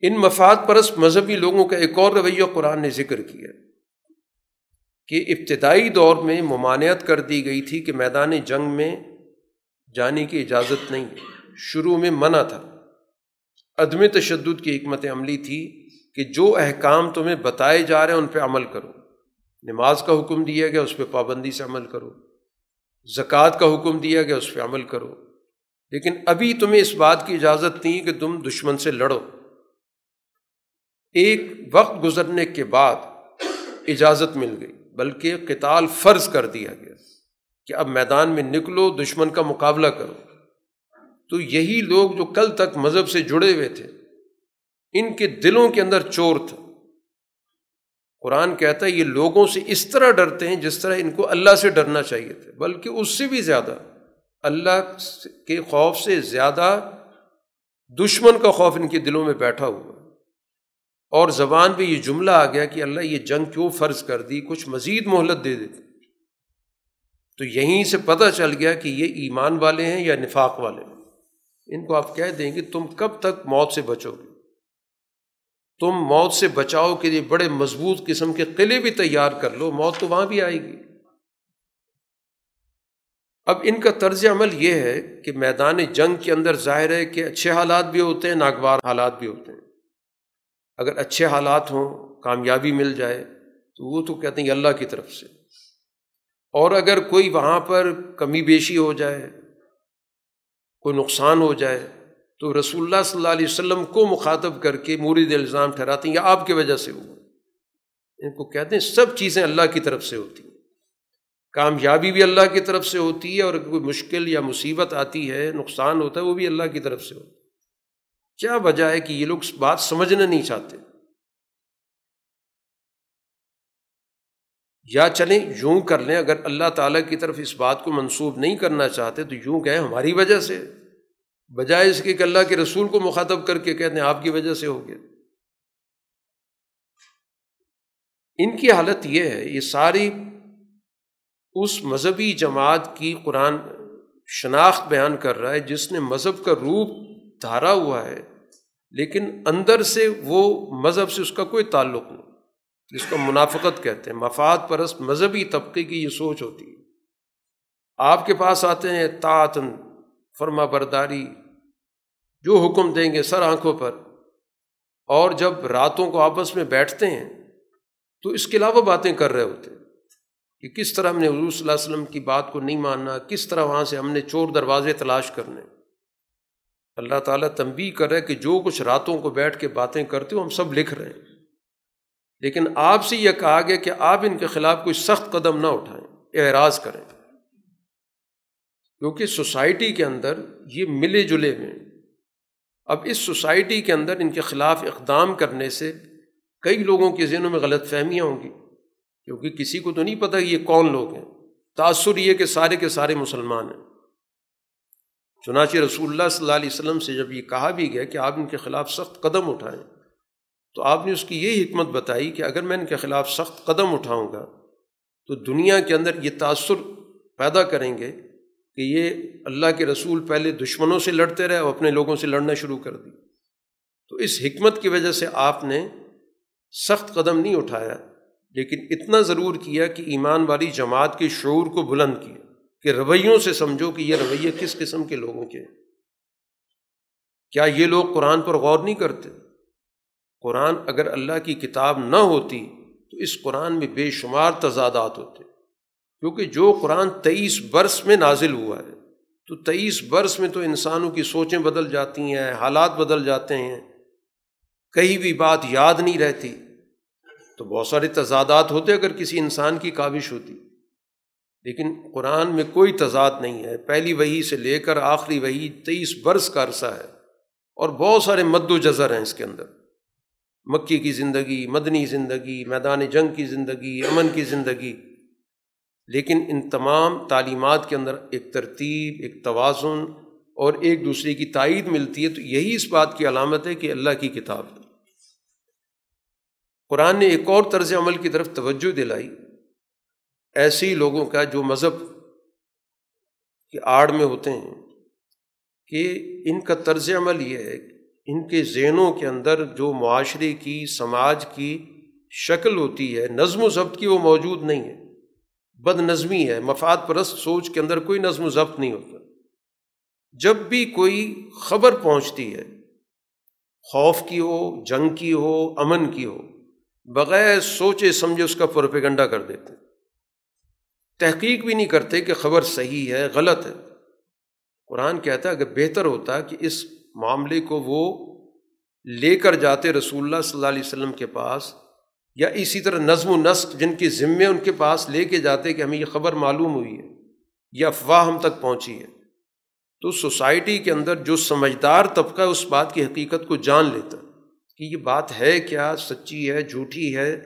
A: ان مفاد پرست مذہبی لوگوں کا ایک اور رویہ قرآن نے ذکر کیا کہ ابتدائی دور میں ممانعت کر دی گئی تھی کہ میدان جنگ میں جانے کی اجازت نہیں شروع میں منع تھا۔ عدم تشدد کی حکمت عملی تھی کہ جو احکام تمہیں بتائے جا رہے ہیں ان پہ عمل کرو۔ نماز کا حکم دیا گیا، اس پہ پابندی سے عمل کرو۔ زکوٰۃ کا حکم دیا گیا، اس پہ عمل کرو۔ لیکن ابھی تمہیں اس بات کی اجازت نہیں کہ تم دشمن سے لڑو۔ ایک وقت گزرنے کے بعد اجازت مل گئی، بلکہ قتال فرض کر دیا گیا کہ اب میدان میں نکلو، دشمن کا مقابلہ کرو۔ تو یہی لوگ جو کل تک مذہب سے جڑے ہوئے تھے، ان کے دلوں کے اندر چور تھا۔ قرآن کہتا ہے یہ لوگوں سے اس طرح ڈرتے ہیں جس طرح ان کو اللہ سے ڈرنا چاہیے تھے، بلکہ اس سے بھی زیادہ۔ اللہ کے خوف سے زیادہ دشمن کا خوف ان کے دلوں میں بیٹھا ہوا۔ اور زبان پہ یہ جملہ آ گیا کہ اللہ یہ جنگ کیوں فرض کر دی، کچھ مزید مہلت دے دیتے۔ تو یہیں سے پتہ چل گیا کہ یہ ایمان والے ہیں یا نفاق والے ہیں۔ ان کو آپ کہہ دیں کہ تم کب تک موت سے بچو گے؟ تم موت سے بچاؤ کے لیے بڑے مضبوط قسم کے قلعے بھی تیار کر لو، موت تو وہاں بھی آئے گی۔ اب ان کا طرز عمل یہ ہے کہ میدان جنگ کے اندر ظاہر ہے کہ اچھے حالات بھی ہوتے ہیں، ناگوار حالات بھی ہوتے ہیں۔ اگر اچھے حالات ہوں، کامیابی مل جائے، تو وہ تو کہتے ہیں اللہ کی طرف سے۔ اور اگر کوئی وہاں پر کمی بیشی ہو جائے، کوئی نقصان ہو جائے تو رسول اللہ صلی اللہ علیہ وسلم کو مخاطب کر کے مورد الزام ٹھہراتے ہیں یا آپ کی وجہ سے ہوا؟ ان کو کہتے ہیں سب چیزیں اللہ کی طرف سے ہوتی ہیں۔ کامیابی بھی اللہ کی طرف سے ہوتی ہے اور کوئی مشکل یا مصیبت آتی ہے، نقصان ہوتا ہے، وہ بھی اللہ کی طرف سے ہوتا ہے۔ کیا وجہ ہے کہ یہ لوگ بات سمجھنا نہیں چاہتے؟ یا چلیں یوں کر لیں، اگر اللہ تعالیٰ کی طرف اس بات کو منسوب نہیں کرنا چاہتے تو یوں کہیں ہماری وجہ سے۔ بجائے اس کے کہ اللہ کے رسول کو مخاطب کر کے کہتے ہیں آپ کی وجہ سے ہو گیا۔ ان کی حالت یہ ہے، یہ ساری اس مذہبی جماعت کی قرآن شناخت بیان کر رہا ہے، جس نے مذہب کا روپ دھارا ہوا ہے، لیکن اندر سے وہ مذہب سے اس کا کوئی تعلق نہیں۔ جس کو منافقت کہتے ہیں، مفاد پرست مذہبی طبقے کی یہ سوچ ہوتی ہے۔ آپ کے پاس آتے ہیں تعتن فرما برداری، جو حکم دیں گے سر آنکھوں پر۔ اور جب راتوں کو آپس میں بیٹھتے ہیں، تو اس کے علاوہ باتیں کر رہے ہوتے ہیں کہ کس طرح ہم نے حضور صلی اللہ علیہ وسلم کی بات کو نہیں ماننا، کس طرح وہاں سے ہم نے چور دروازے تلاش کرنے۔ اللہ تعالیٰ تنبی کرے کہ جو کچھ راتوں کو بیٹھ کے باتیں کرتے ہو، ہم سب لکھ رہے ہیں۔ لیکن آپ سے یہ کہا گیا کہ آپ ان کے خلاف کوئی سخت قدم نہ اٹھائیں، اعراض کریں۔ کیونکہ سوسائٹی کے اندر یہ ملے جلے ہوئے اب اس سوسائٹی کے اندر ان کے خلاف اقدام کرنے سے کئی لوگوں کے ذہنوں میں غلط فہمیاں ہوں گی۔ کیونکہ کسی کو تو نہیں پتہ یہ کون لوگ ہیں۔ تأثر یہ کہ سارے کے سارے مسلمان ہیں۔ چنانچہ رسول اللہ صلی اللہ علیہ وسلم سے جب یہ کہا بھی گیا کہ آپ ان کے خلاف سخت قدم اٹھائیں، تو آپ نے اس کی یہ حکمت بتائی کہ اگر میں ان کے خلاف سخت قدم اٹھاؤں گا تو دنیا کے اندر یہ تأثر پیدا کریں گے۔ کہ یہ اللہ کے رسول پہلے دشمنوں سے لڑتے رہے اور اپنے لوگوں سے لڑنا شروع کر دی۔ تو اس حکمت کی وجہ سے آپ نے سخت قدم نہیں اٹھایا، لیکن اتنا ضرور کیا کہ ایمان والی جماعت کے شعور کو بلند کیا کہ رویوں سے سمجھو کہ یہ رویے کس قسم کے لوگوں کے ہیں۔ کیا یہ لوگ قرآن پر غور نہیں کرتے؟ قرآن اگر اللہ کی کتاب نہ ہوتی تو اس قرآن میں بے شمار تضادات ہوتے۔ کیونکہ جو قرآن تیئیس برس میں نازل ہوا ہے، تو تیئیس برس میں تو انسانوں کی سوچیں بدل جاتی ہیں، حالات بدل جاتے ہیں۔ کہیں بھی بات یاد نہیں رہتی۔ تو بہت سارے تضادات ہوتے اگر کسی انسان کی کاوش ہوتی۔ لیکن قرآن میں کوئی تضاد نہیں ہے۔ پہلی وہی سے لے کر آخری وہی تیئیس برس کا عرصہ ہے۔ اور بہت سارے مد و جذر ہیں اس کے اندر۔ مکی کی زندگی، مدنی زندگی، میدان جنگ کی زندگی، امن کی زندگی۔ لیکن ان تمام تعلیمات کے اندر ایک ترتیب، ایک توازن اور ایک دوسرے کی تائید ملتی ہے، تو یہی اس بات کی علامت ہے کہ اللہ کی کتاب ہے۔ قرآن نے ایک اور طرز عمل کی طرف توجہ دلائی۔ ایسے ہی لوگوں کا جو مذہب کی آڑ میں ہوتے ہیں کہ ان کا طرز عمل یہ ہے، ان کے ذہنوں کے اندر جو معاشرے کی، سماج کی شکل ہوتی ہے، نظم و ضبط کی وہ موجود نہیں ہے۔ بد نظمی ہے، مفاد پرست سوچ کے اندر کوئی نظم و ضبط نہیں ہوتا۔ جب بھی کوئی خبر پہنچتی ہے، خوف کی ہو، جنگ کی ہو، امن کی ہو، بغیر سوچے سمجھے اس کا پروپیگنڈا کر دیتے۔ تحقیق بھی نہیں کرتے کہ خبر صحیح ہے، غلط ہے۔ قرآن کہتا ہے، اگر بہتر ہوتا کہ اس معاملے کو وہ لے کر جاتے رسول اللہ صلی اللہ علیہ وسلم کے پاس یا اسی طرح نظم و نسق جن کے ذمے ان کے پاس لے کے جاتے کہ ہمیں یہ خبر معلوم ہوئی ہے یا افواہ ہم تک پہنچی ہے۔ تو سوسائٹی کے اندر جو سمجھدار طبقہ اس بات کی حقیقت کو جان لیتا کہ یہ بات ہے کیا، سچی ہے جھوٹی ہے،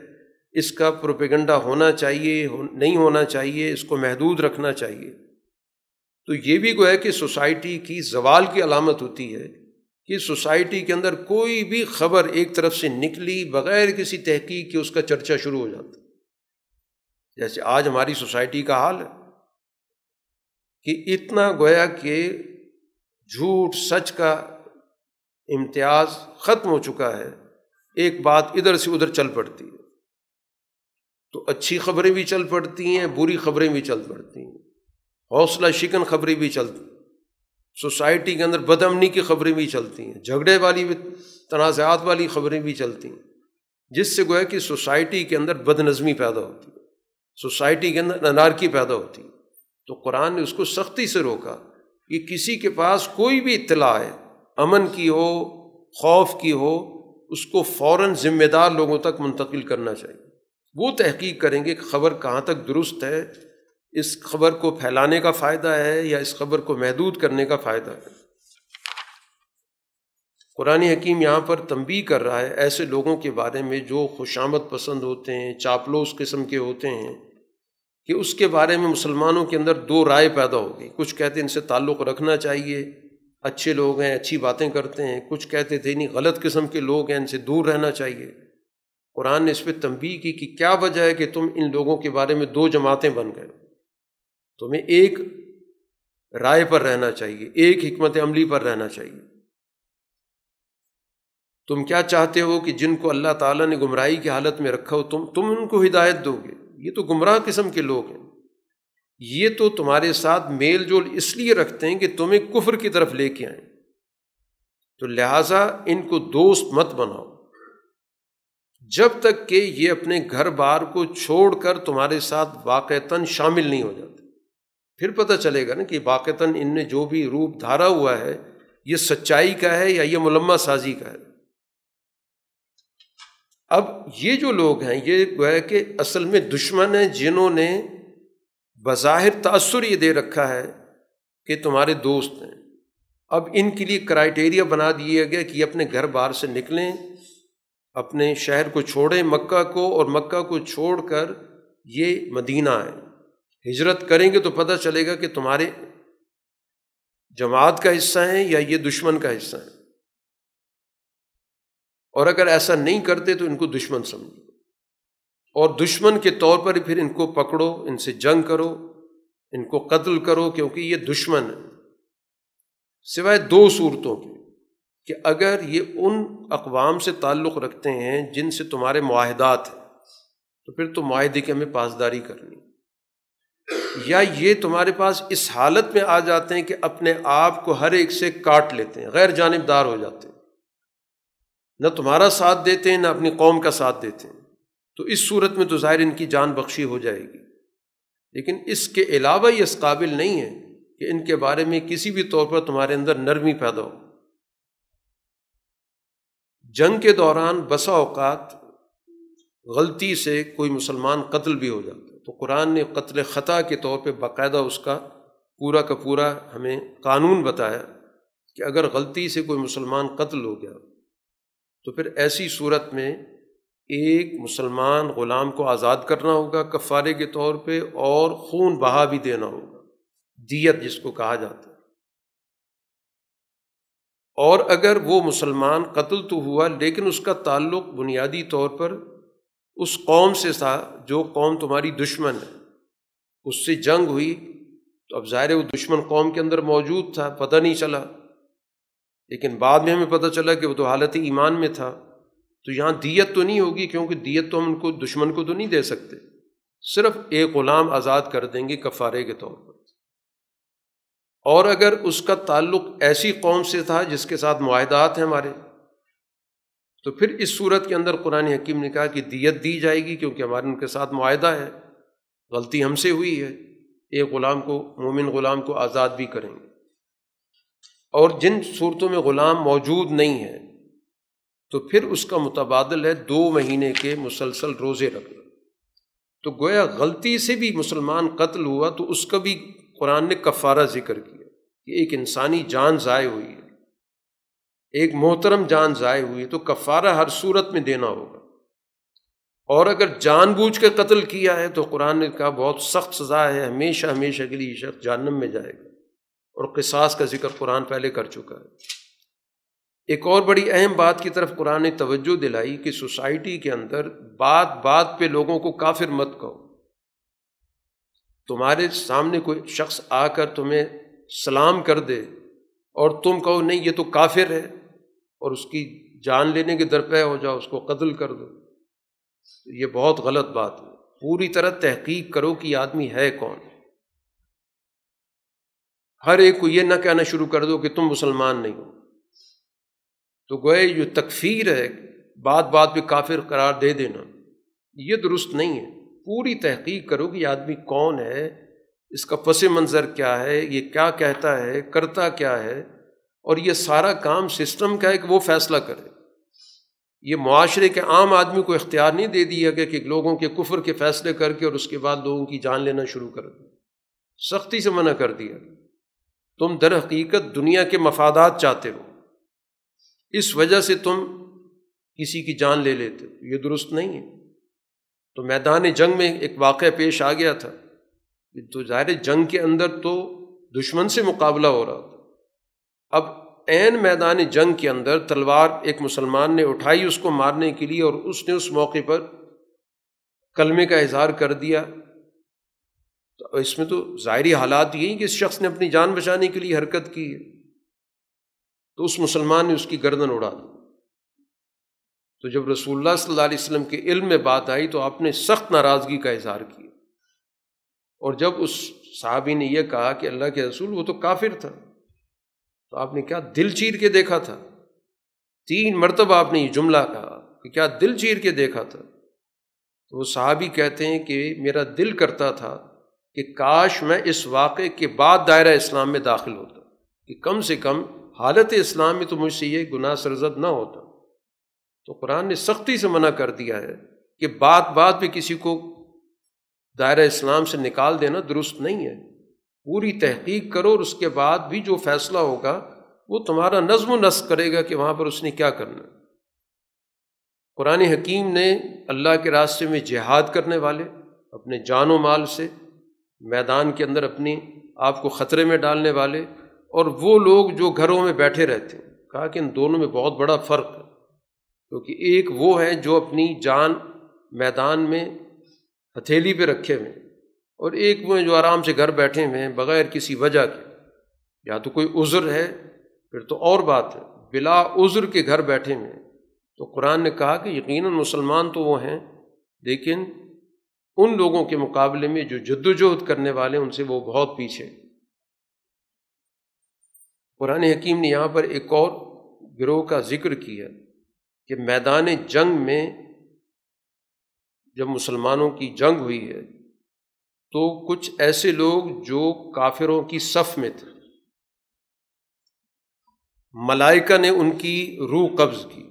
A: اس کا پروپیگنڈا ہونا چاہیے نہیں ہونا چاہیے، اس کو محدود رکھنا چاہیے۔ تو یہ بھی گویا کہ سوسائٹی کی زوال کی علامت ہوتی ہے کہ سوسائٹی کے اندر کوئی بھی خبر ایک طرف سے نکلی بغیر کسی تحقیق کے اس کا چرچا شروع ہو جاتا جیسے آج ہماری سوسائٹی کا حال ہے کہ اتنا گویا کہ جھوٹ سچ کا امتیاز ختم ہو چکا ہے، ایک بات ادھر سے ادھر چل پڑتی ہے۔ تو اچھی خبریں بھی چل پڑتی ہیں، بری خبریں بھی چل پڑتی ہیں۔ حوصلہ شکن خبریں بھی چلتی سوسائٹی کے اندر بد امنی کی خبریں بھی چلتی ہیں، جھگڑے والی بھی، تنازعات والی خبریں بھی چلتی ہیں۔ جس سے گویا کہ سوسائٹی کے اندر بد نظمی پیدا ہوتی ہے۔ سوسائٹی کے اندر انارکی پیدا ہوتی ہے۔ تو قرآن نے اس کو سختی سے روکا کہ کسی کے پاس کوئی بھی اطلاع ہے، امن کی ہو، خوف کی ہو، اس کو فوراً ذمہ دار لوگوں تک منتقل کرنا چاہیے۔ وہ تحقیق کریں گے کہ خبر کہاں تک درست ہے اس خبر کو پھیلانے کا فائدہ ہے یا اس خبر کو محدود کرنے کا فائدہ ہے؟ قرآن حکیم یہاں پر تنبی کر رہا ہے ایسے لوگوں کے بارے میں جو خوشامد پسند ہوتے ہیں، چاپلوس قسم کے ہوتے ہیں، کہ اس کے بارے میں مسلمانوں کے اندر دو رائے پیدا ہو گئی۔ کچھ کہتے ہیں ان سے تعلق رکھنا چاہیے، اچھے لوگ ہیں، اچھی باتیں کرتے ہیں۔ کچھ کہتے تھے نہیں، غلط قسم کے لوگ ہیں، ان سے دور رہنا چاہیے۔ قرآن نے اس پہ تنبی کی کہ کیا وجہ ہے کہ تم ان لوگوں کے بارے میں دو جماعتیں بن گئے؟ تمہیں ایک رائے پر رہنا چاہیے، ایک حکمت عملی پر رہنا چاہیے۔ تم کیا چاہتے ہو کہ جن کو اللہ تعالیٰ نے گمراہی کی حالت میں رکھا ہو، تم تم ان کو ہدایت دو گے۔ یہ تو گمراہ قسم کے لوگ ہیں۔ یہ تو تمہارے ساتھ میل جول اس لیے رکھتے ہیں کہ تمہیں کفر کی طرف لے کے آئیں۔ تو لہٰذا ان کو دوست مت بناؤ۔ جب تک کہ یہ اپنے گھر بار کو چھوڑ کر تمہارے ساتھ واقعتاً شامل نہیں ہو جاتے۔ پھر پتہ چلے گا نا کہ واقعتاً ان نے جو بھی روپ دھارا ہوا ہے، یہ سچائی کا ہے یا یہ ملمہ سازی کا ہے۔ اب یہ جو لوگ ہیں، یہ گویا کہ اصل میں دشمن ہیں جنہوں نے بظاہر تأثر یہ دے رکھا ہے کہ تمہارے دوست ہیں۔ اب ان کے لیے کرائٹیریا بنا دیا گیا کہ یہ اپنے گھر بار سے نکلیں، اپنے شہر کو چھوڑیں، مکہ کو اور مکہ کو چھوڑ کر یہ مدینہ آئیں۔ ہجرت کریں گے تو پتہ چلے گا کہ تمہارے جماعت کا حصہ ہیں یا یہ دشمن کا حصہ ہے اور اگر ایسا نہیں کرتے تو ان کو دشمن سمجھو۔ اور دشمن کے طور پر پھر ان کو پکڑو، ان سے جنگ کرو، ان کو قتل کرو، کیونکہ یہ دشمن ہے سوائے دو صورتوں کے کہ اگر یہ ان اقوام سے تعلق رکھتے ہیں جن سے تمہارے معاہدات ہیں، تو پھر تو معاہدے کی ہمیں پاسداری کرنی۔ یا یہ تمہارے پاس اس حالت میں آ جاتے ہیں کہ اپنے آپ کو ہر ایک سے کاٹ لیتے ہیں، غیر جانبدار ہو جاتے ہیں۔ نہ تمہارا ساتھ دیتے ہیں، نہ اپنی قوم کا ساتھ دیتے ہیں۔ تو اس صورت میں تو ظاہر ان کی جان بخشی ہو جائے گی۔ لیکن اس کے علاوہ یہ اس قابل نہیں ہے کہ ان کے بارے میں کسی بھی طور پر تمہارے اندر نرمی پیدا ہو۔ جنگ کے دوران بسا اوقات غلطی سے کوئی مسلمان قتل بھی ہو جاتا ہے۔ تو قرآن نے قتل خطا کے طور پہ باقاعدہ اس کا پورا کا پورا ہمیں قانون بتایا کہ اگر غلطی سے کوئی مسلمان قتل ہو گیا تو پھر ایسی صورت میں ایک مسلمان غلام کو آزاد کرنا ہوگا، کفارے کے طور پہ اور خون بہا بھی دینا ہوگا، دیت جس کو کہا جاتا ہے۔ اور اگر وہ مسلمان قتل تو ہوا لیکن اس کا تعلق بنیادی طور پر اس قوم سے تھا جو قوم تمہاری دشمن ہے۔ اس سے جنگ ہوئی۔ تو اب ظاہر وہ دشمن قوم کے اندر موجود تھا، پتہ نہیں چلا۔ لیکن بعد میں ہمیں پتہ چلا کہ وہ تو حالت ایمان میں تھا۔ تو یہاں دیت تو نہیں ہوگی کیونکہ دیت تو ہم ان کو، دشمن کو تو نہیں دے سکتے۔ صرف ایک غلام آزاد کر دیں گے کفارے کے طور پر۔ اور اگر اس کا تعلق ایسی قوم سے تھا جس کے ساتھ معاہدات ہیں ہمارے تو پھر اس صورت کے اندر قرآن حکیم نے کہا کہ دیت دی جائے گی کیونکہ ہمارے ان کے ساتھ معاہدہ ہے۔ غلطی ہم سے ہوئی ہے۔ ایک غلام کو، مومن غلام کو آزاد بھی کریں گے۔ اور جن صورتوں میں غلام موجود نہیں ہے، تو پھر اس کا متبادل ہے دو مہینے کے مسلسل روزے رکھنا۔ تو گویا غلطی سے بھی مسلمان قتل ہوا تو اس کا بھی قرآن نے کفارہ ذکر کیا کہ ایک انسانی جان ضائع ہوئی ہے۔ ایک محترم جان ضائع ہوئی تو کفارہ ہر صورت میں دینا ہوگا۔ اور اگر جان بوجھ کے قتل کیا ہے تو قرآن نے کہا بہت سخت سزا ہے، ہمیشہ ہمیشہ کے لیے شخص جہنم میں جائے گا۔ اور قصاص کا ذکر قرآن پہلے کر چکا ہے۔ ایک اور بڑی اہم بات کی طرف قرآن نے توجہ دلائی کہ سوسائٹی کے اندر بات بات پہ لوگوں کو کافر مت کہو۔ تمہارے سامنے کوئی شخص آ کر تمہیں سلام کر دے اور تم کہو نہیں، یہ تو کافر ہے۔ اور اس کی جان لینے کے درپے ہو جاؤ، اس کو قتل کر دو۔ یہ بہت غلط بات ہے۔ پوری طرح تحقیق کرو کہ یہ آدمی ہے کون۔ ہر ایک کو یہ نہ کہنا شروع کر دو کہ تم مسلمان نہیں ہو۔ تو گوئے جو تکفیر ہے، بات بات پہ کافر قرار دے دینا۔ یہ درست نہیں ہے۔ پوری تحقیق کرو کہ یہ آدمی کون ہے۔ اس کا پس منظر کیا ہے؟ یہ کیا کہتا ہے؟ کرتا کیا ہے؟ اور یہ سارا کام سسٹم کا ہے کہ وہ فیصلہ کرے۔ یہ معاشرے کے عام آدمی کو اختیار نہیں دے دیا گیا کہ لوگوں کے کفر کے فیصلے کر کے اور اس کے بعد لوگوں کی جان لینا شروع کر دیں سختی سے منع کر دیا۔ تم در حقیقت دنیا کے مفادات چاہتے ہو۔ اس وجہ سے تم کسی کی جان لے لیتے ہو۔ یہ درست نہیں ہے۔ تو میدان جنگ میں ایک واقعہ پیش آ گیا تھا۔ تو ظاہر جنگ کے اندر تو دشمن سے مقابلہ ہو رہا تھا۔ اب عین میدان جنگ کے اندر تلوار ایک مسلمان نے اٹھائی اس کو مارنے کے لیے اور اس نے اس موقع پر کلمے کا اظہار کر دیا۔ تو اس میں تو ظاہری حالات یہی کہ اس شخص نے اپنی جان بچانے کے لیے حرکت کی ہے۔ تو اس مسلمان نے اس کی گردن اڑا دی۔ تو جب رسول اللہ صلی اللہ علیہ وسلم کے علم میں بات آئی تو آپ نے سخت ناراضگی کا اظہار کیا۔ اور جب اس صحابی نے یہ کہا کہ اللہ کے رسول وہ تو کافر تھا۔ تو آپ نے کیا دل چیر کے دیکھا تھا؟ تین مرتبہ آپ نے یہ جملہ کہا کہ کیا دل چیر کے دیکھا تھا؟ تو وہ صحابی کہتے ہیں کہ میرا دل کرتا تھا کہ کاش میں اس واقعے کے بعد دائرہ اسلام میں داخل ہوتا، کہ کم سے کم حالت اسلام میں تو مجھ سے یہ گناہ سرزد نہ ہوتا۔ تو قرآن نے سختی سے منع کر دیا ہے کہ بات بات پہ کسی کو دائرہ اسلام سے نکال دینا درست نہیں ہے۔ پوری تحقیق کرو اور اس کے بعد بھی جو فیصلہ ہوگا، وہ تمہارا نظم و نسق کرے گا کہ وہاں پر اس نے کیا کرنا۔ قرآن حکیم نے اللہ کے راستے میں جہاد کرنے والے، اپنے جان و مال سے میدان کے اندر اپنی آپ کو خطرے میں ڈالنے والے اور وہ لوگ جو گھروں میں بیٹھے رہتے ہیں۔ کہا کہ ان دونوں میں بہت بڑا فرق ہے، کیونکہ ایک وہ ہے جو اپنی جان میدان میں ہتھیلی پہ رکھے ہوئے اور ایک وہ ہیں جو آرام سے گھر بیٹھے ہوئے ہیں بغیر کسی وجہ کے۔ یا تو کوئی عذر ہے، پھر تو اور بات ہے۔ بلا عذر کے گھر بیٹھے ہوئے ہیں۔ تو قرآن نے کہا کہ یقیناً مسلمان تو وہ ہیں، لیکن ان لوگوں کے مقابلے میں جو جد وجہد کرنے والے ان سے وہ بہت پیچھے۔ قرآن حکیم نے یہاں پر ایک اور گروہ کا ذکر کیا کہ میدان جنگ میں جب مسلمانوں کی جنگ ہوئی ہے تو کچھ ایسے لوگ جو کافروں کی صف میں تھے۔ ملائکہ نے ان کی روح قبض کی۔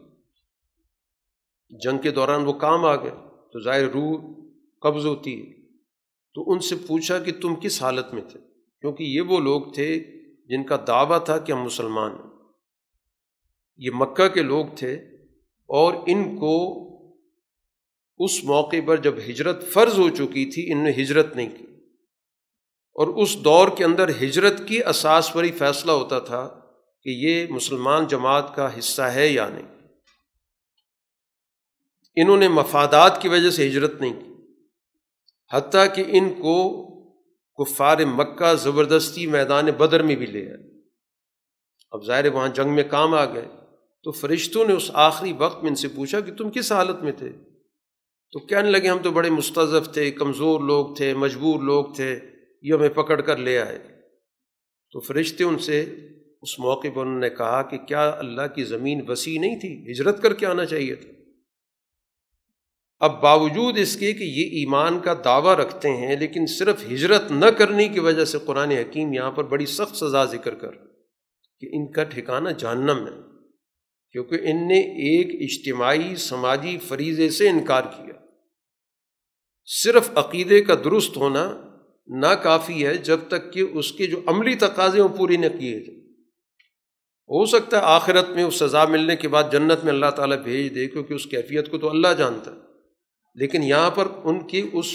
A: جنگ کے دوران وہ کام آ گئے تو ظاہر روح قبض ہوتی ہے۔ تو ان سے پوچھا کہ تم کس حالت میں تھے؟ کیونکہ یہ وہ لوگ تھے جن کا دعویٰ تھا کہ ہم مسلمان ہیں۔ یہ مکہ کے لوگ تھے اور ان کو اس موقع پر جب ہجرت فرض ہو چکی تھی ان نے ہجرت نہیں کی۔ اور اس دور کے اندر ہجرت کی اساس پر ہی فیصلہ ہوتا تھا کہ یہ مسلمان جماعت کا حصہ ہے یا نہیں۔ انہوں نے مفادات کی وجہ سے ہجرت نہیں کی۔ حتیٰ کہ ان کو کفار مکہ زبردستی میدان بدر میں بھی لے آئے۔ اب ظاہر وہاں جنگ میں کام آ گئے۔ تو فرشتوں نے اس آخری وقت میں ان سے پوچھا کہ تم کس حالت میں تھے؟ تو کہنے لگے ہم تو بڑے مستضف تھے، کمزور لوگ تھے، مجبور لوگ تھے، یہ ہمیں پکڑ کر لے آئے۔ تو فرشتے ان سے، اس موقع پر انہوں نے کہا کہ کیا اللہ کی زمین وسیع نہیں تھی؟ ہجرت کر کے آنا چاہیے تھا۔ اب باوجود اس کے کہ یہ ایمان کا دعویٰ رکھتے ہیں، لیکن صرف ہجرت نہ کرنے کی وجہ سے قرآن حکیم یہاں پر بڑی سخت سزا ذکر کر کہ ان کا ٹھکانہ جہنم ہے۔ کیونکہ ان نے ایک اجتماعی سماجی فریضے سے انکار کیا۔ صرف عقیدے کا درست ہونا ناکافی ہے جب تک کہ اس کے جو عملی تقاضے وہ پوری نہ کیے جائیں۔ ہو سکتا ہے آخرت میں اس سزا ملنے کے بعد جنت میں اللہ تعالیٰ بھیج دے کیونکہ اس کیفیت کو تو اللہ جانتا ہے۔ لیکن یہاں پر ان کی اس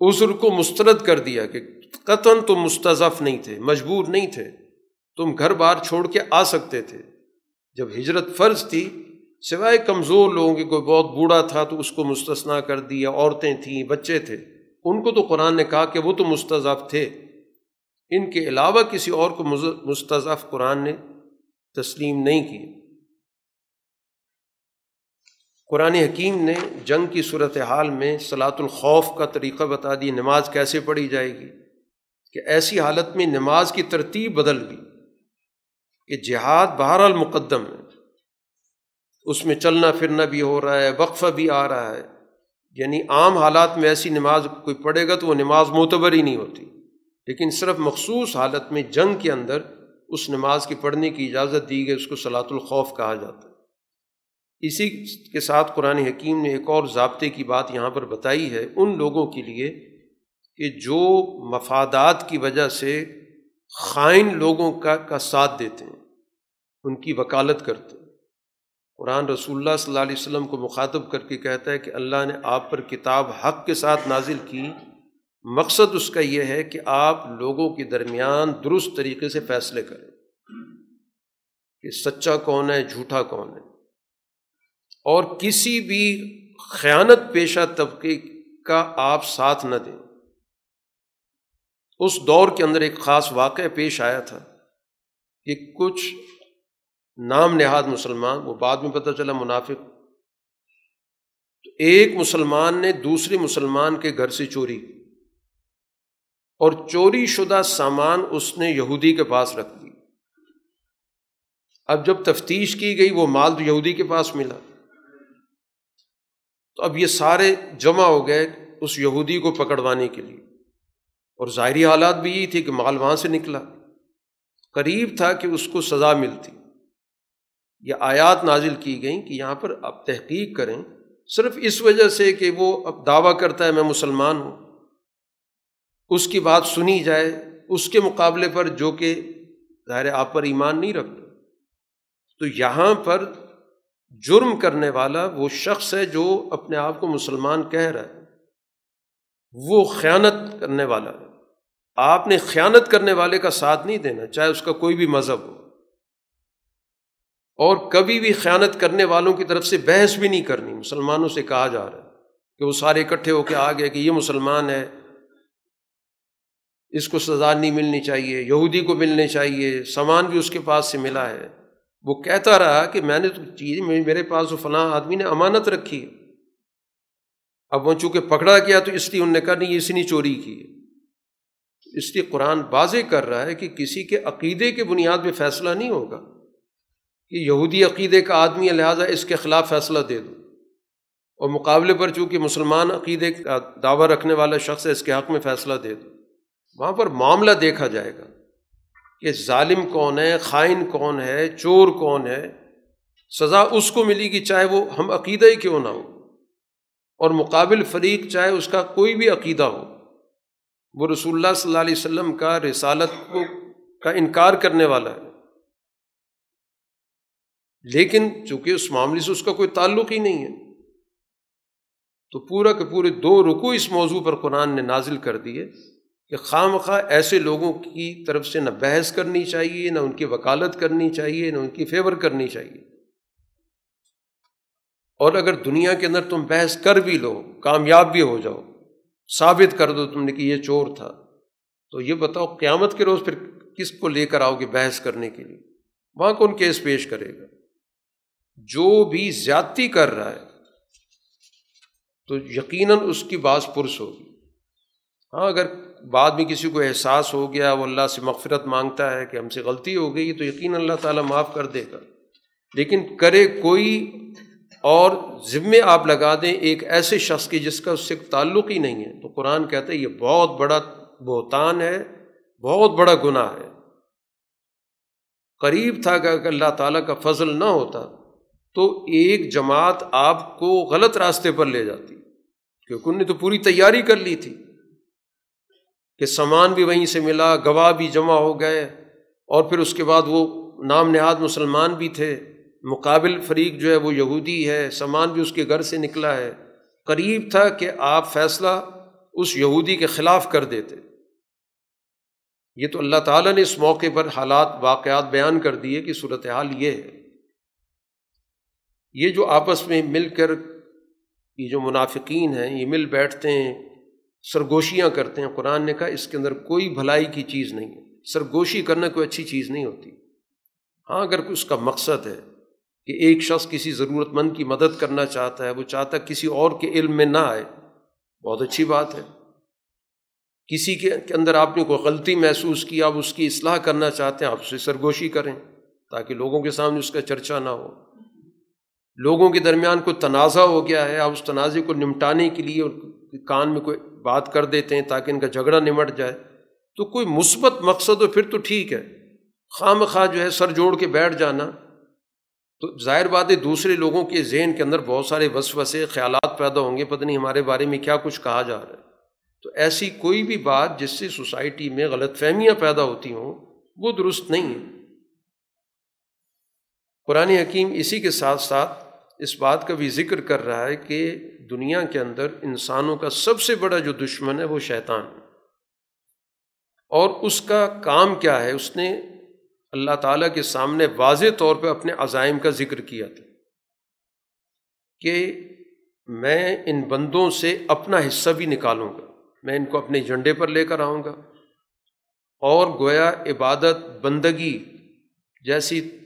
A: عذر کو مسترد کر دیا کہ قطن تم مستضف نہیں تھے، مجبور نہیں تھے۔ تم گھر بار چھوڑ کے آ سکتے تھے۔ جب ہجرت فرض تھی، سوائے کمزور لوگوں کے کوئی بہت بوڑھا تھا تو اس کو مستثنا کر دیا عورتیں تھیں، بچے تھے۔ ان کو تو قرآن نے کہا کہ وہ تو مستضف تھے۔ ان کے علاوہ کسی اور کو مستضف قرآن نے تسلیم نہیں کی۔ قرآن حکیم نے جنگ کی صورت حال میں صلاۃ الخوف کا طریقہ بتا دی نماز کیسے پڑھی جائے گی؟ کہ ایسی حالت میں نماز کی ترتیب بدل گئی۔ کہ جہاد بہر المقدم ہے۔ اس میں چلنا پھرنا بھی ہو رہا ہے، وقفہ بھی آ رہا ہے۔ یعنی عام حالات میں ایسی نماز کوئی پڑھے گا تو وہ نماز معتبر ہی نہیں ہوتی۔ لیکن صرف مخصوص حالت میں جنگ کے اندر اس نماز کی پڑھنے کی اجازت دی گئی، اس کو صلاۃ الخوف کہا جاتا ہے۔ اسی کے ساتھ قرآن حکیم نے ایک اور ضابطے کی بات یہاں پر بتائی ہے۔ ان لوگوں کے لیے کہ جو مفادات کی وجہ سے خائن لوگوں کا کا ساتھ دیتے ہیں، ان کی وکالت کرتے ہیں۔ قرآن رسول اللہ صلی اللہ علیہ وسلم کو مخاطب کر کے کہتا ہے کہ اللہ نے آپ پر کتاب حق کے ساتھ نازل کی۔ مقصد اس کا یہ ہے کہ آپ لوگوں کے درمیان درست طریقے سے فیصلے کریں کہ سچا کون ہے، جھوٹا کون ہے۔ اور کسی بھی خیانت پیشہ طبقے کا آپ ساتھ نہ دیں۔ اس دور کے اندر ایک خاص واقعہ پیش آیا تھا کہ کچھ نام نہاد مسلمان، وہ بعد میں پتہ چلا منافق، تو ایک مسلمان نے دوسرے مسلمان کے گھر سے چوری اور چوری شدہ سامان اس نے یہودی کے پاس رکھ دی۔ اب جب تفتیش کی گئی، وہ مال تو یہودی کے پاس ملا۔ تو اب یہ سارے جمع ہو گئے اس یہودی کو پکڑوانے کے لیے۔ اور ظاہری حالات بھی یہی تھے کہ مال وہاں سے نکلا۔ قریب تھا کہ اس کو سزا ملتی۔ یہ آیات نازل کی گئیں کہ یہاں پر آپ تحقیق کریں۔ صرف اس وجہ سے کہ وہ اب دعویٰ کرتا ہے، میں مسلمان ہوں۔ اس کی بات سنی جائے۔ اس کے مقابلے پر جو کہ ظاہر آپ پر ایمان نہیں رکھتا۔ تو یہاں پر جرم کرنے والا وہ شخص ہے جو اپنے آپ کو مسلمان کہہ رہا ہے۔ وہ خیانت کرنے والا ہے۔ آپ نے خیانت کرنے والے کا ساتھ نہیں دینا، چاہے اس کا کوئی بھی مذہب ہو۔ اور کبھی بھی خیانت کرنے والوں کی طرف سے بحث بھی نہیں کرنی۔ مسلمانوں سے کہا جا رہا ہے کہ وہ سارے اکٹھے ہو کے آ گئے کہ یہ مسلمان ہے، اس کو سزا نہیں ملنی چاہیے، یہودی کو ملنے چاہیے، سامان بھی اس کے پاس سے ملا ہے۔ وہ کہتا رہا کہ میں نے تو چیز، میرے پاس وہ فلاں آدمی نے امانت رکھی اب وہ چونکہ پکڑا گیا تو اس لیے انہوں نے کہا نہیں، اس نے چوری کی اس لیے قرآن واضح کر رہا ہے کہ کسی کے عقیدے کے بنیاد پہ فیصلہ نہیں ہوگا کہ یہودی عقیدے کا آدمی ہے، لہٰذا اس کے خلاف فیصلہ دے دو۔ اور مقابلے پر چونکہ مسلمان عقیدے کا دعویٰ رکھنے والا شخص ہے، اس کے حق میں فیصلہ دے دو۔ وہاں پر معاملہ دیکھا جائے گا کہ ظالم کون ہے، خائن کون ہے، چور کون ہے۔ سزا اس کو ملے گی چاہے وہ ہم عقیدہ ہی کیوں نہ ہو۔ اور مقابل فریق چاہے اس کا کوئی بھی عقیدہ ہو۔ وہ رسول اللہ صلی اللہ علیہ وسلم کا رسالت کو کا انکار کرنے والا ہے۔ لیکن چونکہ اس معاملے سے اس کا کوئی تعلق ہی نہیں ہے، تو پورا کے پورے دو رکو اس موضوع پر قرآن نے نازل کر دیے کہ خواہ مخواہ ایسے لوگوں کی طرف سے نہ بحث کرنی چاہیے، نہ ان کی وکالت کرنی چاہیے، نہ ان کی فیور کرنی چاہیے۔ اور اگر دنیا کے اندر تم بحث کر بھی لو، کامیاب بھی ہو جاؤ ثابت کر دو تم نے کہ یہ چور تھا۔ تو یہ بتاؤ قیامت کے روز پھر کس کو لے کر آؤ گے بحث کرنے کے لیے؟ وہاں کون کیس پیش کرے گا؟ جو بھی زیادتی کر رہا ہے، تو یقیناً اس کی باز پرس ہوگی۔ ہاں اگر بعد میں کسی کو احساس ہو گیا، وہ اللہ سے مغفرت مانگتا ہے کہ ہم سے غلطی ہو گئی، تو یقین اللہ تعالیٰ معاف کر دے گا۔ لیکن کرے کوئی اور ذمے آپ لگا دیں ایک ایسے شخص کی جس کا اس سے تعلق ہی نہیں ہے۔ تو قرآن کہتا ہے، یہ بہت بڑا بہتان ہے، بہت بڑا گناہ ہے۔ قریب تھا کہ اگر اللہ تعالیٰ کا فضل نہ ہوتا تو ایک جماعت آپ کو غلط راستے پر لے جاتی، کیونکہ انہوں نے تو پوری تیاری کر لی تھی کہ سامان بھی وہیں سے ملا، گواہ بھی جمع ہو گئے اور پھر اس کے بعد وہ نام نہاد مسلمان بھی تھے۔ مقابل فریق جو ہے وہ یہودی ہے، سامان بھی اس کے گھر سے نکلا ہے۔ قریب تھا کہ آپ فیصلہ اس یہودی کے خلاف کر دیتے۔ یہ تو اللہ تعالیٰ نے اس موقع پر حالات، واقعات بیان کر دیے کہ صورت حال یہ ہے۔ یہ جو آپس میں مل کر یہ جو منافقین ہیں، یہ مل بیٹھتے ہیں، سرگوشیاں کرتے ہیں، قرآن نے کہا اس کے اندر کوئی بھلائی کی چیز نہیں ہے۔ سرگوشی کرنا کوئی اچھی چیز نہیں ہوتی۔ ہاں اگر اس کا مقصد ہے کہ ایک شخص کسی ضرورت مند کی مدد کرنا چاہتا ہے، وہ چاہتا ہے کسی اور کے علم میں نہ آئے۔ بہت اچھی بات ہے۔ کسی کے اندر آپ نے کوئی غلطی محسوس کی، آپ اس کی اصلاح کرنا چاہتے ہیں، آپ اسے سرگوشی کریں تاکہ لوگوں کے سامنے اس کا چرچا نہ ہو۔ لوگوں کے درمیان کوئی تنازع ہو گیا ہے، آپ اس تنازع کو نمٹانے کے لیے کان میں کوئی بات کر دیتے ہیں تاکہ ان کا جھگڑا نمٹ جائے۔ تو کوئی مثبت مقصد ہو، پھر تو ٹھیک ہے۔ خواہ مخواہ جو ہے سر جوڑ کے بیٹھ جانا۔ تو ظاہر بات ہے دوسرے لوگوں کے ذہن کے اندر بہت سارے وسوسے، خیالات پیدا ہوں گے، پتہ نہیں ہمارے بارے میں کیا کچھ کہا جا رہا ہے۔ تو ایسی کوئی بھی بات جس سے سوسائٹی میں غلط فہمیاں پیدا ہوتی ہوں، وہ درست نہیں ہے۔ قرآن حکیم اسی کے ساتھ ساتھ اس بات کا بھی ذکر کر رہا ہے کہ دنیا کے اندر انسانوں کا سب سے بڑا جو دشمن ہے وہ شیطان اور اس کا کام کیا ہے؟ اس نے اللہ تعالیٰ کے سامنے واضح طور پہ اپنے عزائم کا ذکر کیا تھا کہ میں ان بندوں سے اپنا حصہ بھی نکالوں گا۔ میں ان کو اپنے جھنڈے پر لے کر آؤں گا۔ اور گویا عبادت بندگی جیسی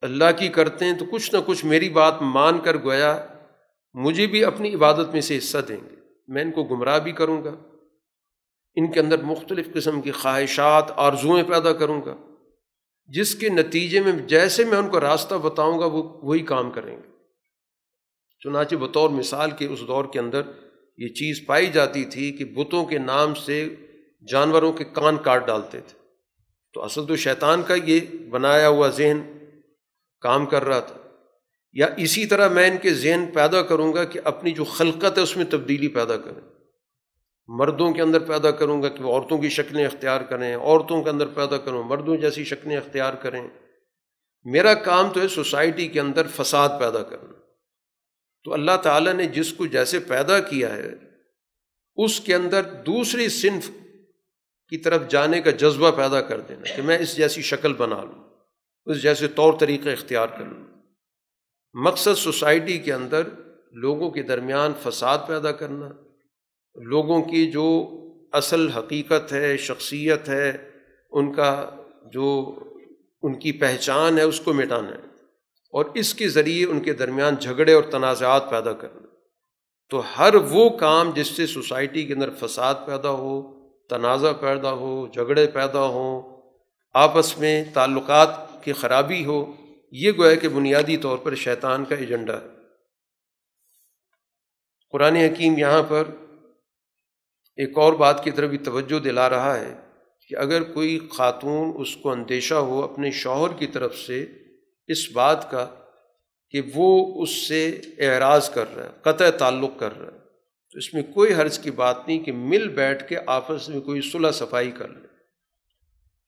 A: اللہ کی کرتے ہیں تو کچھ نہ کچھ میری بات مان کر گویا مجھے بھی اپنی عبادت میں سے حصہ دیں گے۔ میں ان کو گمراہ بھی کروں گا۔ ان کے اندر مختلف قسم کی خواہشات، آرزوئیں پیدا کروں گا۔ جس کے نتیجے میں جیسے میں ان کو راستہ بتاؤں گا، وہ وہی کام کریں گے۔ چنانچہ بطور مثال کے اس دور کے اندر یہ چیز پائی جاتی تھی کہ بتوں کے نام سے جانوروں کے کان کاٹ ڈالتے تھے۔ تو اصل تو شیطان کا یہ بنایا ہوا ذہن کام کر رہا تھا۔ یا اسی طرح میں ان کے ذہن پیدا کروں گا کہ اپنی جو خلقت ہے، اس میں تبدیلی پیدا کریں۔ مردوں کے اندر پیدا کروں گا کہ وہ عورتوں کی شکلیں اختیار کریں، عورتوں کے اندر پیدا کروں، مردوں جیسی شکلیں اختیار کریں۔ میرا کام تو ہے سوسائٹی کے اندر فساد پیدا کرنا۔ تو اللہ تعالیٰ نے جس کو جیسے پیدا کیا ہے، اس کے اندر دوسری صنف کی طرف جانے کا جذبہ پیدا کر دینا کہ میں اس جیسی شکل بنا لوں، اس جیسے طور طریقے اختیار کر لوں۔ مقصد سوسائٹی کے اندر لوگوں کے درمیان فساد پیدا کرنا لوگوں کی جو اصل حقیقت ہے، شخصیت ہے، ان کا جو ان کی پہچان ہے، اس کو مٹانا ہے۔ اور اس کے ذریعے ان کے درمیان جھگڑے اور تنازعات پیدا کرنا تو ہر وہ کام جس سے سوسائٹی کے اندر فساد پیدا ہو، تنازع پیدا ہو، جھگڑے پیدا ہوں، آپس میں تعلقات کی خرابی ہو، یہ گویا کہ بنیادی طور پر شیطان کا ایجنڈا ہے۔ قرآن حکیم یہاں پر ایک اور بات کی طرف بھی توجہ دلا رہا ہے کہ اگر کوئی خاتون اس کو اندیشہ ہو اپنے شوہر کی طرف سے اس بات کا کہ وہ اس سے اعراض کر رہا ہے، قطع تعلق کر رہا ہے، تو اس میں کوئی حرض کی بات نہیں کہ مل بیٹھ کے آپس میں کوئی صلح صفائی کر لے۔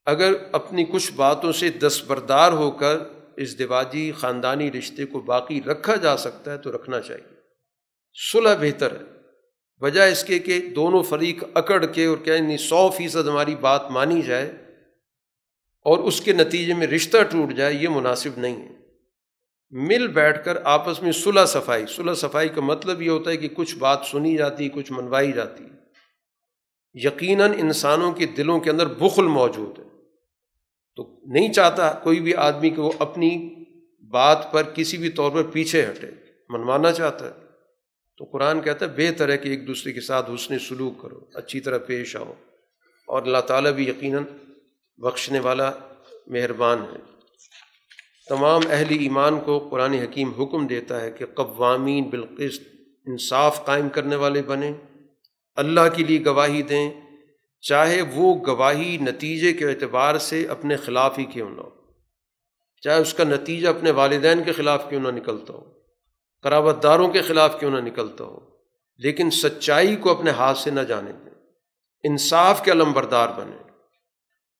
A: اگر اپنی کچھ باتوں سے دستبردار ہو کر اس دیواجی خاندانی رشتے کو باقی رکھا جا سکتا ہے تو رکھنا چاہیے۔ صلح بہتر ہے۔ وجہ اس کے کہ دونوں فریق اکڑ کے اور کیا نہیں سو فیصد ہماری بات مانی جائے اور اس کے نتیجے میں رشتہ ٹوٹ جائے، یہ مناسب نہیں ہے۔ مل بیٹھ کر آپس میں صلح صفائی صلح صفائی کا مطلب یہ ہوتا ہے کہ کچھ بات سنی جاتی، کچھ منوائی جاتی۔ یقیناً انسانوں کے دلوں کے اندر بخل موجود ہے۔ تو نہیں چاہتا کوئی بھی آدمی کہ وہ اپنی بات پر کسی بھی طور پر پیچھے ہٹے، منوانا چاہتا ہے۔ تو قرآن کہتا ہے بہتر ہے کہ ایک دوسرے کے ساتھ حسن سلوک کرو، اچھی طرح پیش آؤ۔ اور اللہ تعالیٰ بھی یقیناً بخشنے والا مہربان ہے۔ تمام اہل ایمان کو قرآن حکیم حکم دیتا ہے کہ قوامین بالقسط انصاف قائم کرنے والے بنیں۔ اللہ کے لیے گواہی دیں، چاہے وہ گواہی نتیجے کے اعتبار سے اپنے خلاف ہی کیوں نہ ہو۔ چاہے اس کا نتیجہ اپنے والدین کے خلاف کیوں نہ نکلتا ہو۔ قرابت داروں کے خلاف کیوں نہ نکلتا ہو؟ لیکن سچائی کو اپنے ہاتھ سے نہ جانے دیں۔ انصاف کے علم بردار بنیں۔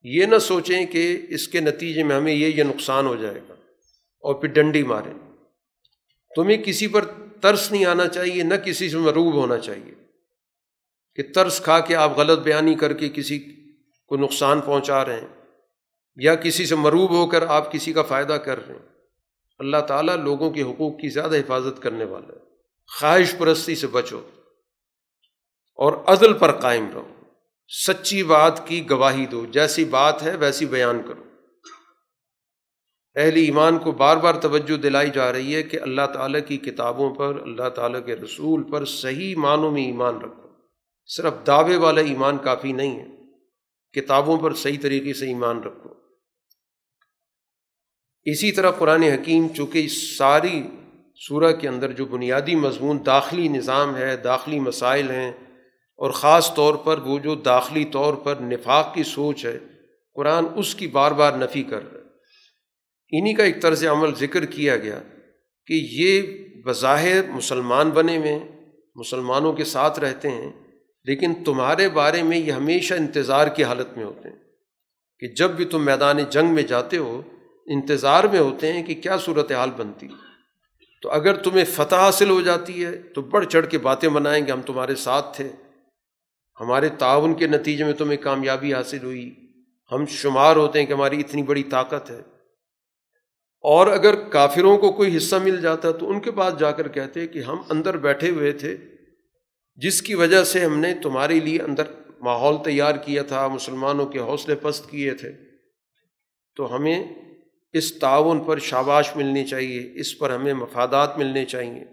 A: یہ نہ سوچیں کہ اس کے نتیجے میں ہمیں یہ یہ نقصان ہو جائے گا اور پھر ڈنڈی ماریں۔ تمہیں کسی پر ترس نہیں آنا چاہیے، نہ کسی سے مروب ہونا چاہیے۔ کہ ترس کھا کے آپ غلط بیانی کر کے کسی کو نقصان پہنچا رہے ہیں یا کسی سے مروب ہو کر آپ کسی کا فائدہ کر رہے ہیں۔ اللہ تعالیٰ لوگوں کے حقوق کی زیادہ حفاظت کرنے والا ہے۔ خواہش پرستی سے بچو اور عدل پر قائم رہو۔ سچی بات کی گواہی دو، جیسی بات ہے ویسی بیان کرو۔ اہل ایمان کو بار بار توجہ دلائی جا رہی ہے کہ اللہ تعالیٰ کی کتابوں پر، اللہ تعالیٰ کے رسول پر صحیح معنوں میں ایمان رکھو۔ صرف دعوے والا ایمان کافی نہیں ہے، کتابوں پر صحیح طریقے سے ایمان رکھو۔ اسی طرح قرآن حکیم چونکہ اس ساری صورح کے اندر جو بنیادی مضمون داخلی نظام ہے، داخلی مسائل ہیں اور خاص طور پر وہ جو داخلی طور پر نفاق کی سوچ ہے، قرآن اس کی بار بار نفی کر رہا ہے۔ انہی کا ایک طرز عمل ذکر کیا گیا کہ یہ بظاہر مسلمان بنے میں مسلمانوں کے ساتھ رہتے ہیں، لیکن تمہارے بارے میں یہ ہمیشہ انتظار کی حالت میں ہوتے ہیں کہ جب بھی تم میدان جنگ میں جاتے ہو انتظار میں ہوتے ہیں کہ کیا صورت حال بنتی تو اگر تمہیں فتح حاصل ہو جاتی ہے، تو بڑھ چڑھ کے باتیں بنائیں گے، ہم تمہارے ساتھ تھے۔ ہمارے تعاون کے نتیجے میں تمہیں کامیابی حاصل ہوئی۔ ہم شمار ہوتے ہیں کہ ہماری اتنی بڑی طاقت ہے۔ اور اگر کافروں کو کوئی حصہ مل جاتا تو ان کے پاس جا کر کہتے کہ ہم اندر بیٹھے ہوئے تھے، جس کی وجہ سے ہم نے تمہارے لیے اندر ماحول تیار کیا تھا، مسلمانوں کے حوصلے پست کیے تھے۔ تو ہمیں اس تعاون پر شاباش ملنی چاہیے، اس پر ہمیں مفادات ملنے چاہیے۔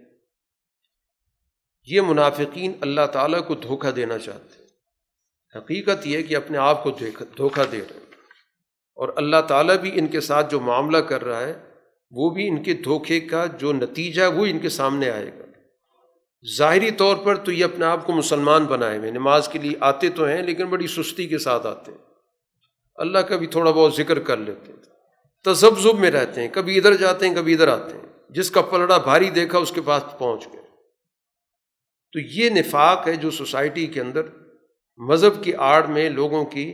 A: یہ منافقین اللہ تعالیٰ کو دھوکہ دینا چاہتے ہیں۔ حقیقت یہ کہ اپنے آپ کو دھوکہ دے رہے ہیں۔ اور اللہ تعالیٰ بھی ان کے ساتھ جو معاملہ کر رہا ہے، وہ بھی ان کے دھوکے کا جو نتیجہ وہ ان کے سامنے آئے گا۔ ظاہری طور پر تو یہ اپنے آپ کو مسلمان بنائے ہوئے نماز کے لیے آتے تو ہیں، لیکن بڑی سستی کے ساتھ آتے ہیں۔ اللہ کا بھی تھوڑا بہت ذکر کر لیتے ہیں۔ تذبذب میں رہتے ہیں، کبھی ادھر جاتے ہیں، کبھی ادھر آتے ہیں۔ جس کا پلڑا بھاری دیکھا، اس کے پاس پہنچ گئے۔ تو یہ نفاق ہے جو سوسائٹی کے اندر، مذہب کی آڑ میں لوگوں کی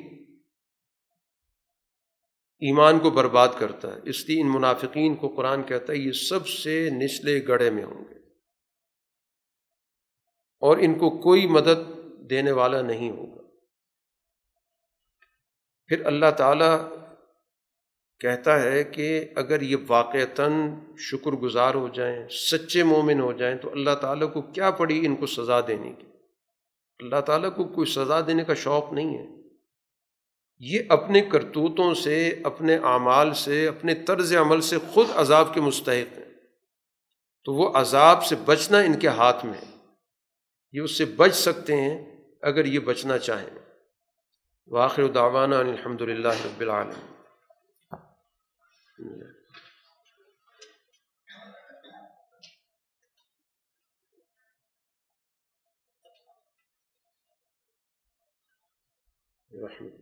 A: ایمان کو برباد کرتا ہے۔ اس لیے ان منافقین کو قرآن کہتا ہے، یہ سب سے نچلے گڑھے میں ہوں گے۔ اور ان کو کوئی مدد دینے والا نہیں ہوگا۔ پھر اللہ تعالیٰ کہتا ہے کہ اگر یہ واقعتاً شکر گزار ہو جائیں، سچے مومن ہو جائیں، تو اللہ تعالیٰ کو کیا پڑی ان کو سزا دینے کی؟ اللہ تعالیٰ کو کوئی سزا دینے کا شوق نہیں ہے۔ یہ اپنے کرتوتوں سے، اپنے اعمال سے، اپنے طرز عمل سے خود عذاب کے مستحق ہیں۔ تو وہ عذاب سے بچنا ان کے ہاتھ میں ہے۔ یہ اس سے بچ سکتے ہیں اگر یہ بچنا چاہیں۔ واخر دعوانا الحمد للہ رب العالمین۔ رحمة